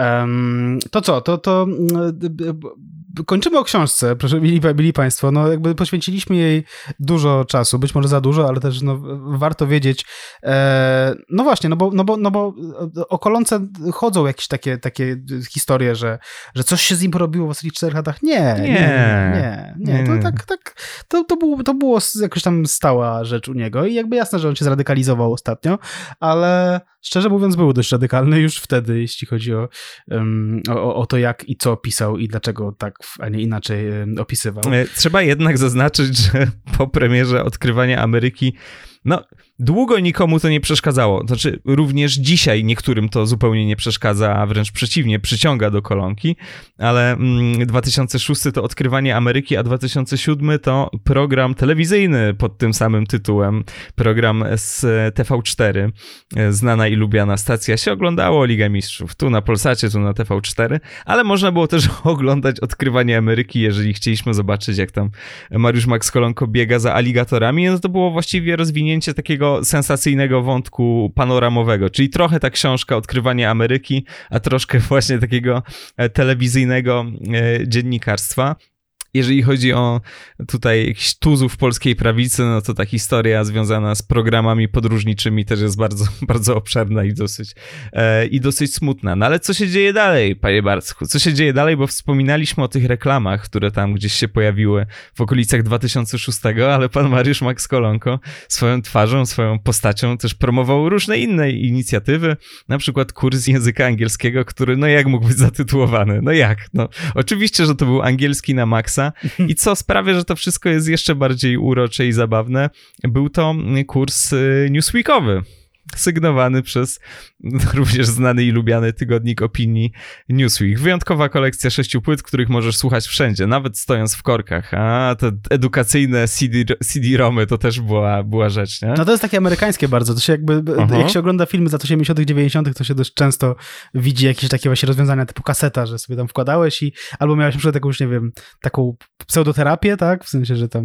To co? To, to kończymy o książce, proszę, byli, byli Państwo. No, jakby poświęciliśmy jej dużo czasu, być może za dużo, ale też no, warto wiedzieć. E, no właśnie, no bo, no bo, no bo o Kolonce chodzą jakieś takie, takie historie, że, że coś się z nim porobiło w ostatnich czterech latach. Nie, nie, nie. nie, nie. To, tak, tak, to, to, było, to było jakoś tam stała rzecz u niego i jakby jasne, że on się zradykalizował ostatnio, ale szczerze mówiąc był dość radykalny już wtedy, jeśli chodzi o, o, o, to, jak i co pisał i dlaczego tak, a nie inaczej opisywał.
E, trzeba jednak zaznaczyć, że po premierze Odkrywania Ameryki no, długo nikomu to nie przeszkadzało. Znaczy, również dzisiaj niektórym to zupełnie nie przeszkadza, a wręcz przeciwnie, przyciąga do kolonki, ale mm, 2006 to Odkrywanie Ameryki, a 2007 to program telewizyjny pod tym samym tytułem. Program z TV4, znana i lubiana stacja. Się oglądało Ligę Mistrzów, tu na Polsacie, tu na TV4, ale można było też *laughs* oglądać Odkrywanie Ameryki, jeżeli chcieliśmy zobaczyć, jak tam Mariusz Max Kolonko biega za aligatorami, no to było właściwie rozwinięcie rozwinięcie takiego sensacyjnego wątku panoramowego, czyli trochę ta książka Odkrywanie Ameryki, a troszkę *laughs* właśnie takiego e, telewizyjnego e, dziennikarstwa. Jeżeli chodzi o tutaj jakichś tuzów polskiej prawicy, no to ta historia związana z programami podróżniczymi też jest bardzo, *laughs* bardzo obszerna i dosyć, e, i dosyć smutna. No ale co się dzieje dalej, panie Barcku? Co się dzieje dalej? Bo wspominaliśmy o tych reklamach, które tam gdzieś się pojawiły w okolicach 2006, ale pan Mariusz Max Kolonko swoją twarzą, swoją postacią też promował różne inne inicjatywy, na przykład kurs języka angielskiego, który no jak mógł być zatytułowany? No jak? No oczywiście, że to był angielski na maksa, i co sprawia, że to wszystko jest jeszcze bardziej urocze i zabawne, był to kurs y, newsweekowy sygnowany przez *laughs* również znany i lubiany tygodnik opinii Newsweek. Wyjątkowa kolekcja sześciu płyt, których możesz słuchać wszędzie, nawet stojąc w korkach. A te edukacyjne CD, CD-romy to też była, była rzecz, nie?
No to jest takie amerykańskie bardzo. To się jakby, Aha. jak się ogląda filmy z lat 80 90 to się dość często widzi jakieś takie właśnie rozwiązania typu kaseta, że sobie tam wkładałeś i albo miałeś na przykład jakąś, nie wiem, taką pseudoterapię, tak? W sensie, że tam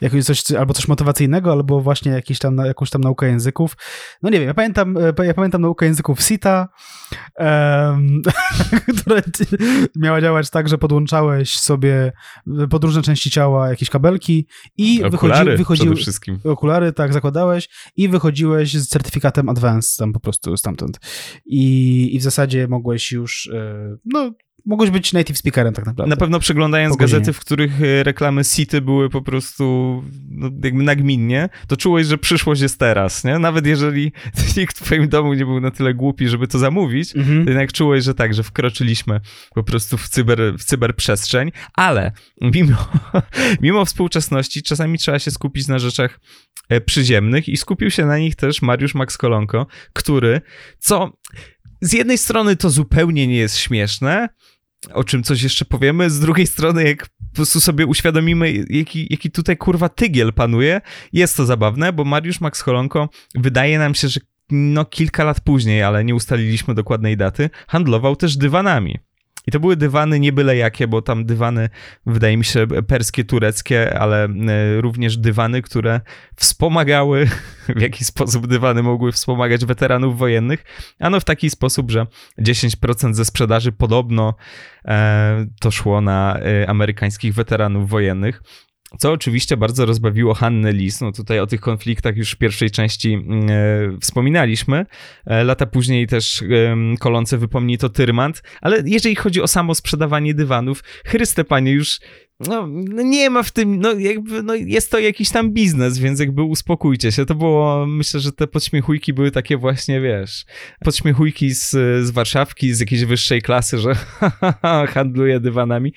jakieś coś, albo coś motywacyjnego, albo właśnie jakieś tam, jakąś tam naukę języków no nie wiem, ja pamiętam, e, ja pamiętam naukę języków SITA, um, *laughs* która miała działać tak, że podłączałeś sobie pod różne części ciała jakieś kabelki i
okulary wychodzi, wszystkim.
Okulary, tak, zakładałeś i wychodziłeś z certyfikatem Advanced tam po prostu stamtąd. I, i w zasadzie mogłeś już, e, no mogłeś być native speakerem tak naprawdę.
Na pewno przeglądając gazety, w których e, reklamy City były po prostu no, jakby nagminnie, to czułeś, że przyszłość jest teraz, nie? Nawet jeżeli *laughs* nikt w twoim domu nie był na tyle głupi, żeby to zamówić, mhm. to jednak czułeś, że tak, że wkroczyliśmy po prostu w, cyber, w cyberprzestrzeń, ale mimo, *laughs* mimo współczesności czasami trzeba się skupić na rzeczach e, przyziemnych i skupił się na nich też Mariusz Max Kolonko, który, co z jednej strony to zupełnie nie jest śmieszne, o czym coś jeszcze powiemy, z drugiej strony jak po prostu sobie uświadomimy, jaki, jaki tutaj kurwa tygiel panuje, jest to zabawne, bo Mariusz Max Holonko wydaje nam się, że no kilka lat później, ale nie ustaliliśmy dokładnej daty, handlował też dywanami. I to były dywany nie byle jakie, bo tam dywany, wydaje mi się, perskie, tureckie, ale e, również dywany, które wspomagały, *laughs* w jaki sposób dywany mogły wspomagać weteranów wojennych. Ano w taki sposób, że 10% ze sprzedaży podobno e, to szło na e, amerykańskich weteranów wojennych. Co oczywiście bardzo rozbawiło Hannę Lis. No tutaj o tych konfliktach już w pierwszej części mm, e, wspominaliśmy. E, lata później też e, kolące wypomni to Tyrmand. Ale jeżeli chodzi o samo sprzedawanie dywanów, Chryste Panie, już no, no, nie ma w tym, no jakby, no jest to jakiś tam biznes, więc jakby uspokójcie się. To było, myślę, że te podśmiechujki były takie właśnie, wiesz, podśmiechujki z, z Warszawki, z jakiejś wyższej klasy, że *laughs* handluje dywanami,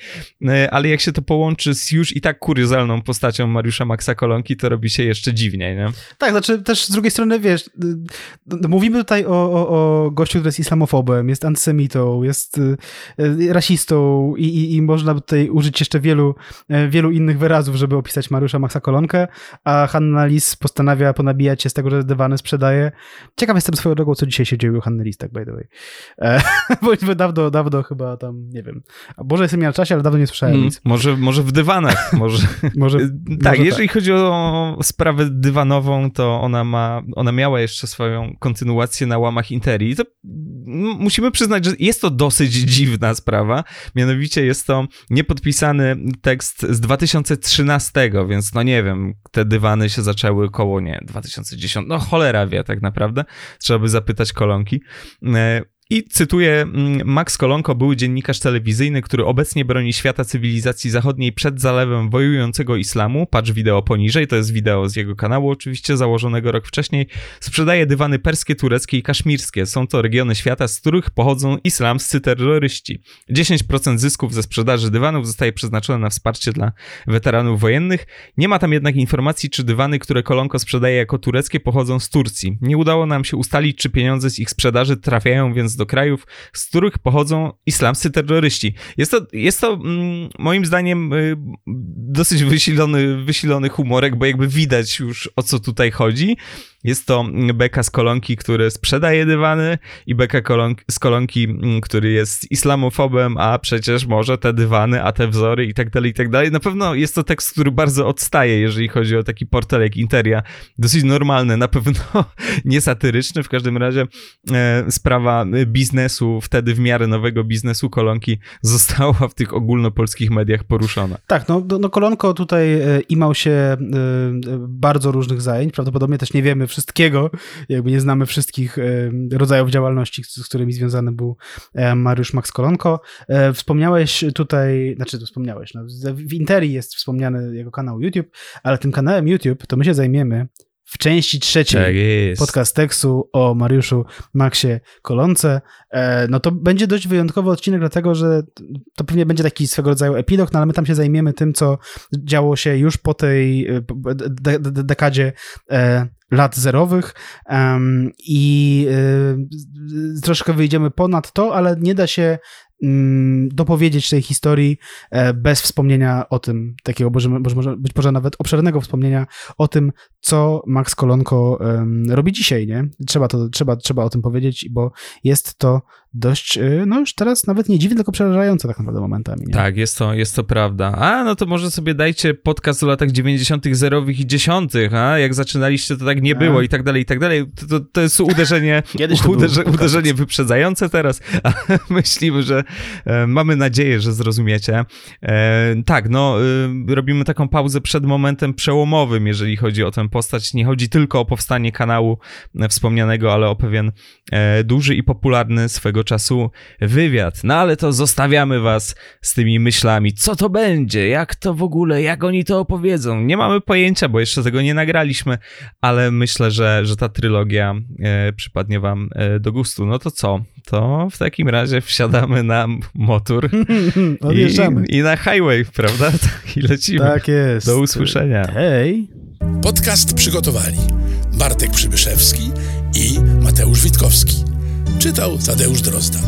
e, ale jak się to połączy z już i tak kuriozalną postacią Mariusza Maxa Kolonki, to robi się jeszcze dziwniej, nie?
Tak, znaczy też z drugiej strony, wiesz, mówimy tutaj o, o, o gościu, który jest islamofobem, jest antysemitą, jest y, rasistą i, i, i można tutaj użyć jeszcze wielu wielu, e, wielu innych wyrazów, żeby opisać Mariusza Maxa Kolonkę, a Hanna Lis postanawia ponabijać się z tego, że dywany sprzedaje. Ciekaw jestem swoją drogą, co dzisiaj się dzieje u Hanny Lis, tak by the way. E, *laughs* bo dawno, dawno chyba tam, nie wiem, a może jestem ja na czasie, ale dawno nie słyszałem mm, nic.
Może, może w dywanach, *laughs* może. może tak, może jeżeli tak. chodzi o sprawę dywanową, to ona ma, ona miała jeszcze swoją kontynuację na łamach Interi. To musimy przyznać, że jest to dosyć dziwna sprawa. Mianowicie jest to niepodpisany tekst z 2013, więc no nie wiem, te dywany się zaczęły koło, nie, 2010, no cholera wie tak naprawdę. Trzeba by zapytać kolonki. I cytuję, mm, Max Kolonko był dziennikarz telewizyjny, który obecnie broni świata cywilizacji zachodniej przed zalewem wojującego islamu. Patrz wideo poniżej, to jest wideo z jego kanału, oczywiście założonego rok wcześniej. Sprzedaje dywany perskie, tureckie i kaszmirskie. Są to regiony świata, z których pochodzą islamscy terroryści. 10% zysków ze sprzedaży dywanów zostaje przeznaczone na wsparcie dla weteranów wojennych. Nie ma tam jednak informacji, czy dywany, które Kolonko sprzedaje jako tureckie, pochodzą z Turcji. Nie udało nam się ustalić, czy pieniądze z ich sprzedaży trafiają więc do krajów, z których pochodzą islamscy terroryści. Jest to, jest to mm, moim zdaniem y, dosyć wysilony, wysilony humorek, bo jakby widać już o co tutaj chodzi. Jest to beka z kolonki, który sprzedaje dywany i beka z kolonki, mm, który jest islamofobem, a przecież może te dywany, a te wzory i tak dalej, i tak dalej. Na pewno jest to tekst, który bardzo odstaje, jeżeli chodzi o taki portal jak Interia. Dosyć normalny, na pewno *laughs* nie satyryczny. W każdym razie e, sprawa biznesu, wtedy w miarę nowego biznesu kolonki *laughs* została w tych ogólnopolskich mediach poruszona.
Tak, no, no kolonko tutaj e, imał się e, bardzo różnych zajęć. Prawdopodobnie też nie wiemy wszystkiego, jakby nie znamy wszystkich e, rodzajów działalności, z którymi związany był e, Mariusz Max Kolonko. E, wspomniałeś tutaj, znaczy to wspomniałeś, no, w Interi jest wspomniany jego kanał YouTube, ale tym kanałem YouTube to my się zajmiemy w części trzeciej tak podcast tekstu o Mariuszu Maxie Kolonce. No to będzie dość wyjątkowy odcinek, dlatego że to pewnie będzie taki swego rodzaju epilog, no ale my tam się zajmiemy tym, co działo się już po tej de de dekadzie lat zerowych um, i y, troszkę wyjdziemy ponad to, ale nie da się mm, dopowiedzieć tej historii e, bez wspomnienia o tym, takiego może, może, być może nawet obszernego wspomnienia o tym, co Max Kolonko robi dzisiaj, nie? Trzeba, to, trzeba, trzeba o tym powiedzieć, bo jest to dość, y, no już teraz nawet nie dziwne, tylko przerażające tak naprawdę momentami. Nie?
Tak, jest to, jest to prawda. A, no to może sobie dajcie podcast o latach 90., zerowych i dziesiątych, a jak zaczynaliście, to tak nie było a. i tak dalej, i tak dalej. To, to, to jest uderzenie, *laughs* uderze, uderzenie wyprzedzające teraz, a *laughs* myślimy, że e, mamy nadzieję, że zrozumiecie. E, tak, no, e, robimy taką pauzę przed momentem przełomowym, jeżeli chodzi o tę postać. Nie chodzi tylko o powstanie kanału e, wspomnianego, ale o pewien e, duży i popularny swego czasu wywiad. No ale to zostawiamy was z tymi myślami. Co to będzie? Jak to w ogóle? Jak oni to opowiedzą? Nie mamy pojęcia, bo jeszcze tego nie nagraliśmy, ale myślę, że, że ta trylogia e, przypadnie wam e, do gustu. No to co? To w takim razie wsiadamy na motor *laughs* i, i, na highway, prawda? *laughs* I lecimy.
Tak jest.
Do usłyszenia.
Hej.
Podcast przygotowali Bartek Przybyszewski i Mateusz Witkowski. Czytał Tadeusz Drozda.